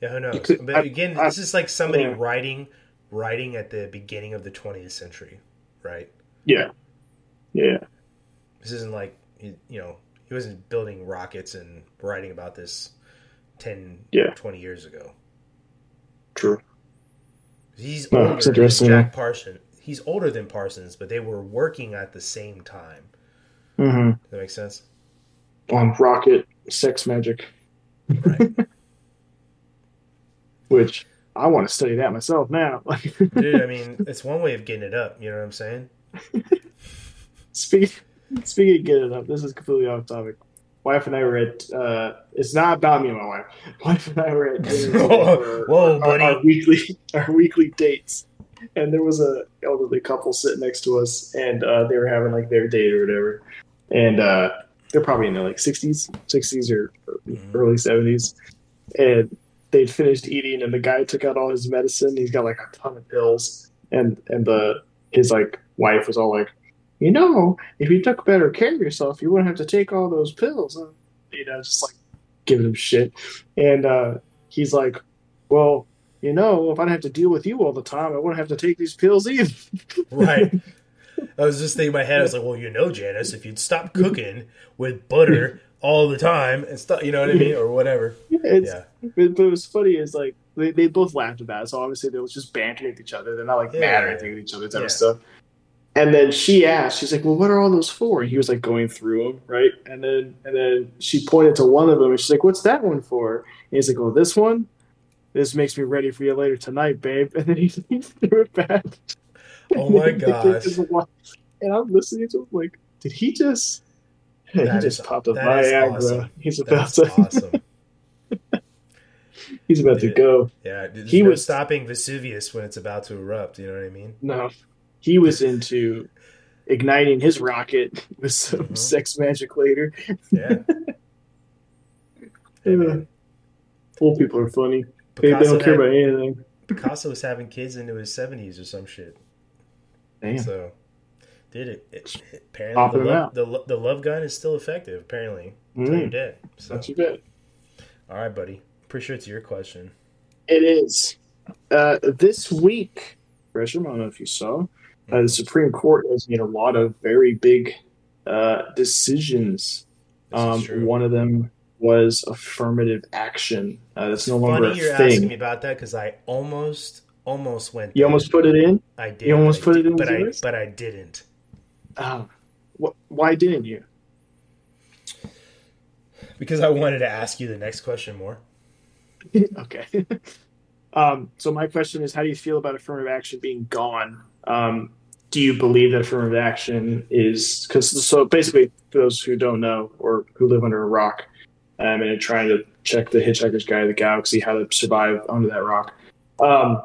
Yeah, who knows? could- but I- again, I- this is like somebody yeah. writing writing at the beginning of the 20th century, right? Yeah. Yeah. This isn't like you know he wasn't building rockets and writing about this 10, Yeah. 20 years ago. True. He's No, older than. Jack Parsons. He's older than Parsons, but they were working at the same time. hmm Does that make sense? On rocket sex magic, Right. which I want to study that myself now. Dude, I mean, it's one way of getting it up. You know what I'm saying? Speaking speaking of getting up, this is completely off topic. Wife and I were at. Uh, it's not about me and my wife. Wife and I were at Whoa, our, buddy. our weekly our weekly dates, and there was a elderly couple sitting next to us, and uh, they were having like their date or whatever, and uh, they're probably in their like sixties, sixties or Mhm. early seventies, and they'd finished eating, and the guy took out all his medicine. He's got like a ton of pills, and and the his like wife was all like, you know, if you took better care of yourself, you wouldn't have to take all those pills. You know, just like giving him shit, and uh, he's like, well. You know, if I didn't have to deal with you all the time, I wouldn't have to take these pills either. Right. I was just thinking in my head, I was like, well, you know, Janice, if you'd stop cooking with butter all the time and stuff, you know what I mean? Or whatever. It's, Yeah. But, but it was funny is like they, they both laughed about it, so obviously they were just bantering with each other. They're not like Yeah. mad or anything at each other type Yeah. of stuff. And then she asked, she's like, "Well, what are all those for?" And he was like going through them, right? And then and then she pointed to one of them, and she's like, "What's that one for?" And he's like, "Oh, this one. This makes me ready for you later tonight, babe." And then he, he threw it back. Oh my gosh. And I'm listening to him like, did he just? he just popped a Viagra. awesome. He's about to. awesome. He's about to go. Yeah. He no was- stopping Vesuvius when it's about to erupt. You know what I mean? No, he was into igniting his rocket with some Mhm. sex magic later. Yeah. Hey, Uh, man. Old people are funny. They, they don't care had- about anything. Picasso was having kids into his 70s or some shit. Damn. So, did it, it, it- apparently the love, the, the love gun is still effective, apparently, until you're Mm, dead. So, not too bad. all right, buddy. Pretty sure it's your question. It is. Uh, this week, Gresham, I don't know if you saw, uh, the Supreme Court has made a lot of very big uh, decisions. Um, one of them was affirmative action. Uh, that's no longer Funny a you're asking me about that because I almost, almost went. You there. almost put it in. I did. you almost put it in but I, list? but I didn't Oh, wh- why didn't you? because I wanted to ask you the next question more. okay. um, so my question is, how do you feel about affirmative action being gone? Um, do you believe that affirmative action is because so basically for those who don't know or who live under a rock um, and are trying to check the Hitchhiker's Guide to the Galaxy how to survive under that rock, um,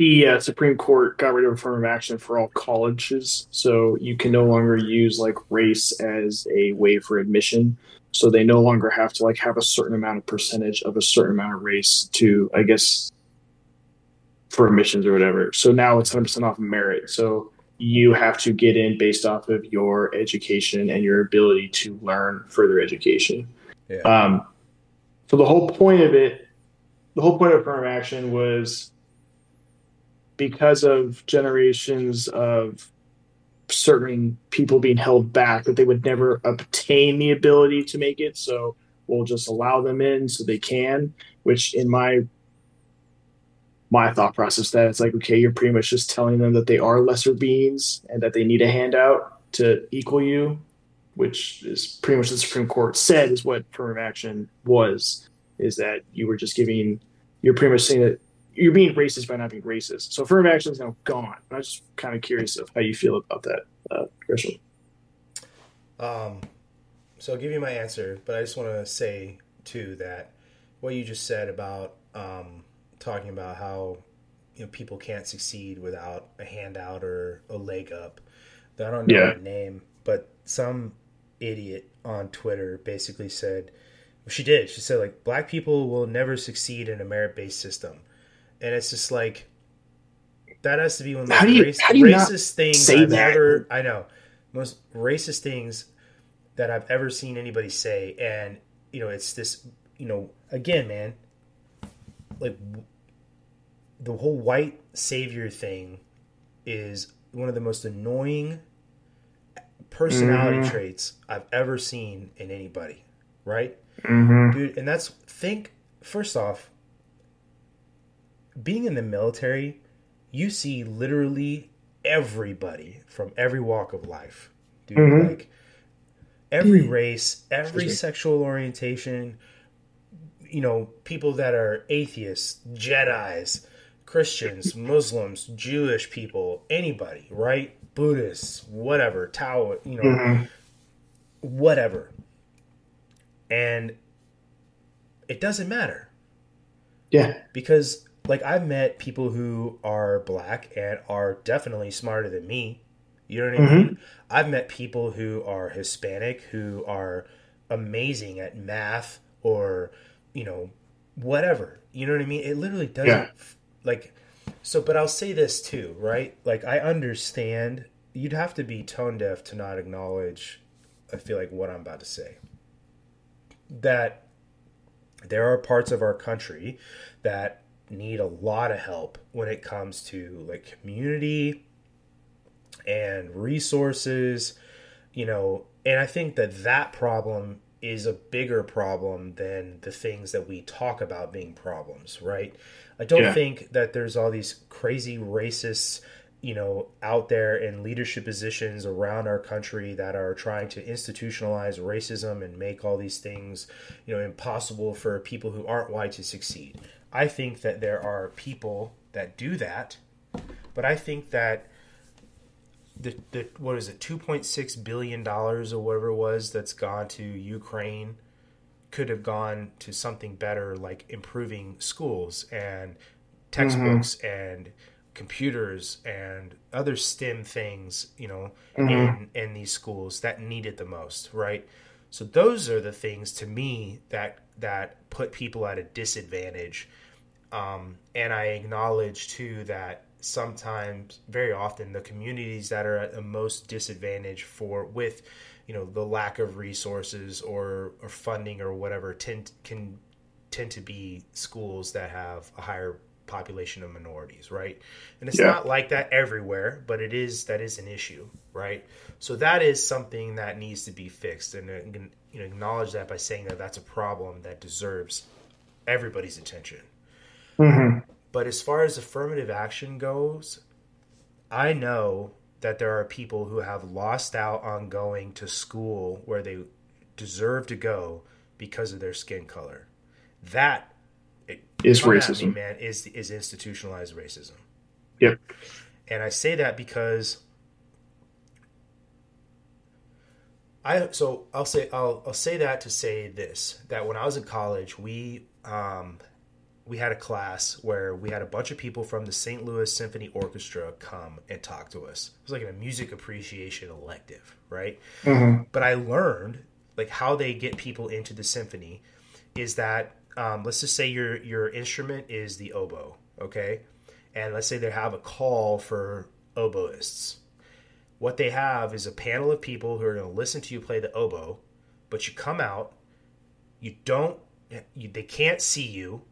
the uh, Supreme Court got rid of affirmative action for all colleges, so you can no longer use like race as a way for admission. So they no longer have to like have a certain amount of percentage of a certain amount of race to i guess for admissions or whatever. So now it's 100% off merit. So you have to get in based off of your education and your ability to learn further education. Yeah. um, so the whole point of it the whole point of affirmative action was because of generations of certain people being held back that they would never obtain the ability to make it. So we'll just allow them in so they can which in my my thought process that it's like okay you're pretty much just telling them that they are lesser beings and that they need a handout to equal you which is pretty much the supreme court said is what affirmative action was is that you were just giving you're pretty much saying that you're being racist by not being racist. So affirmative action is now gone. I'm just kind of curious of how you feel about that, uh, Gresham. Um, so I'll give you my answer, but I just want to say too that what you just said about um, talking about how you know people can't succeed without a handout or a leg up. I don't know Yeah. her name, but some idiot on Twitter basically said she did. She said like black people will never succeed in a merit based system, and it's just like that has to be one of the How do you- race- how do you racist things say I've that? ever. I know most racist things that I've ever seen anybody say, and you know it's this. You know, again, man, like the whole white savior thing is one of the most annoying personality Mhm. traits I've ever seen in anybody, right? Mm-hmm. dude and that's think first off being in the military you see literally everybody from every walk of life dude Mhm. like every race every sexual orientation you know people that are atheists jedis christians muslims jewish people anybody right buddhists whatever tao you know Mm-hmm. whatever. And it doesn't matter Yeah. because like I've met people who are black and are definitely smarter than me. You know what I mm-hmm. mean? I've met people who are Hispanic who are amazing at math or, you know, whatever. You know what I mean? It literally doesn't Yeah. like so but I'll say this too, right? Like I understand you'd have to be tone deaf to not acknowledge I feel like what I'm about to say. That there are parts of our country that need a lot of help when it comes to like community and resources, you know, and I think that that problem is a bigger problem than the things that we talk about being problems, right? I don't Yeah. think that there's all these crazy racists, you know, out there in leadership positions around our country that are trying to institutionalize racism and make all these things, you know, impossible for people who aren't white to succeed. I think that there are people that do that, but I think that the, the what is it 2.6 billion dollars or whatever it was that's gone to Ukraine could have gone to something better like improving schools and textbooks mm-hmm. and computers and other STEM things, you know, mm-hmm. in in these schools that need it the most, right? So those are the things to me that that put people at a disadvantage. Um, and I acknowledge too that sometimes, very often, the communities that are at the most disadvantage for with, you know, the lack of resources or, or funding or whatever tend can tend to be schools that have a higher population of minorities, right? And it's Yeah. not like that everywhere, but it is that is an issue, right? So that is something that needs to be fixed, and uh, you know, acknowledge that by saying that that's a problem that deserves everybody's attention. hmm But as far as affirmative action goes, I know that there are people who have lost out on going to school where they deserve to go because of their skin color. That is it, Is come at me, racism. man, is is institutionalized racism. Yep. And I say that because I so I'll say I'll I'll say that to say this that when I was in college we um we had a class where we had a bunch of people from the St. Louis Symphony Orchestra come and talk to us. It was like a music appreciation elective, right? hmm but I learned like how they get people into the symphony is that um, let's just say your your instrument is the oboe, okay, and let's say they have a call for oboists. What they have is a panel of people who are going to listen to you play the oboe, but you come out, you don't, you, they can't see you.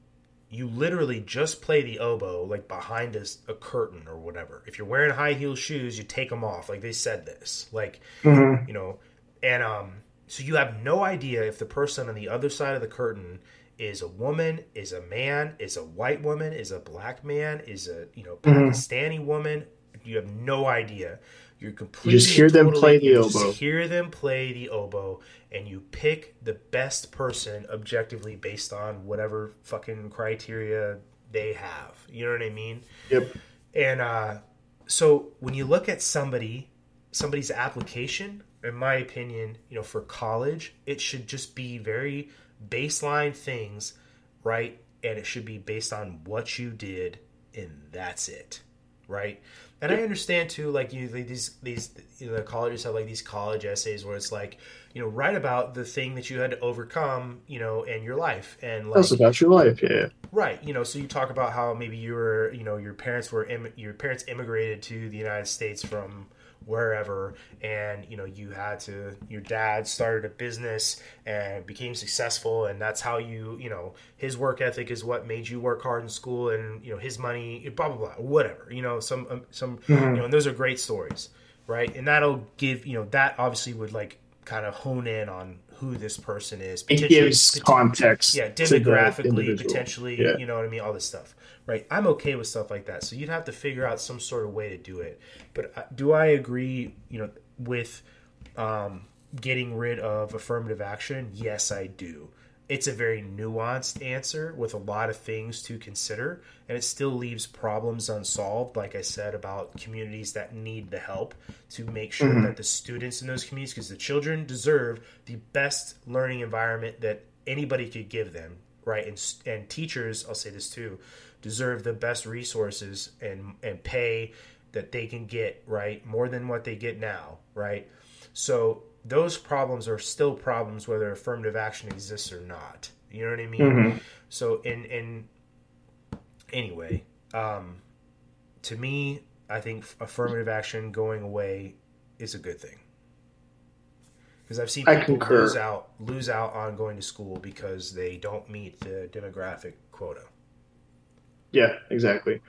You literally just play the oboe like behind a, a curtain or whatever. If you're wearing high heel shoes, you take them off. Like they said this, like hmm you know and um so you have no idea if the person on the other side of the curtain is a woman is a man is a white woman is a black man is a you know Mhm. pakistani woman you have no idea you're completely You just hear them play the you just oboe. hear them play the oboe and you pick the best person objectively based on whatever fucking criteria they have you know what i mean Yep. and uh, so when you look at somebody, somebody's application, in my opinion, you know, for college, it should just be very baseline things, right? And it should be based on what you did, and that's it, right? And I understand too, like you, these these you know, the colleges have like these college essays where it's like, you know, write about the thing that you had to overcome, you know, in your life, and like That's about your life. Yeah. Right. You know, so you talk about how maybe you were, you know, your parents were, Im- your parents immigrated to the United States from wherever, and you know, you had to, your dad started a business and became successful, and that's how you, you know, his work ethic is what made you work hard in school, and you know, his money, blah blah blah, whatever. You know, some um, some, you know, and those are great stories, right? And that'll give, you know, that obviously would like kind of hone in on who this person is. It gives context. yeah demographically potentially Yeah. you know what i mean all this stuff right? I'm okay with stuff like that. So you'd have to figure out some sort of way to do it. But uh, do i agree you know with um, getting rid of affirmative action? Yes i do. It's a very nuanced answer with a lot of things to consider and it still leaves problems unsolved like i said about communities that need the help to make sure that the students in those communities because the children deserve the best learning environment that anybody could give them right? And and teachers i'll say this too deserve the best resources and and pay that they can get right more than what they get now right so those problems are still problems whether affirmative action exists or not You know what I mean? Mhm. So in in anyway, um, to me, I think affirmative action going away is a good thing because I've seen I people concur. lose out lose out on going to school because they don't meet the demographic quota. Yeah, exactly.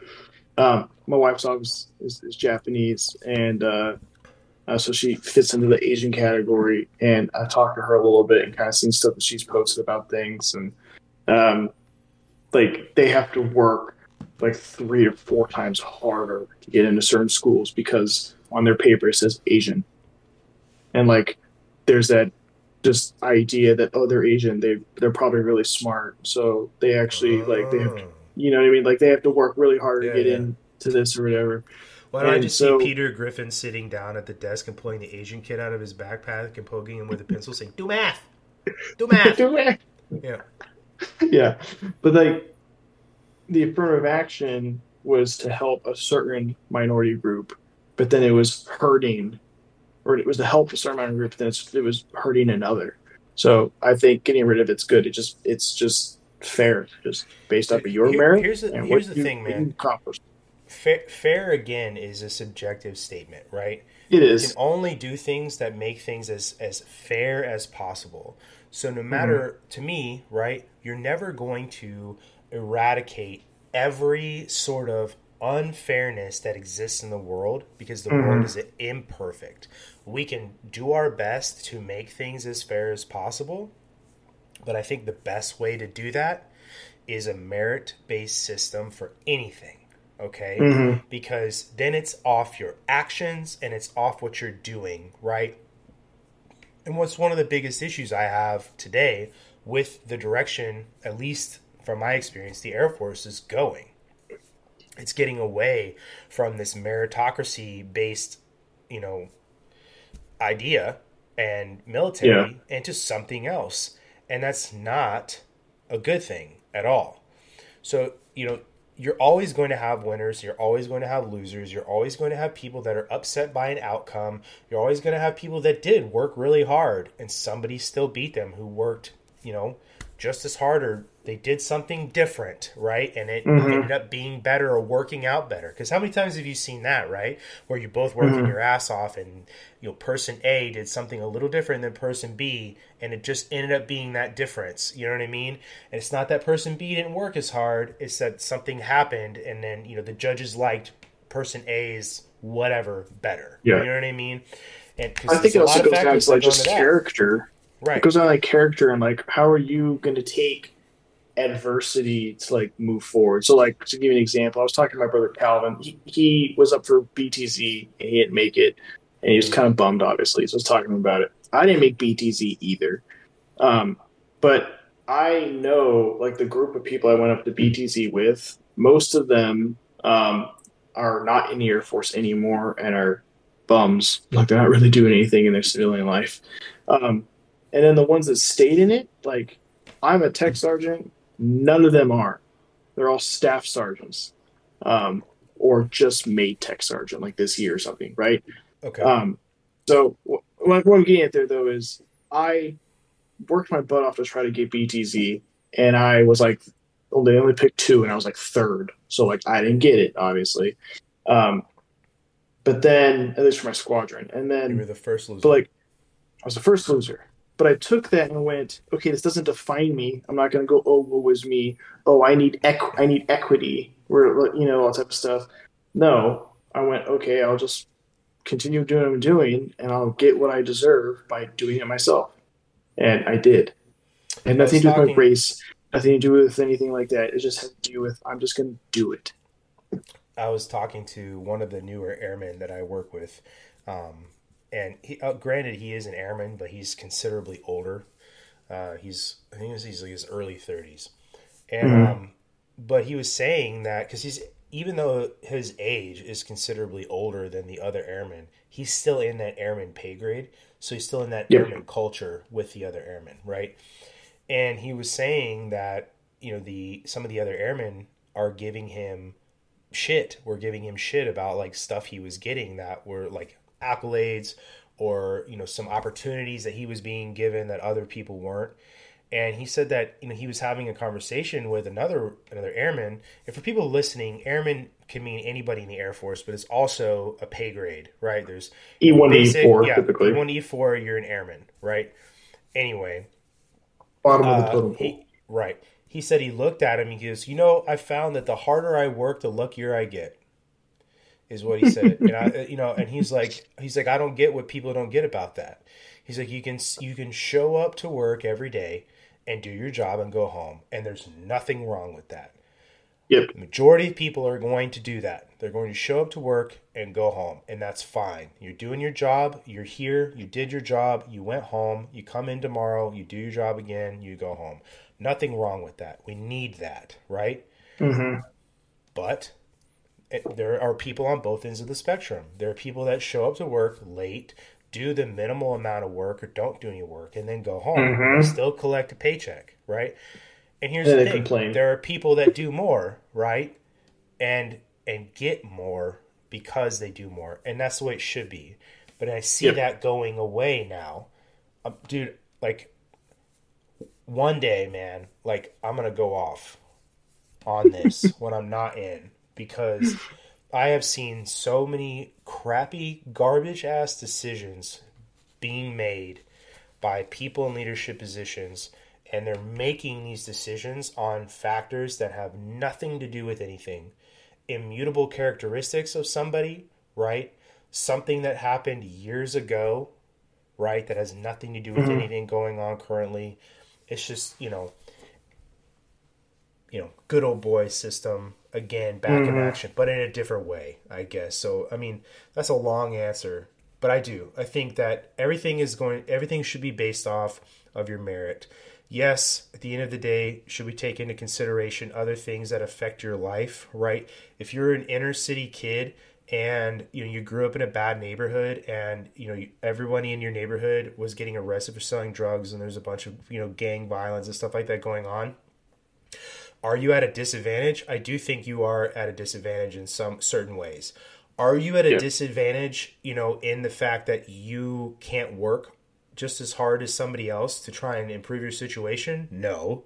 Um, my wife's always is, is Japanese, and uh, uh, so she fits into the Asian category. And I talked to her a little bit and kind of seen stuff that she's posted about things, and um, like they have to work like three to four times harder to get into certain schools because on their paper it says Asian, and like there's that just idea that oh they're Asian they they're probably really smart so they actually like they have Oh. You know what I mean? Like they have to work really hard Yeah, to get yeah. into this or whatever. Why don't I just so- see Peter Griffin sitting down at the desk and pulling the Asian kid out of his backpack and poking him with a pencil, saying, "Do math, do math." yeah, yeah, but like the affirmative action was to help a certain minority group, but then it was hurting, or it was to help a certain minority group, but then it's, it was hurting another. So I think getting rid of it's good. It just it's just fair, just based off of your Here- merit. here's the- and here's what the you- thing, man. accomplished. fair, fair again is a subjective statement, right? It is. You can only do things that make things as as fair as possible. So no mm-hmm. matter to me, right, you're never going to eradicate every sort of unfairness that exists in the world because the world mm-hmm. is imperfect. We can do our best to make things as fair as possible, but I think the best way to do that is a merit-based system for anything. Okay? Mhm. because then it's off your actions and it's off what you're doing, right? And what's one of the biggest issues I have today with the direction, at least from my experience, the Air Force is going. It's getting away from this meritocracy based, you know, idea and military Yeah. into something else. And that's not a good thing at all. So, you know, you're always going to have winners, you're always going to have losers, you're always going to have people that are upset by an outcome, you're always going to have people that did work really hard and somebody still beat them who worked, you know, just as hard or they did something different, right? And it Mhm. ended up being better or working out better. Because how many times have you seen that, right? Where you're both working your ass off and you know person A did something a little different than person B and it just ended up being that difference. You know what I mean? And it's not that person B didn't work as hard, it's that something happened and then, you know, the judges liked person A's whatever better. Yeah. You know what I mean? And I think it also goes down to like just character. It Right. goes on like character and like how are you going to take adversity to like move forward. So like to give you an example, I was talking to my brother Calvin. He, he was up for BTZ and he didn't make it, and he was kind of bummed, obviously. So I was talking about it. I didn't make BTZ either, um, but I know like the group of people I went up to BTZ with. Most of them um, are not in the Air Force anymore and are bums. Like they're not really doing anything in their civilian life. Um, and then the ones that stayed in it, like I'm a tech sergeant, none of them are. They're all staff sergeants, um, or just made tech sergeant like this year or something, right? Okay. Um, so wh- what, what I'm getting at there though is I worked my butt off to try to get BTZ, and I was like, well, they only picked two, and I was like third, so like I didn't get it, obviously. Um, but then at least for my squadron, and then you were the first loser. but like, I was the first loser. But I took that and went, okay, this doesn't define me. I'm not going to go, oh, what was me? Oh, I need equ- I need equity, or you know, all type of stuff. No, I went, okay, I'll just continue doing what I'm doing, and I'll get what I deserve by doing it myself. And I did. And nothing to do with my race, nothing to do with anything like that. It just had to do with I'm just going to do it. I was talking to one of the newer airmen that I work with, um, and he, uh, granted, he is an airman, but he's considerably older. Uh, he's I think he's he's like his early thirties, and Mhm. um, but he was saying that because he's even though his age is considerably older than the other airmen, he's still in that airman pay grade, so he's still in that Yeah. airman culture with the other airmen, right? And he was saying that you know the some of the other airmen are giving him shit were giving him shit about like stuff he was getting that were like accolades or you know some opportunities that he was being given that other people weren't and he said that you know he was having a conversation with another another airman. And for people listening, airman can mean anybody in the Air Force, but it's also a pay grade, right? There's E one e4 yeah, typically. one E four, you're an airman, right? Anyway, Bottom of the uh, totem pole. right. He said he looked at him. He goes, "You know, I found that the harder I work, the luckier I get." Is what he said, and I, you know, and he's like, he's like, I don't get what people don't get about that. He's like, you can you can show up to work every day and do your job and go home, and there's nothing wrong with that. Yep. The majority of people are going to do that. They're going to show up to work and go home, and that's fine. You're doing your job, you're here, you did your job, you went home, you come in tomorrow, you do your job again, you go home. Nothing wrong with that. We need that, right? Mm-hmm. But there are people on both ends of the spectrum. There are people that show up to work late, do the minimal amount of work or don't do any work, and then go home, Mhm. and still collect a paycheck, right? And here's the thing: complain. there are people that do more, right, and and get more because they do more, and that's the way it should be. But I see Yep. that going away now, um, dude. Like one day, man, like I'm gonna go off on this when I'm not in because I have seen so many crappy, garbage ass decisions being made by people in leadership positions, and they're making these decisions on factors that have nothing to do with anything. Immutable characteristics of somebody, right? Something that happened years ago, right? That has nothing to do with Mhm. anything going on currently. It's just, you know, you know, good old boy system again, back in Mhm. action, but in a different way, I guess. So, I mean, that's a long answer, but I do. I think that everything is going, everything should be based off of your merit. Yes, at the end of the day, should we take into consideration other things that affect your life, right? If you're an inner city kid and you know you grew up in a bad neighborhood and you know you- everybody in your neighborhood was getting arrested for selling drugs and there's a bunch of you know gang violence and stuff like that going on are you at a disadvantage? I do think you are at a disadvantage in some certain ways. Are you at a Yeah. disadvantage, you know, in the fact that you can't work just as hard as somebody else to try and improve your situation? No.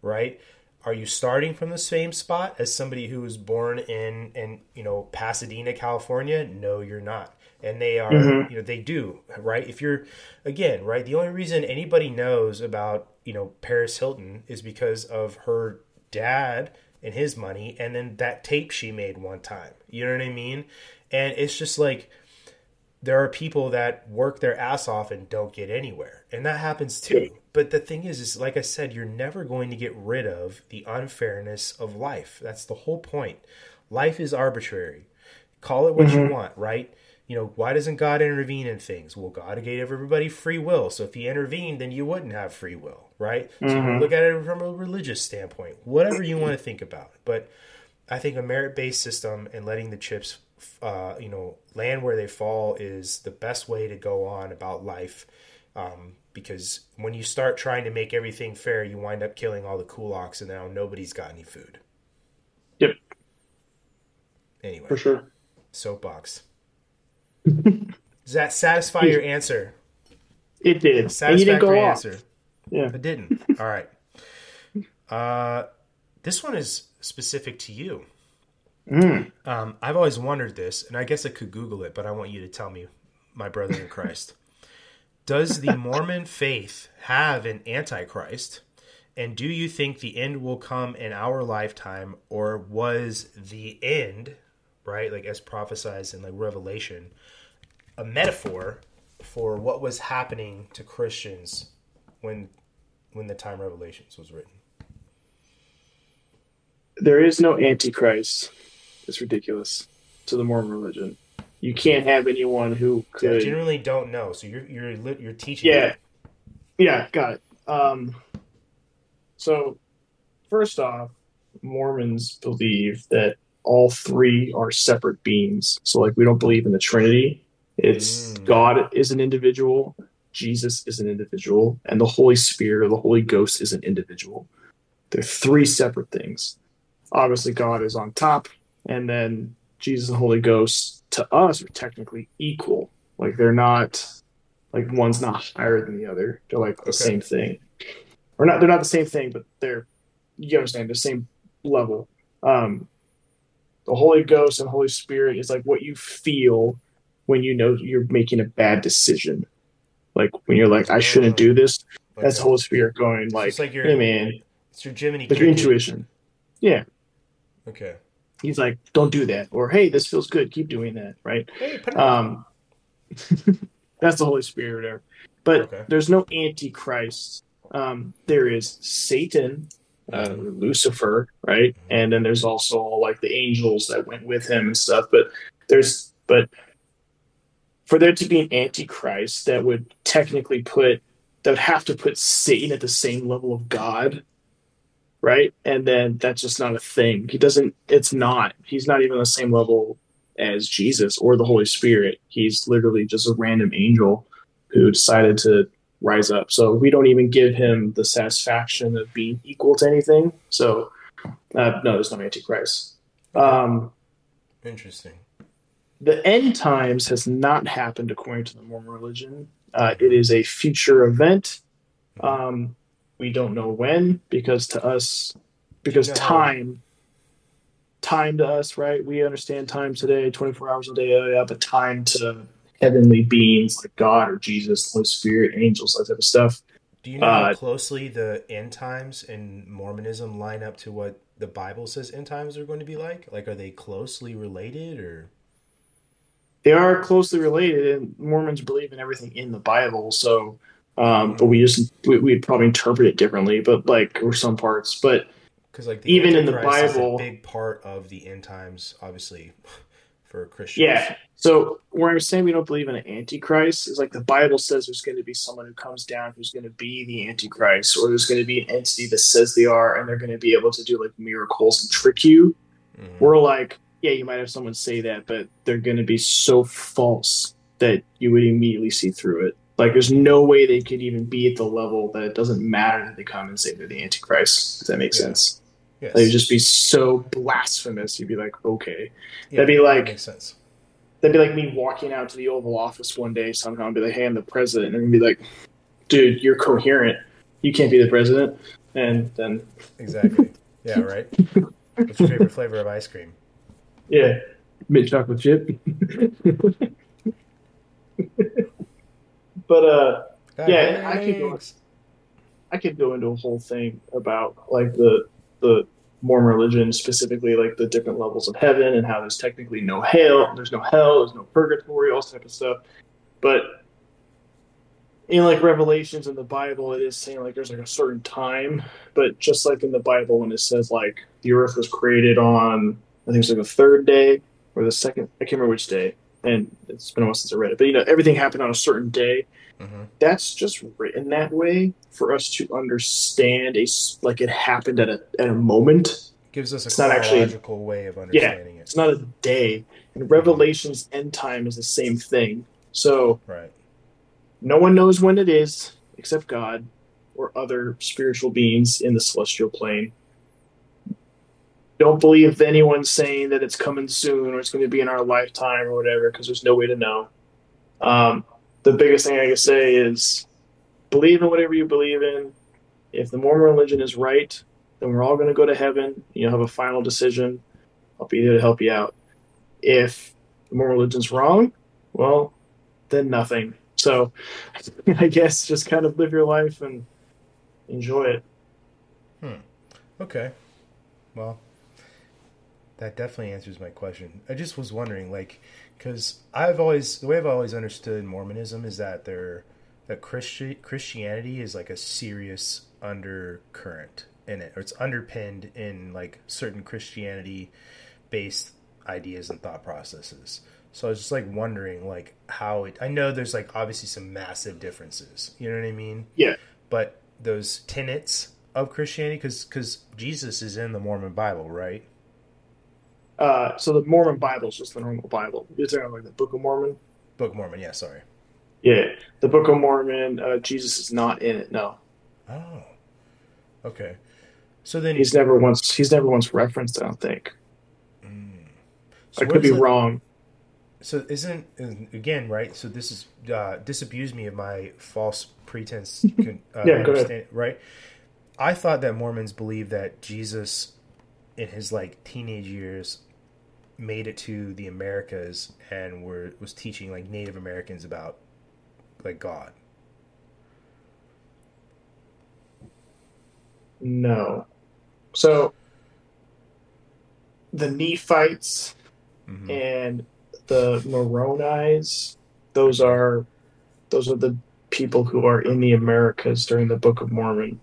Right? Are you starting from the same spot as somebody who was born in in, you know, Pasadena, California? No, you're not. And they are, Mhm. you know, they do, right? If you're again, right, the only reason anybody knows about, you know, Paris Hilton is because of her dad and his money and then that tape she made one time. You know what I mean? And it's just like there are people that work their ass off and don't get anywhere. And that happens too. But the thing is is like I said, you're never going to get rid of the unfairness of life. That's the whole point. Life is arbitrary. Call it what you mm-hmm. want, right? You know, why doesn't God intervene in things? Well, God gave everybody free will. So if he intervened, then you wouldn't have free will, right? So Mhm. look at it from a religious standpoint, whatever you want to think about. But I think a merit based system and letting the chips, uh, you know, land where they fall is the best way to go on about life. Um, because when you start trying to make everything fair, you wind up killing all the kulaks, and now nobody's got any food. Yep, Anyway, for sure. soapbox. Does that satisfy your answer? It did. And you didn't Satisfactory go off. answer. Yeah. it didn't. All right. Uh, this one is specific to you. Mm. Um, I've always wondered this, and I guess I could Google it, but I want you to tell me, my brother in Christ. Does the Mormon faith have an antichrist? And do you think the end will come in our lifetime, or was the end, right, like as prophesized in like Revelation, a metaphor for what was happening to Christians when when the time Revelations was written? There is no antichrist. It's ridiculous to the Mormon religion. You can't have anyone who could. generally don't know, so you're you're you're teaching. Yeah. Yeah, got it. Um, so, first off, Mormons believe that all three are separate beings. So, like, we don't believe in the Trinity. It's Mm. God is an individual, Jesus is an individual, and the Holy Spirit or the Holy Ghost is an individual. They're three separate things. Obviously, God is on top, and then Jesus and Holy Ghost to us are technically equal. Like, they're not like one's not higher than the other. They're like the Okay. same thing. or not. They're not the same thing, but they're you understand the same level. Um, the Holy Ghost and Holy Spirit is like what you feel when you know you're making a bad decision. Like when you're like, I shouldn't do this. That's. Holy Spirit going like, just like your- hey man, It's your Jiminy like your intuition. Yeah, Okay. he's like, don't do that, or hey, this feels good, keep doing that, right? Hey, Um, that's the Holy Spirit there. But Okay. there's no Antichrist. Um, there is Satan, uh, Lucifer, right? And then there's also like the angels that went with him and stuff. But there's, but for there to be an Antichrist that would technically put, that would have to put Satan at the same level of God, right? And then that's just not a thing. He doesn't, it's not. He's not even the same level as Jesus or the Holy Spirit. He's literally just a random angel who decided to rise up. So we don't even give him the satisfaction of being equal to anything. So uh, no, there's no Antichrist. Um, Interesting. the end times has not happened according to the Mormon religion. Uh, it is a future event. Um, we don't know when because to us, because No. time, time to us, right? We understand time today, 24 hours a day, yeah, but time to heavenly beings like God or Jesus, Holy Spirit, angels, that type of stuff. Do you know how Uh, closely the end times in Mormonism line up to what the Bible says end times are going to be like? Like, are they closely related or? They are closely related, and Mormons believe in everything in the Bible. So, um, but we just we, we'd probably interpret it differently, but like or some parts. But Because like the Even in the Bible- is a big part of the end times, obviously, for Christians. yeah, so where I'm saying we don't believe in an antichrist is like the Bible says there's going to be someone who comes down who's going to be the antichrist, or there's going to be an entity that says they are, and they're going to be able to do like miracles and trick you. Mhm. We're like, yeah, you might have someone say that, but they're going to be so false that you would immediately see through it. Like, there's no way they could even be at the level that it doesn't matter that they come and say they're the Antichrist. Does that make Yeah. sense? Yes. They would just be so blasphemous. You'd be like, okay. Yeah, that'd be that like- makes sense. That'd be like me walking out to the Oval Office one day somehow and be like, hey, I'm the president. And be like, dude, you're coherent. You can't be the president. And then, Exactly. yeah. Right. What's your favorite flavor of ice cream? yeah, mint chocolate chip. but, uh, Yeah, I could go- I could go into a whole thing about like the the Mormon religion, specifically like the different levels of heaven and how there's technically no hell, there's no hell, there's no purgatory, all type of stuff. But in like Revelations in the Bible, it is saying like there's like a certain time, but just like in the Bible when it says like the earth was created on I think it's like the third day or the second I can't remember which day, and it's been a while since I read it. But you know everything happened on a certain day Mhm. that's just written that way for us to understand a like it happened at a at a moment. Gives us a It's not actually- chronological way of understanding it. It's not a day. And Revelation's end time is the same thing. So Right. no one knows when it is except God or other spiritual beings in the celestial plane. Don't believe anyone saying that it's coming soon or it's going to be in our lifetime or whatever because there's no way to know. Um, the biggest thing I can say is believe in whatever you believe in. If the Mormon religion is right, then we're all going to go to heaven. You'll have a final decision. I'll be there to help you out. If the Mormon religion's wrong, well, then nothing. So I guess just kind of live your life and enjoy it. Hmm. Okay. Well, that definitely answers my question. I just was wondering, like, because I've always the way I've always understood Mormonism is that they're that Christi- Christianity is like a serious undercurrent in it, or it's underpinned in like certain Christianity based ideas and thought processes. So I was just like wondering, like, how it. I know there's like obviously some massive differences. You know what I mean? Yeah. But those tenets of Christianity, because Jesus is in the Mormon Bible, right? Uh, so the Mormon Bible is just the normal Bible. You're talking like the Book of Mormon. Book of Mormon, yeah. Sorry. Yeah, the Book of Mormon. Uh, Jesus is not in it. No, Oh. Okay. So then he's never once. He's never once referenced. I don't think. Mm. I could be it- wrong. So isn't again right? So this is uh, disabuse me of my false pretense. Uh, Yeah, go ahead. Right. I thought that Mormons believe that Jesus, in his like teenage years, made it to the Americas and were was teaching like Native Americans about like God. No. So the Nephites Mhm. and the Moroni's, those are those are the people who are in the Americas during the Book of Mormon.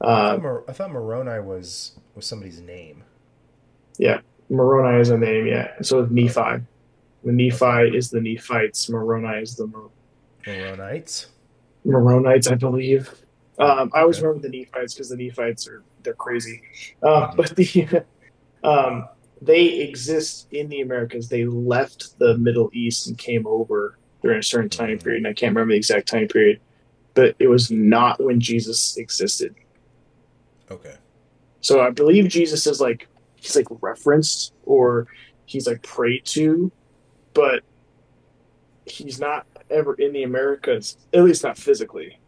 Uh, I thought Moroni was was somebody's name. Yeah, Moroni is a name, yeah. And so is Nephi. The Nephi is the Nephites. Moroni is the Mor- Moronites. Moronites, I believe. Um, I always Okay. remember the Nephites because the Nephites are they're crazy. Um, but the um, they exist in the Americas. They left the Middle East and came over during a certain time period, and I can't remember the exact time period. But it was not when Jesus existed. Okay. So I believe Jesus is like he's like referenced or he's like prayed to, but he's not ever in the Americas, at least not physically.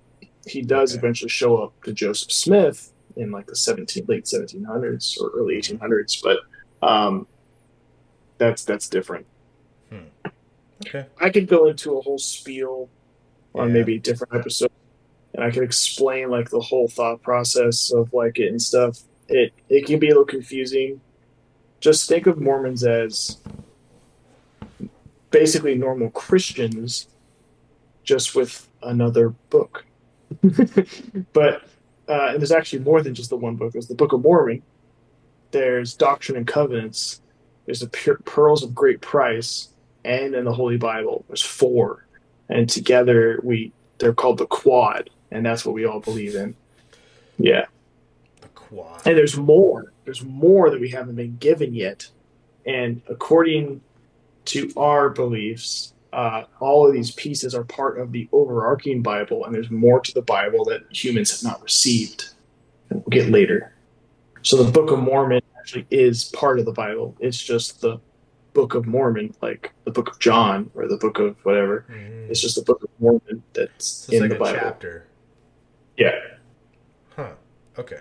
He does Okay. eventually show up to Joseph Smith in like the 17 late 1700s or early 1800s, but um, that's that's different. Okay. I could go into a whole spiel on maybe a different episode, and I could explain like the whole thought process of like it and stuff. It it can be a little confusing. Just think of Mormons as basically normal Christians, just with another book. but uh, and there's actually more than just the one book. There's the Book of Mormon. There's Doctrine and Covenants. There's the Pearls of Great Price, and in the Holy Bible. There's four, and together we they're called the Quad, and that's what we all believe in. Yeah, Quad. and there's more. There's more that we haven't been given yet, and according to our beliefs, uh, all of these pieces are part of the overarching Bible, and there's more to the Bible that humans have not received, and we'll get later. So the Book of Mormon actually is part of the Bible. It's just the Book of Mormon, like the Book of John or the Book of whatever. Mhm. It's just the Book of Mormon that's So in like the Bible. chapter. Yeah. Huh. Okay.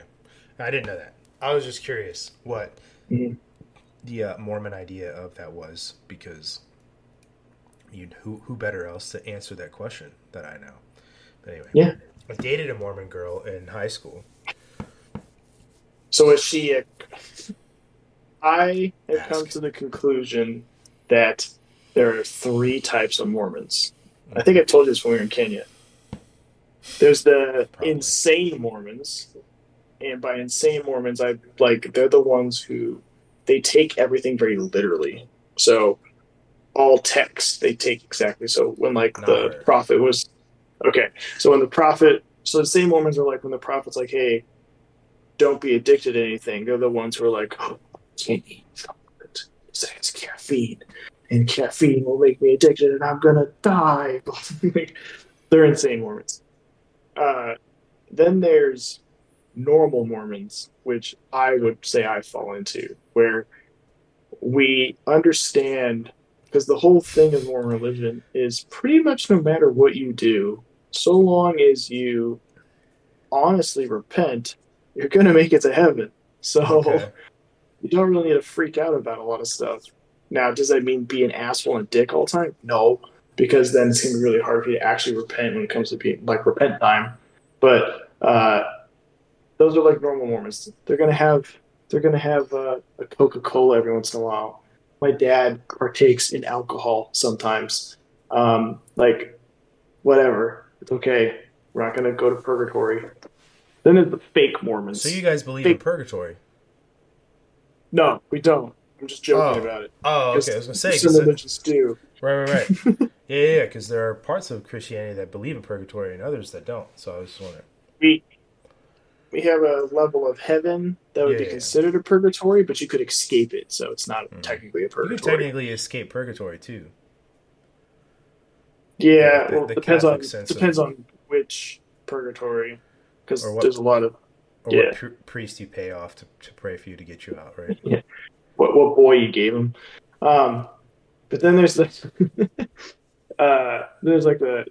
I didn't know that. I was just curious what Mhm. the uh, Mormon idea of that was because you who who better else to answer that question that I know. But anyway. Yeah. I dated a Mormon girl in high school. So is she a? I have Ask. come to the conclusion that there are three types of Mormons. I think I told you this when we were in Kenya. There's the Probably. insane Mormons, and by insane Mormons, I like they're the ones who they take everything very literally. So all text they take exactly. So when like Not the right. prophet was okay, so when the prophet, so the same Mormons are like when the prophet's like, hey, don't be addicted to anything. They're the ones who are like, oh, can't eat chocolate. It has caffeine, and caffeine will make me addicted, and I'm gonna die. They're insane Mormons. Uh, then there's normal Mormons, which I would say I fall into, where we understand because the whole thing of Mormon religion is pretty much no matter what you do, so long as you honestly repent, you're going to make it to heaven. So Okay. you don't really need to freak out about a lot of stuff. Now, does that mean be an asshole and dick all the time? No, because then it's going to be really hard for you to actually repent when it comes to being like repent time. But uh, those are like normal Mormons. They're going to have they're going to have uh, a Coca Cola every once in a while. My dad partakes in alcohol sometimes. Um, like, whatever. It's okay. We're not going to go to purgatory. Then there's the fake Mormons. So you guys believe in purgatory? no, we don't. I'm just joking Oh. about it. Oh, okay. I was gonna say some religions do. right, right, right. yeah, yeah, yeah. Because there are parts of Christianity that believe in purgatory and others that don't. So I was just wondering. We we have a level of heaven that would Yeah, be yeah, yeah. considered a purgatory, but you could escape it, so it's not Mm. technically a purgatory. You purgatory. technically escape purgatory too. yeah, the- well, the depends on Catholic of- depends on which purgatory, because there's a lot of Or Yeah. what pr- priest you pay off to, to pray for you to get you out, right? what what boy you gave him. Um, but then there's the uh, there's like the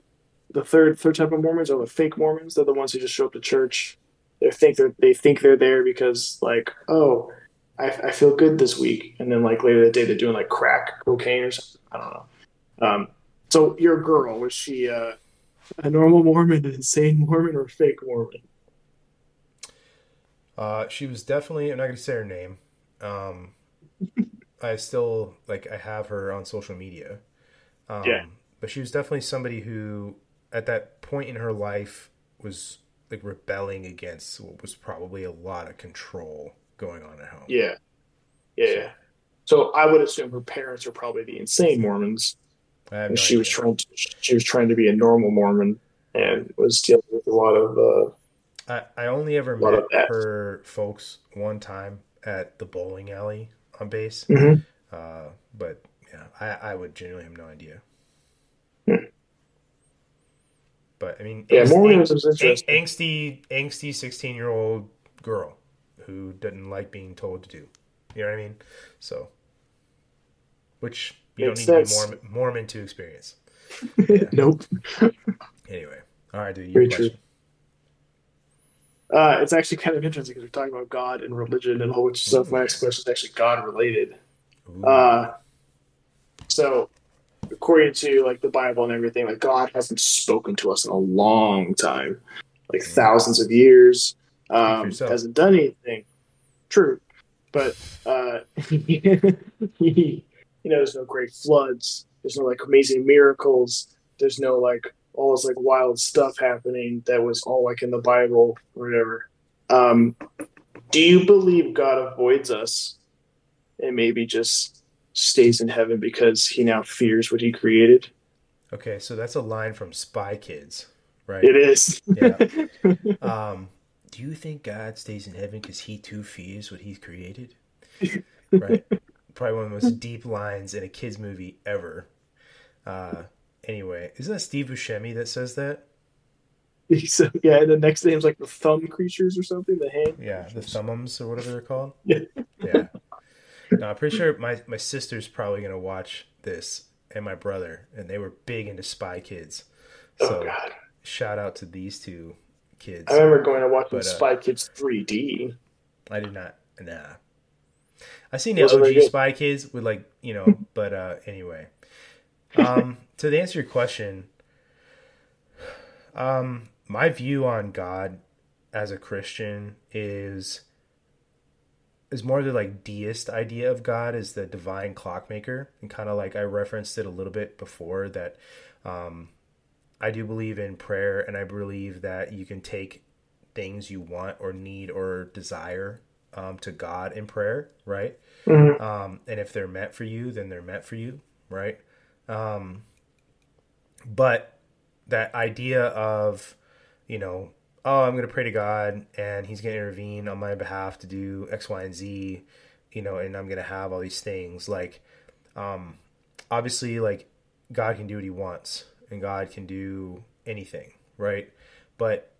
the third third type of Mormons are the fake Mormons. They're the ones who just show up to church They think they're they think they're there because like oh I, I feel good this week, and then like later that day they're doing like crack cocaine or something. I don't know. Um, so your girl was she uh, a normal Mormon, an insane Mormon, or a fake Mormon? Uh, she was definitely. I'm not gonna say her name. Um, I still like. I have her on social media. Um, Yeah. But she was definitely somebody who, at that point in her life, was like rebelling against what was probably a lot of control going on at home. Yeah, yeah. yeah. So I would assume her parents are probably the insane Mormons, I have and no she was trying to she was trying to be a normal Mormon and was dealing with a lot of uh, I, I only ever met her folks one time at the bowling alley on base. Mhm. Uh, but yeah, I, I would genuinely have no idea. Hmm. But I mean, yeah. angst- Mormonism is ang- interesting. angsty, angsty sixteen year old girl who doesn't like being told to do. You know what I mean? So, which you Makes don't need sense. to be Mormon, Mormon to experience. nope. Anyway, all right, dude. Very Your true. Uh, it's actually kind of interesting because we're talking about God and religion and a whole bunch of stuff. My next question is actually God related. Uh, so, according to like the Bible and everything, like God hasn't spoken to us in a long time, like thousands of years. Um, hasn't done anything. True, but uh, he, you know, there's no great floods. There's no like amazing miracles. There's no like all this like wild stuff happening that was all like in the Bible or whatever. Um, do you believe God avoids us and maybe just stays in heaven because he now fears what he created? Okay, so that's a line from Spy Kids, right? It is. Yeah. Um, do you think God stays in heaven because he too fears what he's created? Right. Probably one of the most deep lines in a kids movie ever. Uh, anyway, isn't that Steve Buscemi that says that? so, yeah, and the next name's like the thumb creatures or something, the hand. Yeah, the Thumbums or whatever they're called. Yeah. Yeah. No, I'm pretty sure my my sister's probably gonna watch this, and my brother, and they were big into Spy Kids. So oh god. shout out to these two kids. I remember going to watch But, uh, Spy Kids 3D. I did not. Nah. I seen the OG. Spy Kids with like you know, but uh anyway. Um, to answer your question, um, my view on God as a Christian is is more the like deist idea of God as the divine clockmaker, and kind of like I referenced it a little bit before that. Um, I do believe in prayer, and I believe that you can take things you want or need or desire um, to God in prayer, right? Mhm. Um, and if they're meant for you, then they're meant for you, right? Um, but that idea of, you know, oh, I'm going to pray to God and He's going to intervene on my behalf to do X, Y, and Z, you know, and I'm going to have all these things. Like, um, obviously, like, God can do what He wants and God can do anything, right? But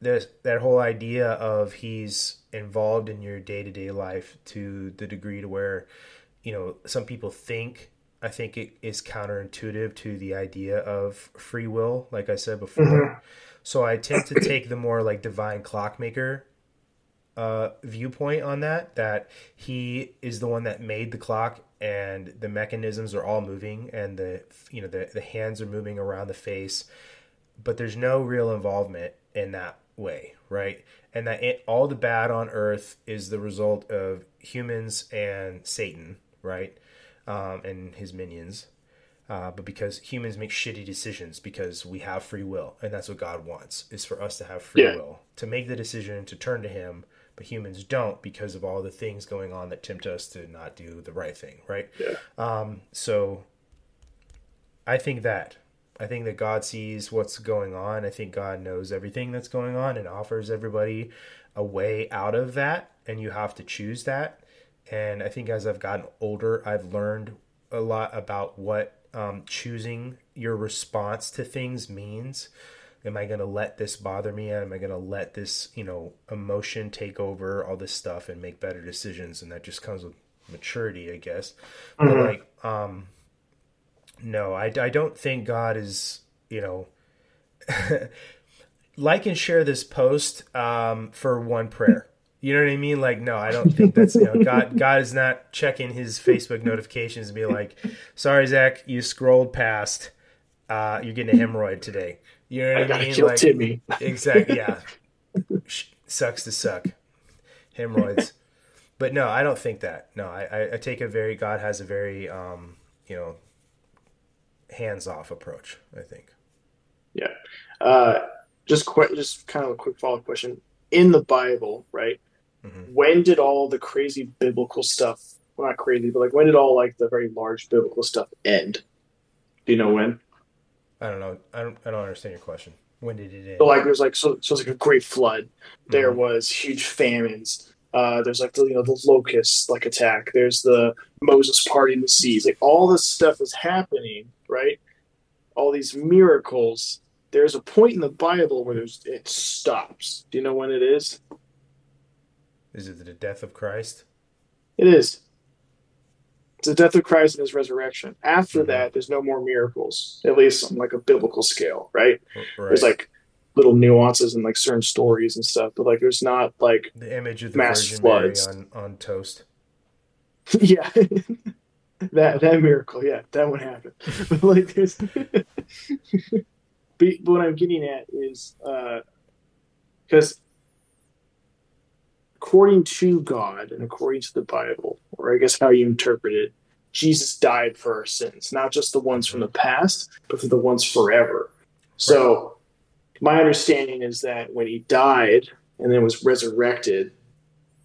there's that whole idea of He's involved in your day to day life to the degree to where, you know, some people think I think it is counterintuitive to the idea of free will, like I said before. Mhm. So I tend to take the more like divine clockmaker uh, viewpoint on that. That he is the one that made the clock, and the mechanisms are all moving, and the you know the the hands are moving around the face, but there's no real involvement in that way, right? And that it, all the bad on Earth is the result of humans and Satan, right? um, and his minions. Uh, but because humans make shitty decisions because we have free will, and that's what God wants is for us to have free Yeah. will to make the decision to turn to Him. But humans don't because of all the things going on that tempt us to not do the right thing, right? Yeah. Um, so I think that I think that God sees what's going on. I think God knows everything that's going on and offers everybody a way out of that, and you have to choose that. And I think as I've gotten older, I've learned a lot about what um, choosing your response to things means. Am I going to let this bother me? Am I going to let this, you know, emotion take over all this stuff and make better decisions? And that just comes with maturity, I guess. But Mhm. like, um, no, I, I don't think God is, you know, like and share this post um, for one prayer. You know what I mean? Like, no, I don't think that's you know, God. God is not checking his Facebook notifications and be like, "Sorry, Zach, you scrolled past. Uh, you're getting a hemorrhoid today." You know what I, I mean? kill Like, Timmy. exactly. Yeah, sucks to suck. Hemorrhoids. but no, I don't think that. No, I, I, I take a very God has a very um, you know hands off approach. I think. Yeah. Uh, just qu- just kind of a quick follow up question. In the Bible, right? Mhm. When did all the crazy biblical stuff? Well, not crazy, but like when did all like the very large biblical stuff end? Do you know when? I don't know. I don't. I don't understand your question. When did it end? So like there's like so so it's like a great flood. There Mhm. was huge famines. Uh, there's like the you know the locust like attack. There's the Moses party in the seas. Like all this stuff is happening, right? All these miracles. There's a point in the Bible where there's it stops. Do you know when it is? Is it the death of Christ? It is. It's the death of Christ and his resurrection. After Mhm. that, there's no more miracles, at least on like a biblical scale, right? Right. There's like little nuances and like certain stories and stuff, but like there's not like the image of the mass Virgin floods. Mary on, on toast. yeah. that that miracle, yeah, that would happen. But like there's but what I'm getting at is uh because according to God and according to the Bible, or I guess how you interpret it, Jesus died for our sins, not just the ones from the past, but for the ones forever. So my understanding is that when he died and then was resurrected,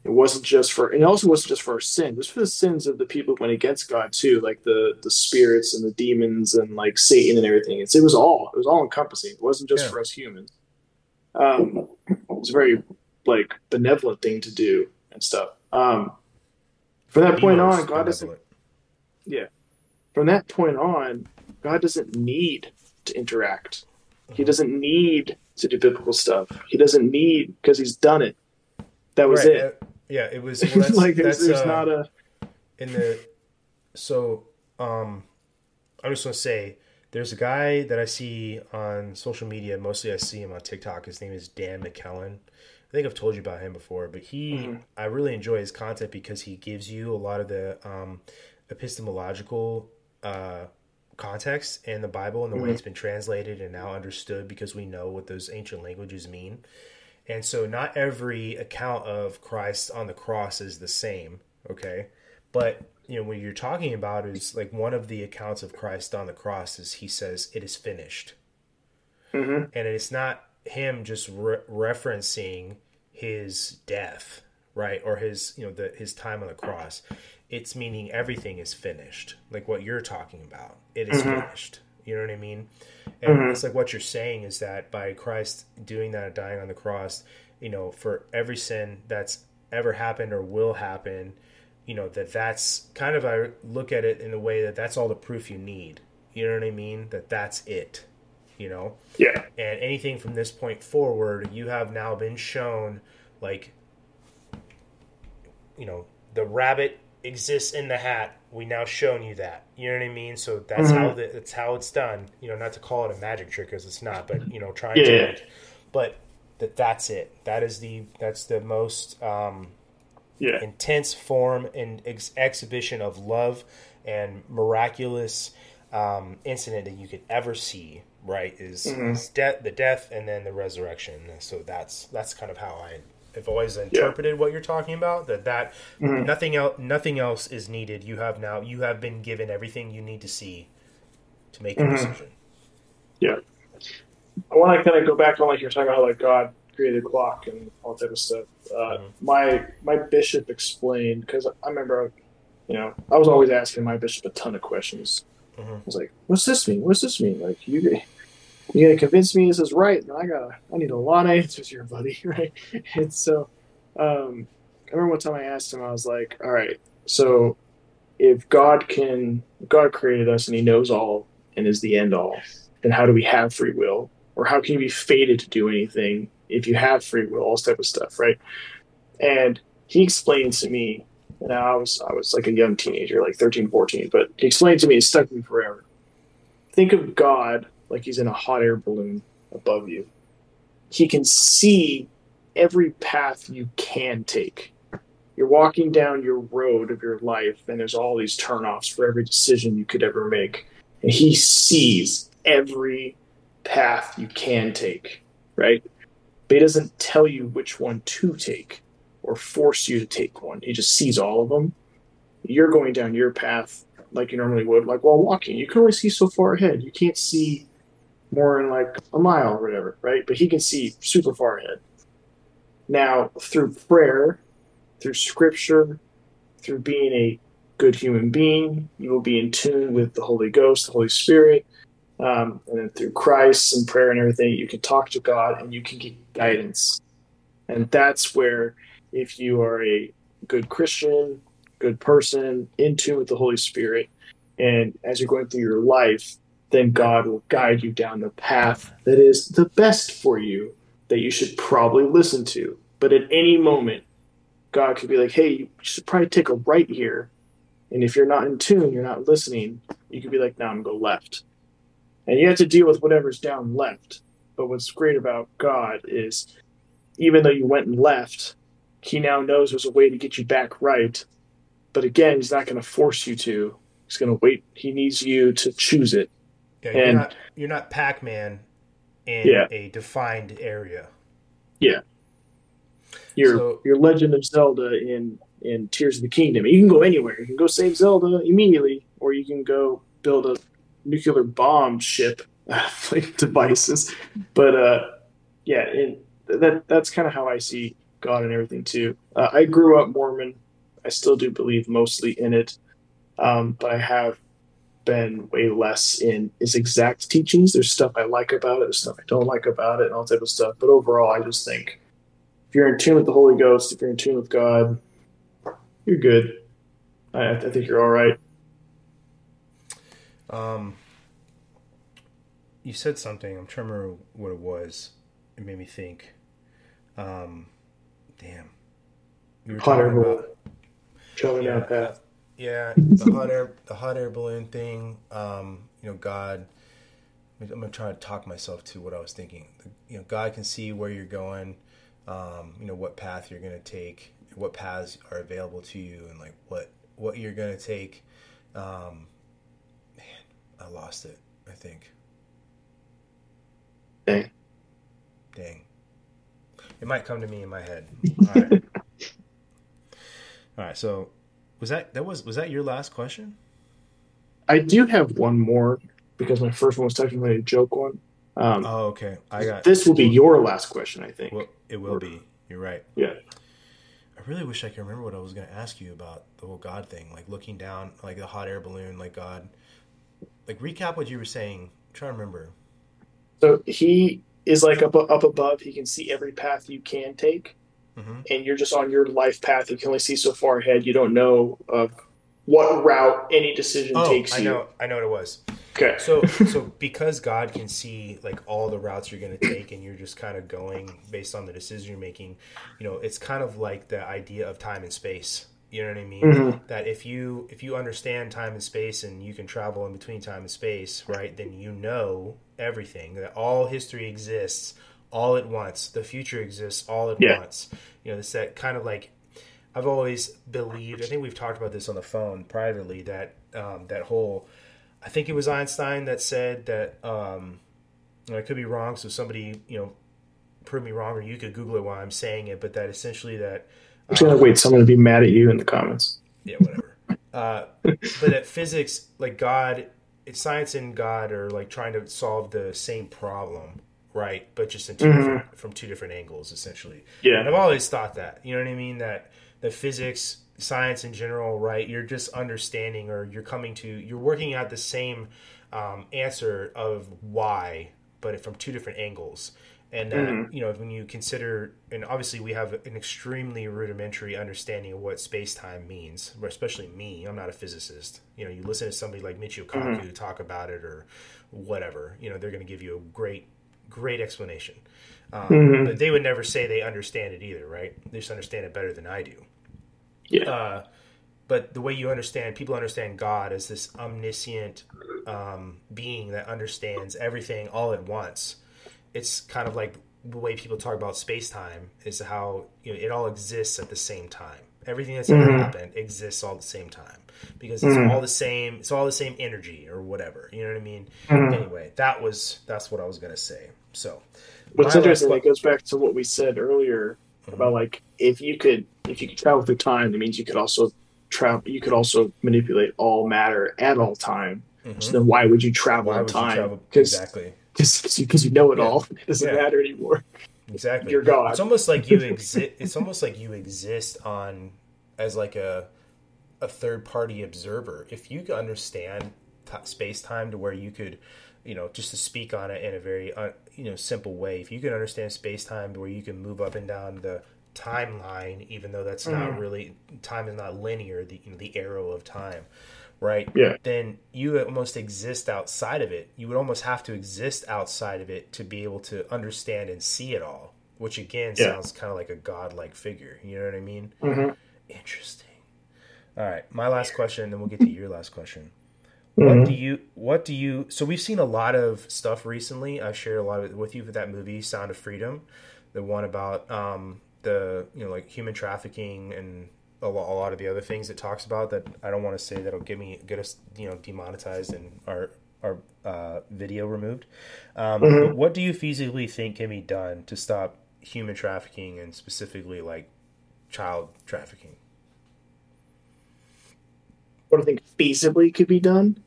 it wasn't just for, and it also wasn't just for our sin. It was for the sins of the people who went against God too, like the the spirits and the demons and like Satan and everything. It's, it was all, it was all encompassing. It wasn't just Yeah. for us humans. Um, it was very like benevolent thing to do and stuff. Um, from that point on, God doesn't benevolent. from that point on, God doesn't need to interact. He doesn't need to do biblical stuff. He doesn't need because he's done it. That was Right, it. yeah, it was. Well, that's, like there's, that's, there's uh, not a in the so um i'm just gonna say there's a guy that i see on social media mostly i see him on tiktok his name is dan mcclellan i think i've told you about him before but he Mhm. i really enjoy his content because he gives you a lot of the um epistemological uh context in the bible and the way Mhm. it's been translated and now understood because we know what those ancient languages mean and so not every account of christ on the cross is the same okay but you know what you're talking about is like one of the accounts of Christ on the cross is he says it is finished, Mhm. and it's not him just re- referencing his death, right, or his you know the his time on the cross. It's meaning everything is finished, like what you're talking about. It is Mhm. finished. You know what I mean? And Mhm. it's like what you're saying is that by Christ doing that, dying on the cross, you know, for every sin that's ever happened or will happen, you know that that's kind of I look at it in a way that that's all the proof you need. You know what I mean? That that's it. You know, yeah. and anything from this point forward, you have now been shown like, you know, the rabbit exists in the hat. We now shown you that. You know what I mean? So that's how the, that's how it's done. You know, not to call it a magic trick because it's not, but you know, trying to, Yeah. like, but that that's it. That is the that's the most um, Yeah. intense form and ex- exhibition of love and miraculous um, incident that you could ever see. Right is, Mhm. is de- the death and then the resurrection. So that's that's kind of how I have always interpreted what you're talking about. That that Mhm. nothing else nothing else is needed. You have now you have been given everything you need to see to make your Mhm. decision. Yeah, I want to kind of go back on like you're talking about like God created a clock and all that type of stuff. Uh, Mhm. My my bishop explained because I remember, you know, I was always asking my bishop a ton of questions. Mhm. I was like, "What's this mean? What's this mean? Like you, you gotta convince me this is right, and I gotta, I need a lot of answers here, buddy, right?" And so, um, I remember one time I asked him, I was like, "All right, so if God can, if God created us and He knows all and is the end all, then how do we have free will, or how can you be fated to do anything if you have free will, all this type of stuff, right?" And he explained to me, and I was I was like a young teenager, like 13, 14, but he explained to me, it stuck with me forever. Think of God like he's in a hot air balloon above you, he can see every path you can take. You're walking down your road of your life, and there's all these turnoffs for every decision you could ever make. And he sees every path you can take, right? But he doesn't tell you which one to take or force you to take one. He just sees all of them. You're going down your path like you normally would, like while walking. You can only see so far ahead. You can't see more than like a mile or whatever, right? But he can see super far ahead. Now, through prayer, through scripture, through being a good human being, you will be in tune with the Holy Ghost, the Holy Spirit, um, and then through Christ and prayer and everything, you can talk to God and you can get guidance. And that's where, if you are a good Christian, good person, in tune with the Holy Spirit, and as you're going through your life, then God will guide you down the path that is the best for you, that you should probably listen to. But at any moment, God could be like, hey, you should probably take a right here. And if you're not in tune, you're not listening, you could be like, now I'm going to go left and you have to deal with whatever's down left. But what's great about God is even though you went left, he now knows there's a way to get you back right. But again, he's not going to force you to. He's going to wait. He needs you to choose it. Yeah, you're and not, you're not Pac-Man in yeah. a defined area. Yeah. You're so, you're Legend of Zelda in in Tears of the Kingdom. You can go anywhere. You can go save Zelda immediately, or you can go build a nuclear bomb ship like devices. But uh, yeah, and that that's kind of how I see God and everything too. Uh, I grew up Mormon. I still do believe mostly in it, um, but I have been way less in his exact teachings. There's stuff I like about it, there's stuff I don't like about it, and all type of stuff. But overall, I just think if you're in tune with the Holy Ghost, if you're in tune with God, you're good. I, I think you're all right. Um, you said something. I'm trying to remember what it was. It made me think. Um, damn. You were hot talking about yeah, that. Yeah, the hot air, the hot air balloon thing. Um, you know, God. I'm gonna try to talk myself to what I was thinking. You know, God can see where you're going. Um, you know what path you're gonna take, what paths are available to you, and like what what you're gonna take. Um, man, I lost it. I think. Dang. Dang. It might come to me in my head. All right. All right. So, was that that was was that your last question? I do have one more because my first one was technically a joke one. Um, oh, okay. I got this. Will be your last question, I think. Well, it will or, be. You're right. Yeah. I really wish I could remember what I was going to ask you about the whole God thing, like looking down, like the hot air balloon, like God like recap what you were saying. Trying to remember. So he is like up up above. He can see every path you can take, mm-hmm. and you're just on your life path. You can only see so far ahead. You don't know of what route any decision oh, takes I you. know. I know what it was. Okay. So so because God can see like all the routes you're going to take, and you're just kind of going based on the decision you're making. You know, it's kind of like the idea of time and space you know what I mean? Mm-hmm. That if you if you understand time and space and you can travel in between time and space, right? Then you know everything. That all history exists all at once. The future exists all at yeah. once. You know, it's that kind of like I've always believed. I think we've talked about this on the phone privately. That um, that whole. I think it was Einstein that said that. Um, I could be wrong, so somebody you know prove me wrong, or you could Google it while I'm saying it. But that essentially that I'm just gonna wait someone to be mad at you in the comments. Yeah, whatever. uh, but at physics, like God, it's science and God are like trying to solve the same problem, right? But just two mm-hmm. from two different angles, essentially. Yeah. And I've always thought that. You know what I mean? That the physics, science in general, right? You're just understanding, or you're coming to, you're working out the same um, answer of why, but from two different angles and that mm-hmm. you know when you consider and obviously we have an extremely rudimentary understanding of what space-time means especially me i'm not a physicist you know you listen to somebody like michio kaku mm-hmm. talk about it or whatever you know they're going to give you a great great explanation um, mm-hmm. but they would never say they understand it either right they just understand it better than i do yeah uh, but the way you understand people understand god as this omniscient um, being that understands everything all at once it's kind of like the way people talk about space time is how you know it all exists at the same time. Everything that's Mhm. ever happened exists all at the same time because it's Mhm. all the same. It's all the same energy or whatever. You know what I mean? Mhm. Anyway, that was that's what I was gonna say. So, What's interesting, last it goes back to what we said earlier about like if you could if you could travel through time, it means you could also travel. You could also manipulate all matter at all time. So then, why would you travel why in time? Because exactly? Because you know it Yeah. all. It doesn't Yeah. matter anymore. Exactly. You're God. It's almost like you exist. It's almost like you exist on as like a a third party observer. If you could understand t- space time to where you could, you know, just to speak on it in a very uh, you know simple way. If you could understand space time to where you can move up and down the timeline, even though that's not Mhm. really time is not linear. The you know, the arrow of time. Right. Yeah. Then you almost exist outside of it. You would almost have to exist outside of it to be able to understand and see it all. Which again Yeah. sounds kind of like a godlike figure. You know what I mean? hmm Interesting. All right, my last question, and then we'll get to your last question. Mhm. What do you? What do you? So we've seen a lot of stuff recently. I shared a lot of it with you for that movie, Sound of Freedom, the one about um, the you know like human trafficking and a lot, a lot of the other things it talks about. That I don't want to say that'll get me get us you know demonetized and our our uh, video removed. Um, Mhm. But what do you feasibly think can be done to stop human trafficking and specifically like child trafficking? What do you think feasibly could be done.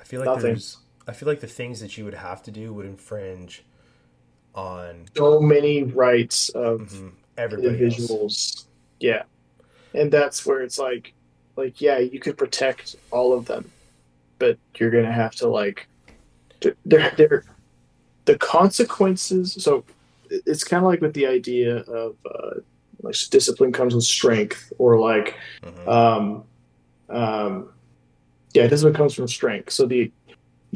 I feel like Nothing. there's. I feel like the things that you would have to do would infringe on So many rights of mhm, everybody else. individuals. Yeah. And that's where it's like like yeah, you could protect all of them, but you're going to have to like they're, they're the consequences so it's kind of like with the idea of uh, like discipline comes with strength or like Mhm. um, um, yeah, discipline comes from strength. So the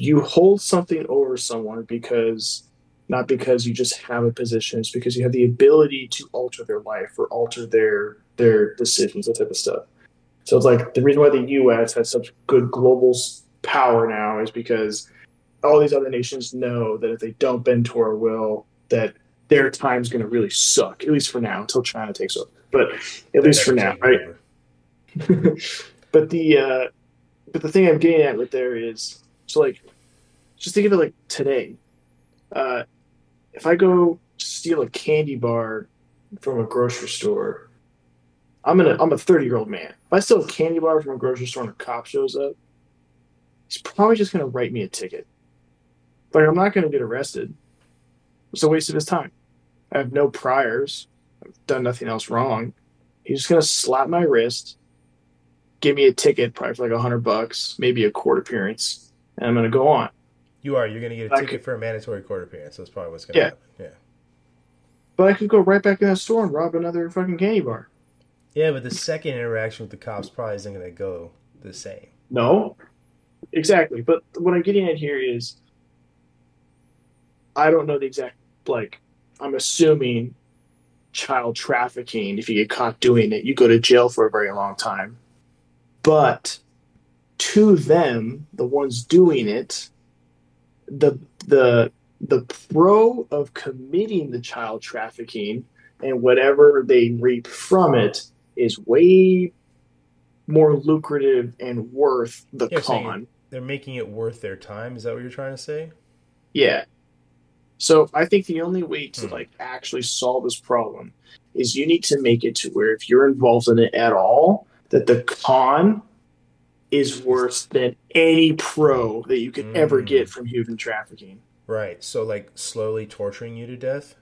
you hold something over someone because not because you just have a position, it's because you have the ability to alter their life or alter their their decisions, that type of stuff. So it's like the reason why the U.S. has such good global power now is because all these other nations know that if they don't bend to our will, that their time's going to really suck. At least for now, until China takes over. But at least for now, right? but the uh, but the thing I'm getting at with there is so like just think of it like today. Uh, if I go steal a candy bar from a grocery store, I'm gonna I'm a 30 year old man. If I steal a candy bar from a grocery store and a cop shows up, he's probably just gonna write me a ticket. Like I'm not gonna get arrested. It's a waste of his time. I have no priors. I've done nothing else wrong. He's just gonna slap my wrist, give me a ticket, probably for like a hundred bucks, maybe a court appearance, and I'm gonna go on. You are. You're going to get a I ticket could- for a mandatory court appearance. That's probably what's going to Yeah. happen. Yeah. But I could go right back in that store and rob another fucking candy bar. Yeah, but the second interaction with the cops probably isn't going to go the same. No, exactly. But what I'm getting at here is, I don't know the exact like. I'm assuming child trafficking. If you get caught doing it, you go to jail for a very long time. But to them, the ones doing it, the the the pro of committing the child trafficking and whatever they reap from it is way more lucrative and worth the Yeah, so con. They're making it worth their time. Is that what you're trying to say? Yeah. So I think the only way to Hmm. like actually solve this problem is you need to make it to where if you're involved in it at all, that the con is worse than any pro that you could ever Mm. get from human trafficking. Right. So, like, slowly torturing you to death,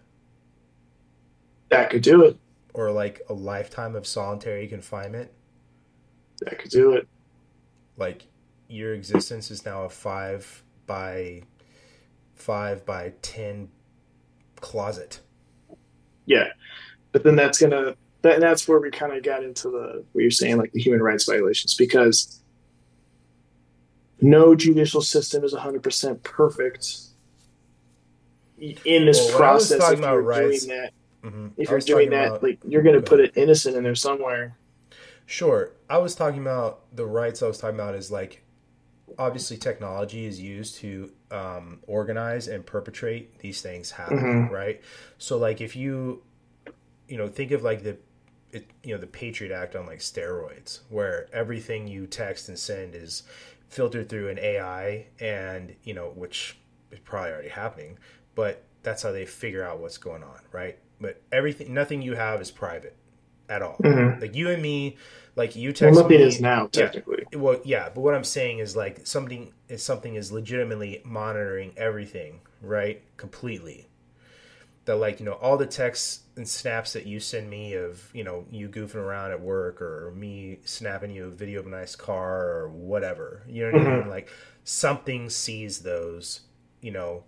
That could do it. or like a lifetime of solitary confinement. That could do it. Like, your existence is now a five by five by ten closet. Yeah. But then that's gonna that that's where we kind of got into the what you're saying, like the human rights violations, because no judicial system is 100% perfect in this Well, when I was process. If you're rights- doing that, Mm-hmm. if you're doing that, like you're gonna put it innocent in there somewhere. Sure. I was talking about the rights I was talking about is like obviously technology is used to um, organize and perpetrate these things happen, Mhm. right? So like if you you know think of like the it, you know the Patriot Act on like steroids, where everything you text and send is filtered through an AI, and you know which is probably already happening, but that's how they figure out what's going on, right? But everything, nothing you have is private at all. Mhm. Like you and me, like you Well, text nothing me. is now Yeah. technically. Well, yeah, but what I'm saying is like something is something is legitimately monitoring everything, right? Completely. That like you know all the texts and snaps that you send me of you know you goofing around at work or me snapping you a video of a nice car or whatever. You know what I mean? Mm-hmm. Like something sees those, you know,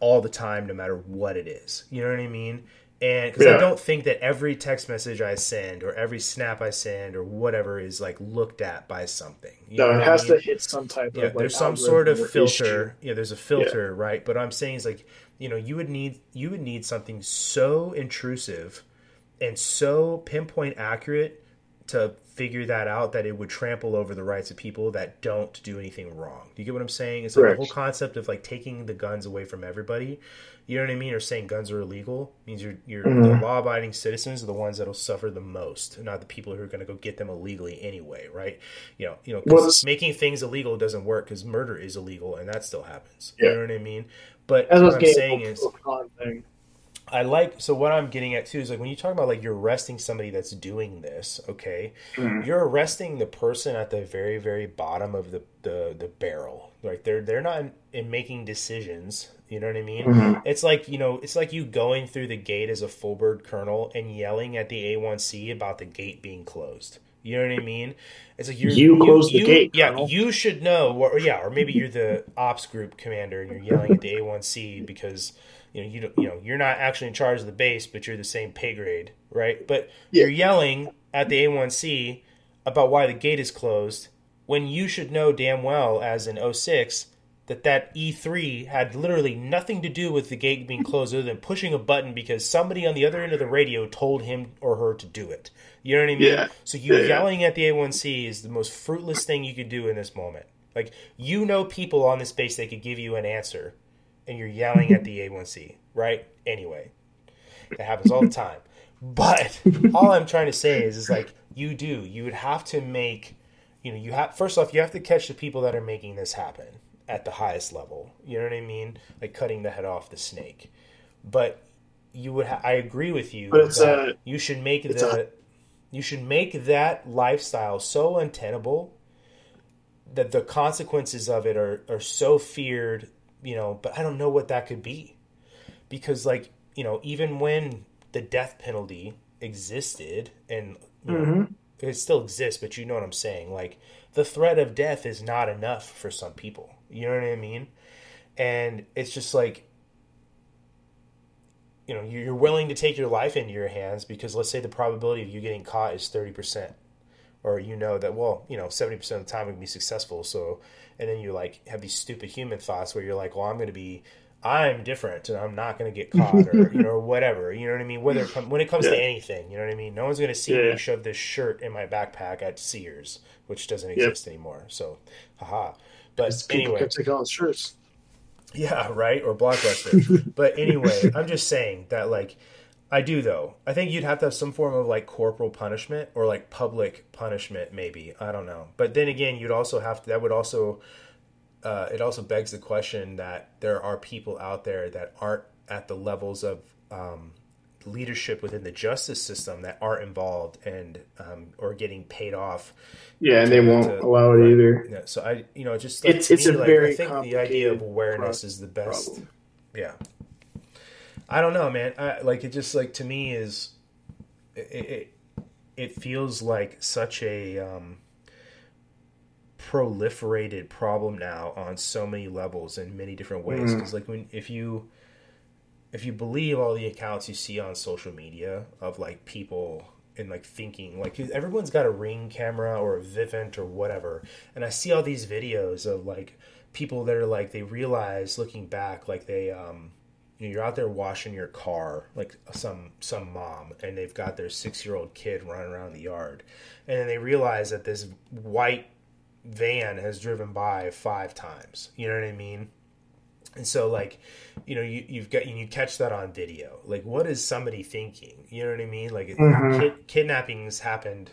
all the time, no matter what it is. You know what I mean? And because I don't think that every text message I send or every snap I send or whatever is like looked at by something. You No, know it what I has mean? to hit some type yeah, of like there's some sort of filter. Yeah, there's a filter, right? But what I'm saying is like, you know, you would need you would need something so intrusive and so pinpoint accurate to figure that out that it would trample over the rights of people that don't do anything wrong. Do you get what I'm saying? It's like Correct. the whole concept of like taking the guns away from everybody. You know what I mean? Or saying guns are illegal means you're you're Mhm. the law abiding citizens are the ones that'll suffer the most, not the people who are going to go get them illegally anyway, right? You know, you know, Well, making things illegal doesn't work because murder is illegal and that still happens. Yeah. You know what I mean? But was what I'm saying is. I like so what I'm getting at too is like when you talk about like you're arresting somebody that's doing this, okay? Mhm. You're arresting the person at the very very bottom of the the, the barrel. Like they're they're not in, in making decisions. You know what I mean? Mhm. It's like you know, it's like you going through the gate as a full bird colonel and yelling at the A1C about the gate being closed. You know what I mean? It's like you're, You close the gate, Yeah, Colonel. you should know. Or, yeah, or maybe you're the ops group commander and you're yelling at the A1C because you know you don't, you know you're not actually in charge of the base, but you're the same pay grade, right? But Yeah. you're yelling at the A1C about why the gate is closed when you should know damn well as an 06 that that E3 had literally nothing to do with the gate being closed other than pushing a button because somebody on the other end of the radio told him or her to do it. You know what I mean? Yeah. So you Yeah, yeah. yelling at the A1C is the most fruitless thing you could do in this moment. Like you know people on this base that could give you an answer and you're yelling at the A1C, right? Anyway. It happens all the time. But all I'm trying to say is is like you do. You would have to make you know, you have first off you have to catch the people that are making this happen at the highest level. You know what I mean? Like cutting the head off the snake. But you would ha- I agree with you But it's a- you should make the a- you should make that lifestyle so untenable that the consequences of it are, are so feared, you know, but I don't know what that could be. Because like, you know, even when the death penalty existed and you know, Mhm. it still exists, but you know what I'm saying. Like the threat of death is not enough for some people. You know what I mean? And it's just like you know, you're willing to take your life into your hands because let's say the probability of you getting caught is 30%. Or you know that, well, you know, 70% of the time we can be successful. So, and then you like have these stupid human thoughts where you're like, well, I'm going to be, I'm different and I'm not going to get caught or, you know, or whatever. You know what I mean? Whether when it comes to anything, you know what I mean? No one's going to see Yeah. me shove this shirt in my backpack at Sears, which doesn't exist anymore. So, haha. But people anyway. kept taking all the shirts. Yeah, right. Or Blockbuster. but anyway, I'm just saying that like I do though. I think you'd have to have some form of like corporal punishment or like public punishment, maybe. I don't know. But then again, you'd also have to. That would also. Uh, it also begs the question that there are people out there that aren't at the levels of um, leadership within the justice system that aren't involved and um, or getting paid off Yeah, and they won't to- allow it right. either. yeah, so I, you know, just like, It's- it's me, a like, very I think the idea of awareness is the best. Yeah, I don't know, man. I, like it just like to me is it it, it feels like such a um, proliferated problem now on so many levels in many different ways. Because like when if you if you believe all the accounts you see on social media of like people and like thinking like everyone's got a ring camera or a vivint or whatever and i see all these videos of like people that are like they realize looking back like they um you're out there washing your car like some some mom and they've got their six year old kid running around the yard and then they realize that this white van has driven by five times. You know what i mean and so like you know you, you've got you catch that on video. Like what is somebody thinking? You know what i mean? Like mm-hmm. kid, kidnappings happened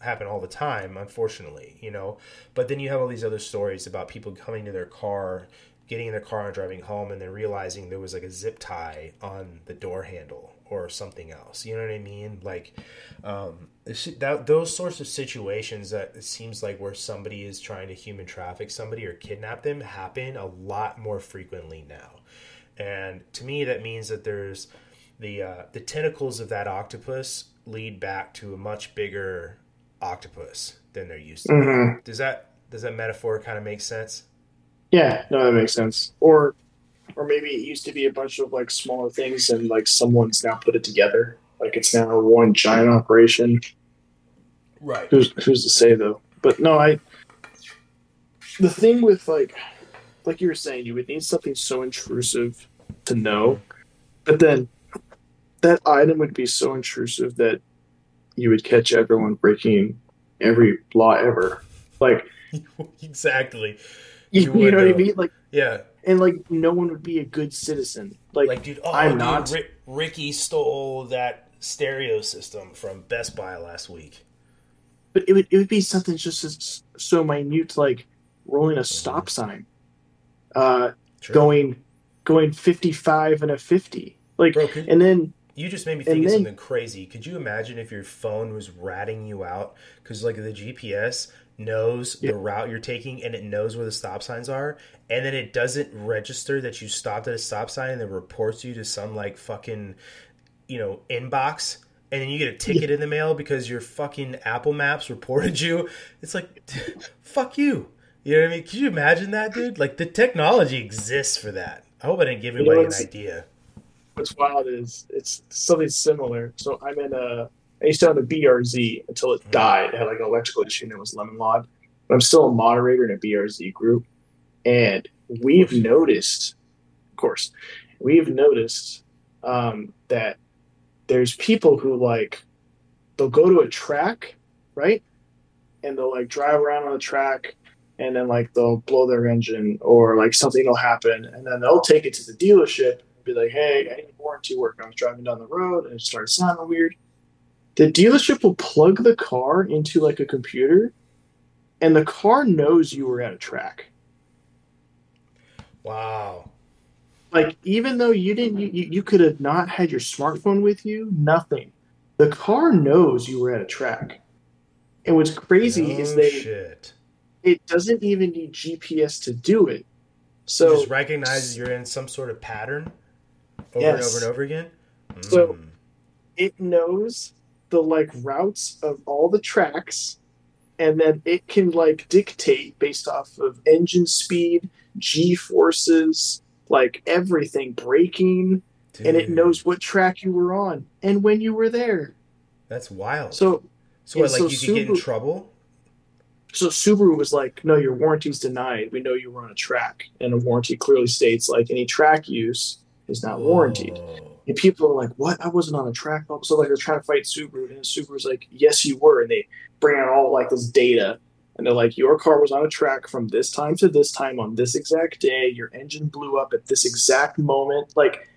happen all the time unfortunately you know? But then you have all these other stories about people coming to their car getting in their car and driving home and then realizing there was like a zip tie on the door handle or something else. You know what I mean? Like um, that, those sorts of situations that it seems like where somebody is trying to human traffic somebody or kidnap them happen a lot more frequently now. And to me, that means that there's the uh, the tentacles of that octopus lead back to a much bigger octopus than they're used to. Mm-hmm. Does that does that metaphor kind of make sense? Yeah, no, that makes sense. Or or maybe it used to be a bunch of like smaller things and like someone's now put it together. Like it's now one giant operation. Right. Who's who's to say though? But no, I the thing with like like you were saying, you would need something so intrusive to know. But then that item would be so intrusive that you would catch everyone breaking every law ever. Like exactly. You, you, know what I mean? Like yeah, and like no one would be a good citizen. Like, like dude, oh, I'm dude, not. Rick, Ricky stole that stereo system from Best Buy last week. But it would it would be something just as, so minute, like rolling a mm-hmm. stop sign, uh, going going 55 and a 50, like, Bro, could, and then you just made me think of then, something crazy. Could you imagine if your phone was ratting you out because like the GPS knows the route you're taking and it knows where the stop signs are and then it doesn't register that you stopped at a stop sign and then reports you to some like fucking you know inbox and then you get a ticket yeah. in the mail because your fucking apple maps reported you. It's like fuck you. You know what i mean? Can you imagine that dude? Like the technology exists for that. I hope i didn't give anybody you know, an idea. what's wild is it's something similar. So i'm in a I used to have a BRZ until it died. It had like an electrical issue and it was lemon log. But I'm still a moderator in a BRZ group. And we've noticed, of course, we've noticed um, that there's people who like, they'll go to a track, right? And they'll like drive around on the track and then like they'll blow their engine or like something will happen. And then they'll take it to the dealership and be like, hey, I need warranty work. I was driving down the road and it started sounding weird the dealership will plug the car into like a computer and the car knows you were at a track wow like even though you didn't you, you could have not had your smartphone with you nothing the car knows you were at a track and what's crazy no is that shit. it doesn't even need gps to do it so it just recognizes you're in some sort of pattern over yes. and over and over again so mm. it knows the like routes of all the tracks and then it can like dictate based off of engine speed, G forces, like everything, braking, Dude. and it knows what track you were on and when you were there. That's wild. So, so what, like so you could get in trouble. So Subaru was like, "No, your warranty's denied. We know you were on a track, and a warranty clearly states like any track use is not warranted." Oh. And people are like, "What? I wasn't on a track." So like they're trying to fight Subaru, and Subaru's like, "Yes, you were." And they bring out all like this data, and they're like, "Your car was on a track from this time to this time on this exact day. Your engine blew up at this exact moment." Like,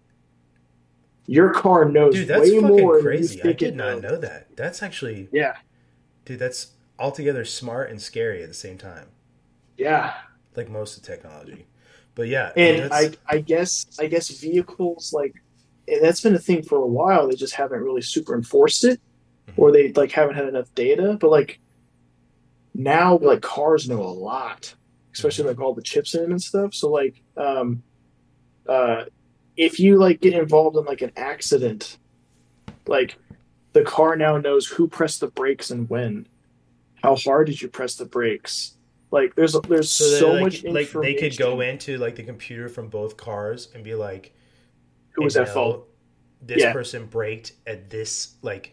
your car knows dude, that's way more. Crazy. I did not know that. That's actually yeah, dude. That's altogether smart and scary at the same time. Yeah, like most of technology. But yeah, and I I guess I guess vehicles like and that's been a thing for a while. They just haven't really super enforced it, or they like haven't had enough data. But like now, like cars know a lot, especially like all the chips in and stuff. So like, um, uh, if you like get involved in like an accident, like the car now knows who pressed the brakes and when. How hard did you press the brakes? Like there's there's so, so like, much like they could go into like the computer from both cars and be like who was at fault? This yeah. person braked at this like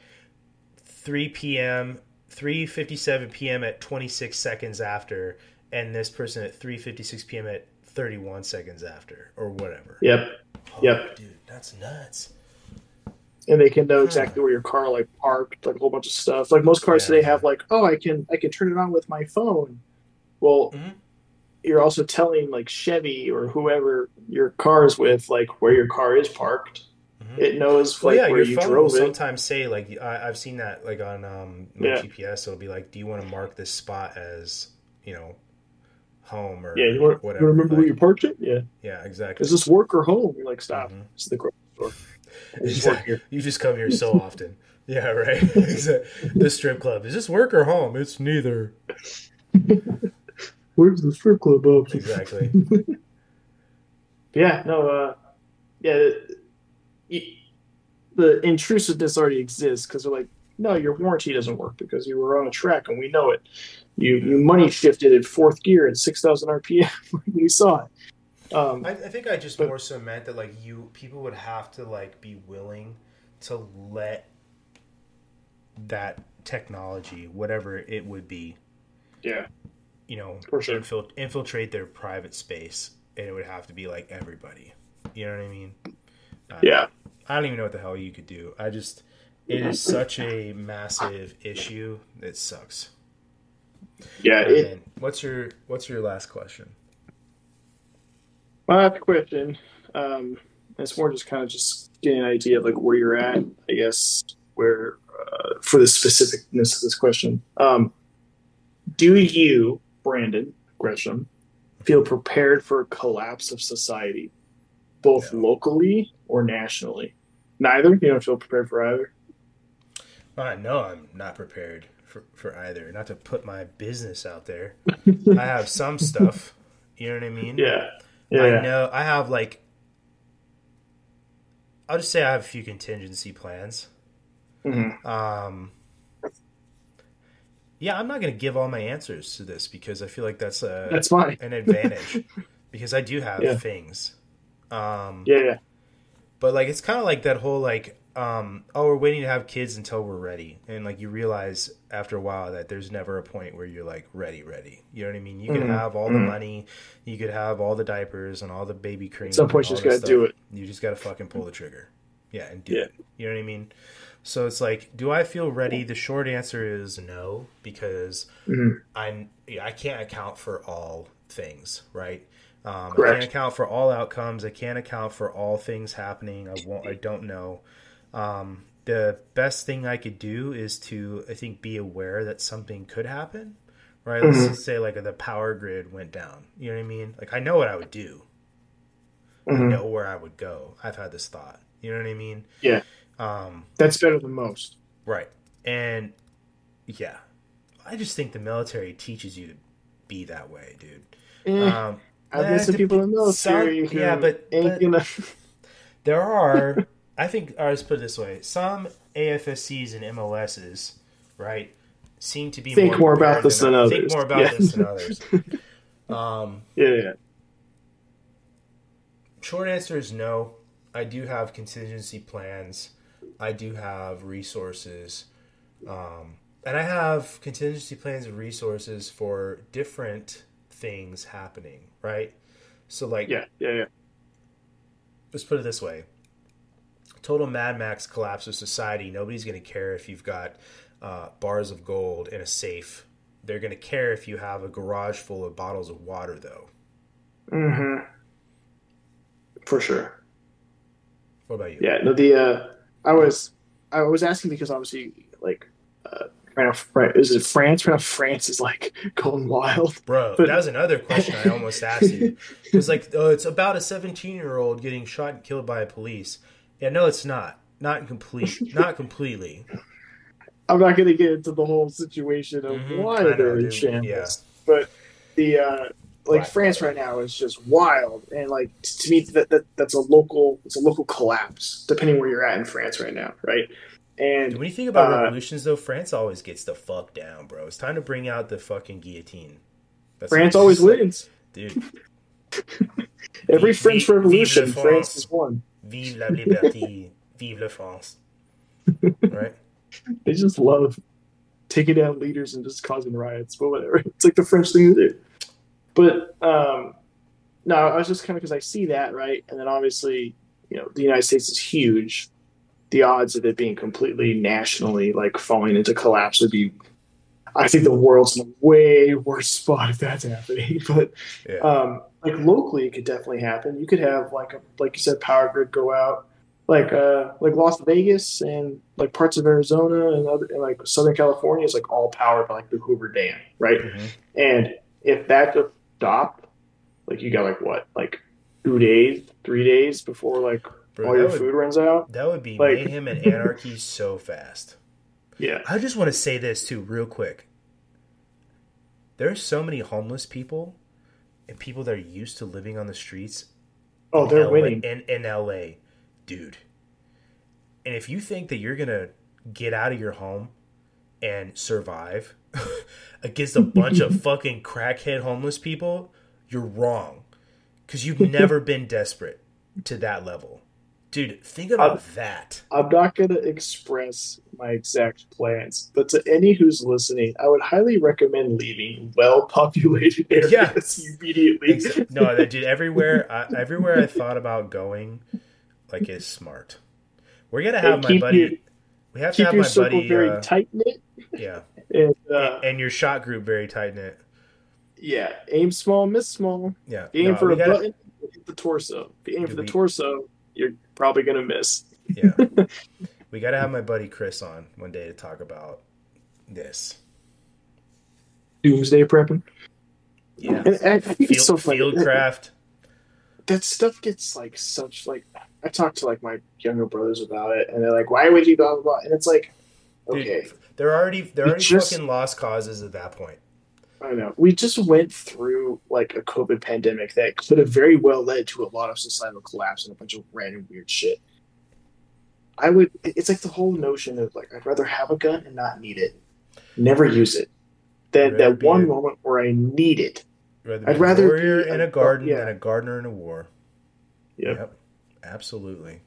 3 p.m. 3:57 p.m. at 26 seconds after, and this person at 3:56 p.m. at 31 seconds after or whatever. Yep. Oh, Yep. dude, that's nuts. and they can know exactly where your car like parked, like a whole bunch of stuff. Like most cars Yeah. today have like, oh, I can I can turn it on with my phone. Well, Mhm. You're also telling like Chevy or whoever your car is with, like where your car is parked. Mhm. It knows Well, like yeah, where your you phone will drove it. sometimes say like I, I've seen that like on um, my Yeah. GPS. It'll be like, "Do you want to mark this spot as you know home or Yeah, you want whatever?" you remember where you parked it? Yeah. yeah, exactly. Is this work or home? You're like, stop. Mhm. It's the grocery store. I just work Exactly. You just come here so often. Yeah, right. The strip club is this work or home? It's neither. Where's the strip club up? Exactly. Yeah, no, uh, yeah, y- the intrusiveness already exists because they're like, no, your warranty doesn't work because you were on a track and we know it. You you money shifted in fourth gear at six thousand RPM. we saw it. Um, I, I think I just But- more so meant that like you people would have to like be willing to let that technology, whatever it would be, yeah, you know, For sure. infil- infiltrate their private space, and it would have to be like everybody. You know what I mean? Uh, yeah, I don't even know what the hell you could do. I just, it is such a massive issue. It sucks. yeah. It, then what's your What's your last question? my last question. Um, it's more just kind of just getting an idea of like where you're at. I guess where uh, for the specificness of this question. Um, do you, Brandon Gresham, feel prepared for a collapse of society, both No. locally or nationally? Neither. You don't feel prepared for either. Uh, no, I'm not prepared for, for either. Not to put my business out there. I have some stuff. You know what I mean? Yeah. Yeah. I know. I have like. I'll just say I have a few contingency plans. Mhm. Um. Yeah, I'm not going to give all my answers to this because I feel like that's a That's fine. an advantage because I do have Yeah. things. Um, Yeah. Yeah. but like it's kind of like that whole like um oh we're waiting to have kids until we're ready and like you realize after a while that there's never a point where you're like ready ready you know what i mean you could Mhm. have all the Mhm. money you could have all the diapers and all the baby cream At some point, you just gotta do it. you just gotta fucking pull the trigger yeah and do Yeah. it you know what i mean so it's like do i feel ready the short answer is no because Mhm. I'm I can't account for all things, right? Um, I can't account for all outcomes. I can't account for all things happening. I won't. I don't know. Um, the best thing I could do is to I think be aware that something could happen, right? Let's Mhm. say like the power grid went down. You know what I mean? Like I know what I would do. I Mhm. know where I would go. I've had this thought. You know what I mean? Yeah. Um, That's better than most. Right. And yeah, I just think the military teaches you to be that way, dude. Eh, Um, I've eh, met some people in the military some- yeah, but- but- gonna. there are, I think, or let's put it this way: some AFSCs and MOSs, right, seem to be Think more about this than oth- Think others. more about Yeah. this than others. Um, Yeah. Yeah. short answer is no. I do have contingency plans. I do have resources. Um, and I have contingency plans and resources for different things happening, right? So, like, Yeah. Yeah. Yeah. let's put it this way total Mad Max collapse of society. Nobody's going to care if you've got uh, bars of gold in a safe. They're going to care if you have a garage full of bottles of water, though. Mm-hmm. For sure. What about you? Yeah, no, the uh, I was I was asking because obviously like uh, right now, is it France? Right now, France is like going wild. Bro, But- that was another question I almost asked you. It was like, oh, it's about a 17 year old getting shot and killed by a police. Yeah, no, it's not. Not complete. Not completely. I'm not going to get into the whole situation of Mhm, why know, they're in shambles, Yeah. but the uh, like Right. France right now is just wild, and like to me that, that that's a local it's a local collapse depending where you're at in France right now, right? And When you think about Uh, revolutions, though, France always gets the fuck down, bro. It's time to bring out the fucking guillotine. That's France always like- wins. Dude, Every Vive- French Revolution, France France. has won. vive la liberté, vive la France. Right? They just love taking down leaders and just causing riots, but whatever. It's like the French thing to do. But um, no, I was just kind of because I see that right, and then obviously, you know, the United States is huge. The odds of it being completely nationally like falling into collapse would be. I think the world's in a way worse spot if that's happening. But Yeah. um, like locally, it could definitely happen. You could have like a, like you said, power grid go out, like uh like Las Vegas and like parts of Arizona and other and like Southern California is like all powered by like the Hoover Dam, right? Mhm. And if that just stopped, like you got like what, like two days, three days before like Bro, all your would- food runs out. That would be Like- mayhem and anarchy so fast. Yeah, I just want to say this too, real quick. There's so many homeless people and people that are used to living on the streets. Oh, they're LA winning. in, in LA, dude. And if you think that you're gonna get out of your home and survive against a bunch of fucking crackhead homeless people, you're wrong. Because you've never been desperate to that level. Dude, think about that. I'm not going to express my exact plans, but to any who's listening, I would highly recommend leaving well-populated areas Yeah. immediately. No, dude. Everywhere, I, everywhere I thought about going, like is smart. We're gonna have my buddy. your- we have to have your my buddy. very Uh, tight knit, yeah, and uh, and, and your shot group very tight knit. yeah, aim small, miss small. Yeah, If you aim No, for a gotta- button, hit the torso. If you aim Do for the we- torso, you're probably gonna miss. Yeah, we got to have my buddy Chris on one day to talk about this. Doomsday prepping. Yeah, And I think field, it's so funny. fieldcraft. that stuff gets like such like I talk to like my younger brothers about it, and they're like, "Why would you blah blah blah?" And it's like, Dude, okay, they're already they're already just- fucking lost causes at that point. I know. We just went through like a COVID pandemic that could have very well led to a lot of societal collapse and a bunch of random weird shit. I would. It's like the whole notion of like I'd rather have a gun and not need it, never use it, than that one a- moment where I need it. Rather I'd be rather a warrior be in a- a garden yeah. than a gardener in a war. Yep. absolutely.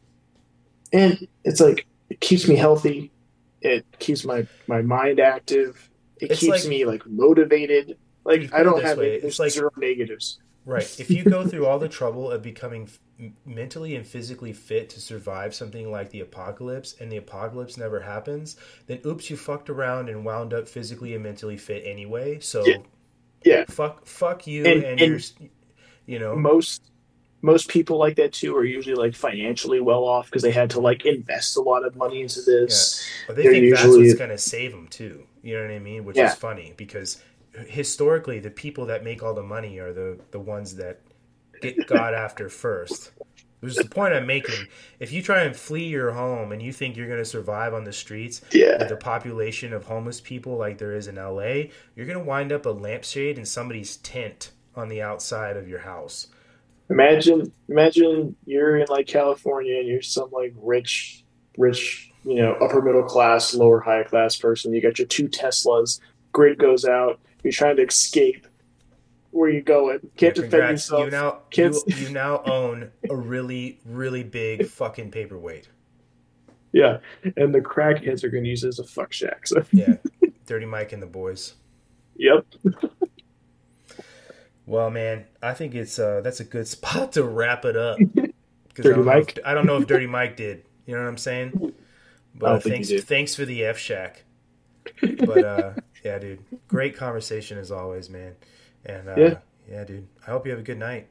and it's like it keeps me healthy it keeps my my mind active it It's keeps like- me like motivated like i don't have way, it, it's like- zero negatives Right. If you go through all the trouble of becoming mentally and physically fit to survive something like the apocalypse and the apocalypse never happens, then oops, you fucked around and wound up physically and mentally fit anyway. So Yeah. Yeah. fuck fuck you And- and, and- you know, most most people like that too are usually like financially well off because they had to like invest a lot of money into this but they they're think that's usually- what's going to save them too. You know what I mean? Which Yeah. is funny because historically the people that make all the money are the the ones that get got after first. Which is the point I'm making. If you try and flee your home and you think you're going to survive on the streets yeah with a population of homeless people like there is in LA, you're going to wind up a lampshade in somebody's tent on the outside of your house. Imagine imagine you're in like california and you're some like rich rich you know upper middle class lower high class person you got your two teslas grid goes out you're trying to escape where you going can't Yeah, defend yourself You now you, you now own a really really big fucking paperweight. Yeah, and the crackheads are going to use it as a fuck shack. So, Yeah, Dirty Mike and the boys. yep. Well, man, I think it's uh that's a good spot to wrap it up. I Dirty don't know Mike? if- I don't know if Dirty Mike did. You know what I'm saying? But I think thanks, thanks for the F Shack. But uh, yeah, dude, great conversation as always, man. And uh, Yeah. yeah, dude, I hope you have a good night.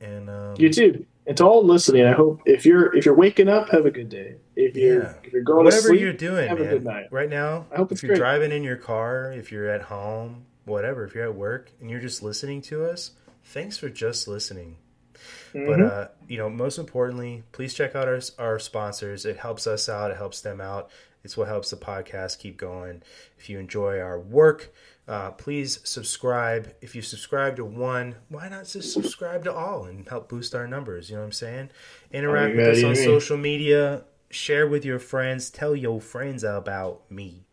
And um, You too. And to all listening, I hope if you're if you're waking up, have a good day. If you're Yeah. if you're going to sleep. whatever you're doing, have a good night. right now, I hope if you're great. driving in your car, if you're at home, whatever, if you're at work and you're just listening to us, thanks for just listening. But Mhm. uh, you know, most importantly, please check out our our sponsors. It helps us out. It helps them out. It's what helps the podcast keep going. If you enjoy our work, uh, please subscribe. If you subscribe to one, why not just subscribe to all and help boost our numbers? You know what I'm saying? Interact with us on me. social media. Share with your friends. Tell your friends about me,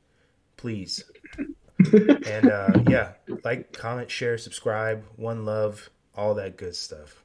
please. And uh, yeah, like, comment, share, subscribe. One love, all that good stuff.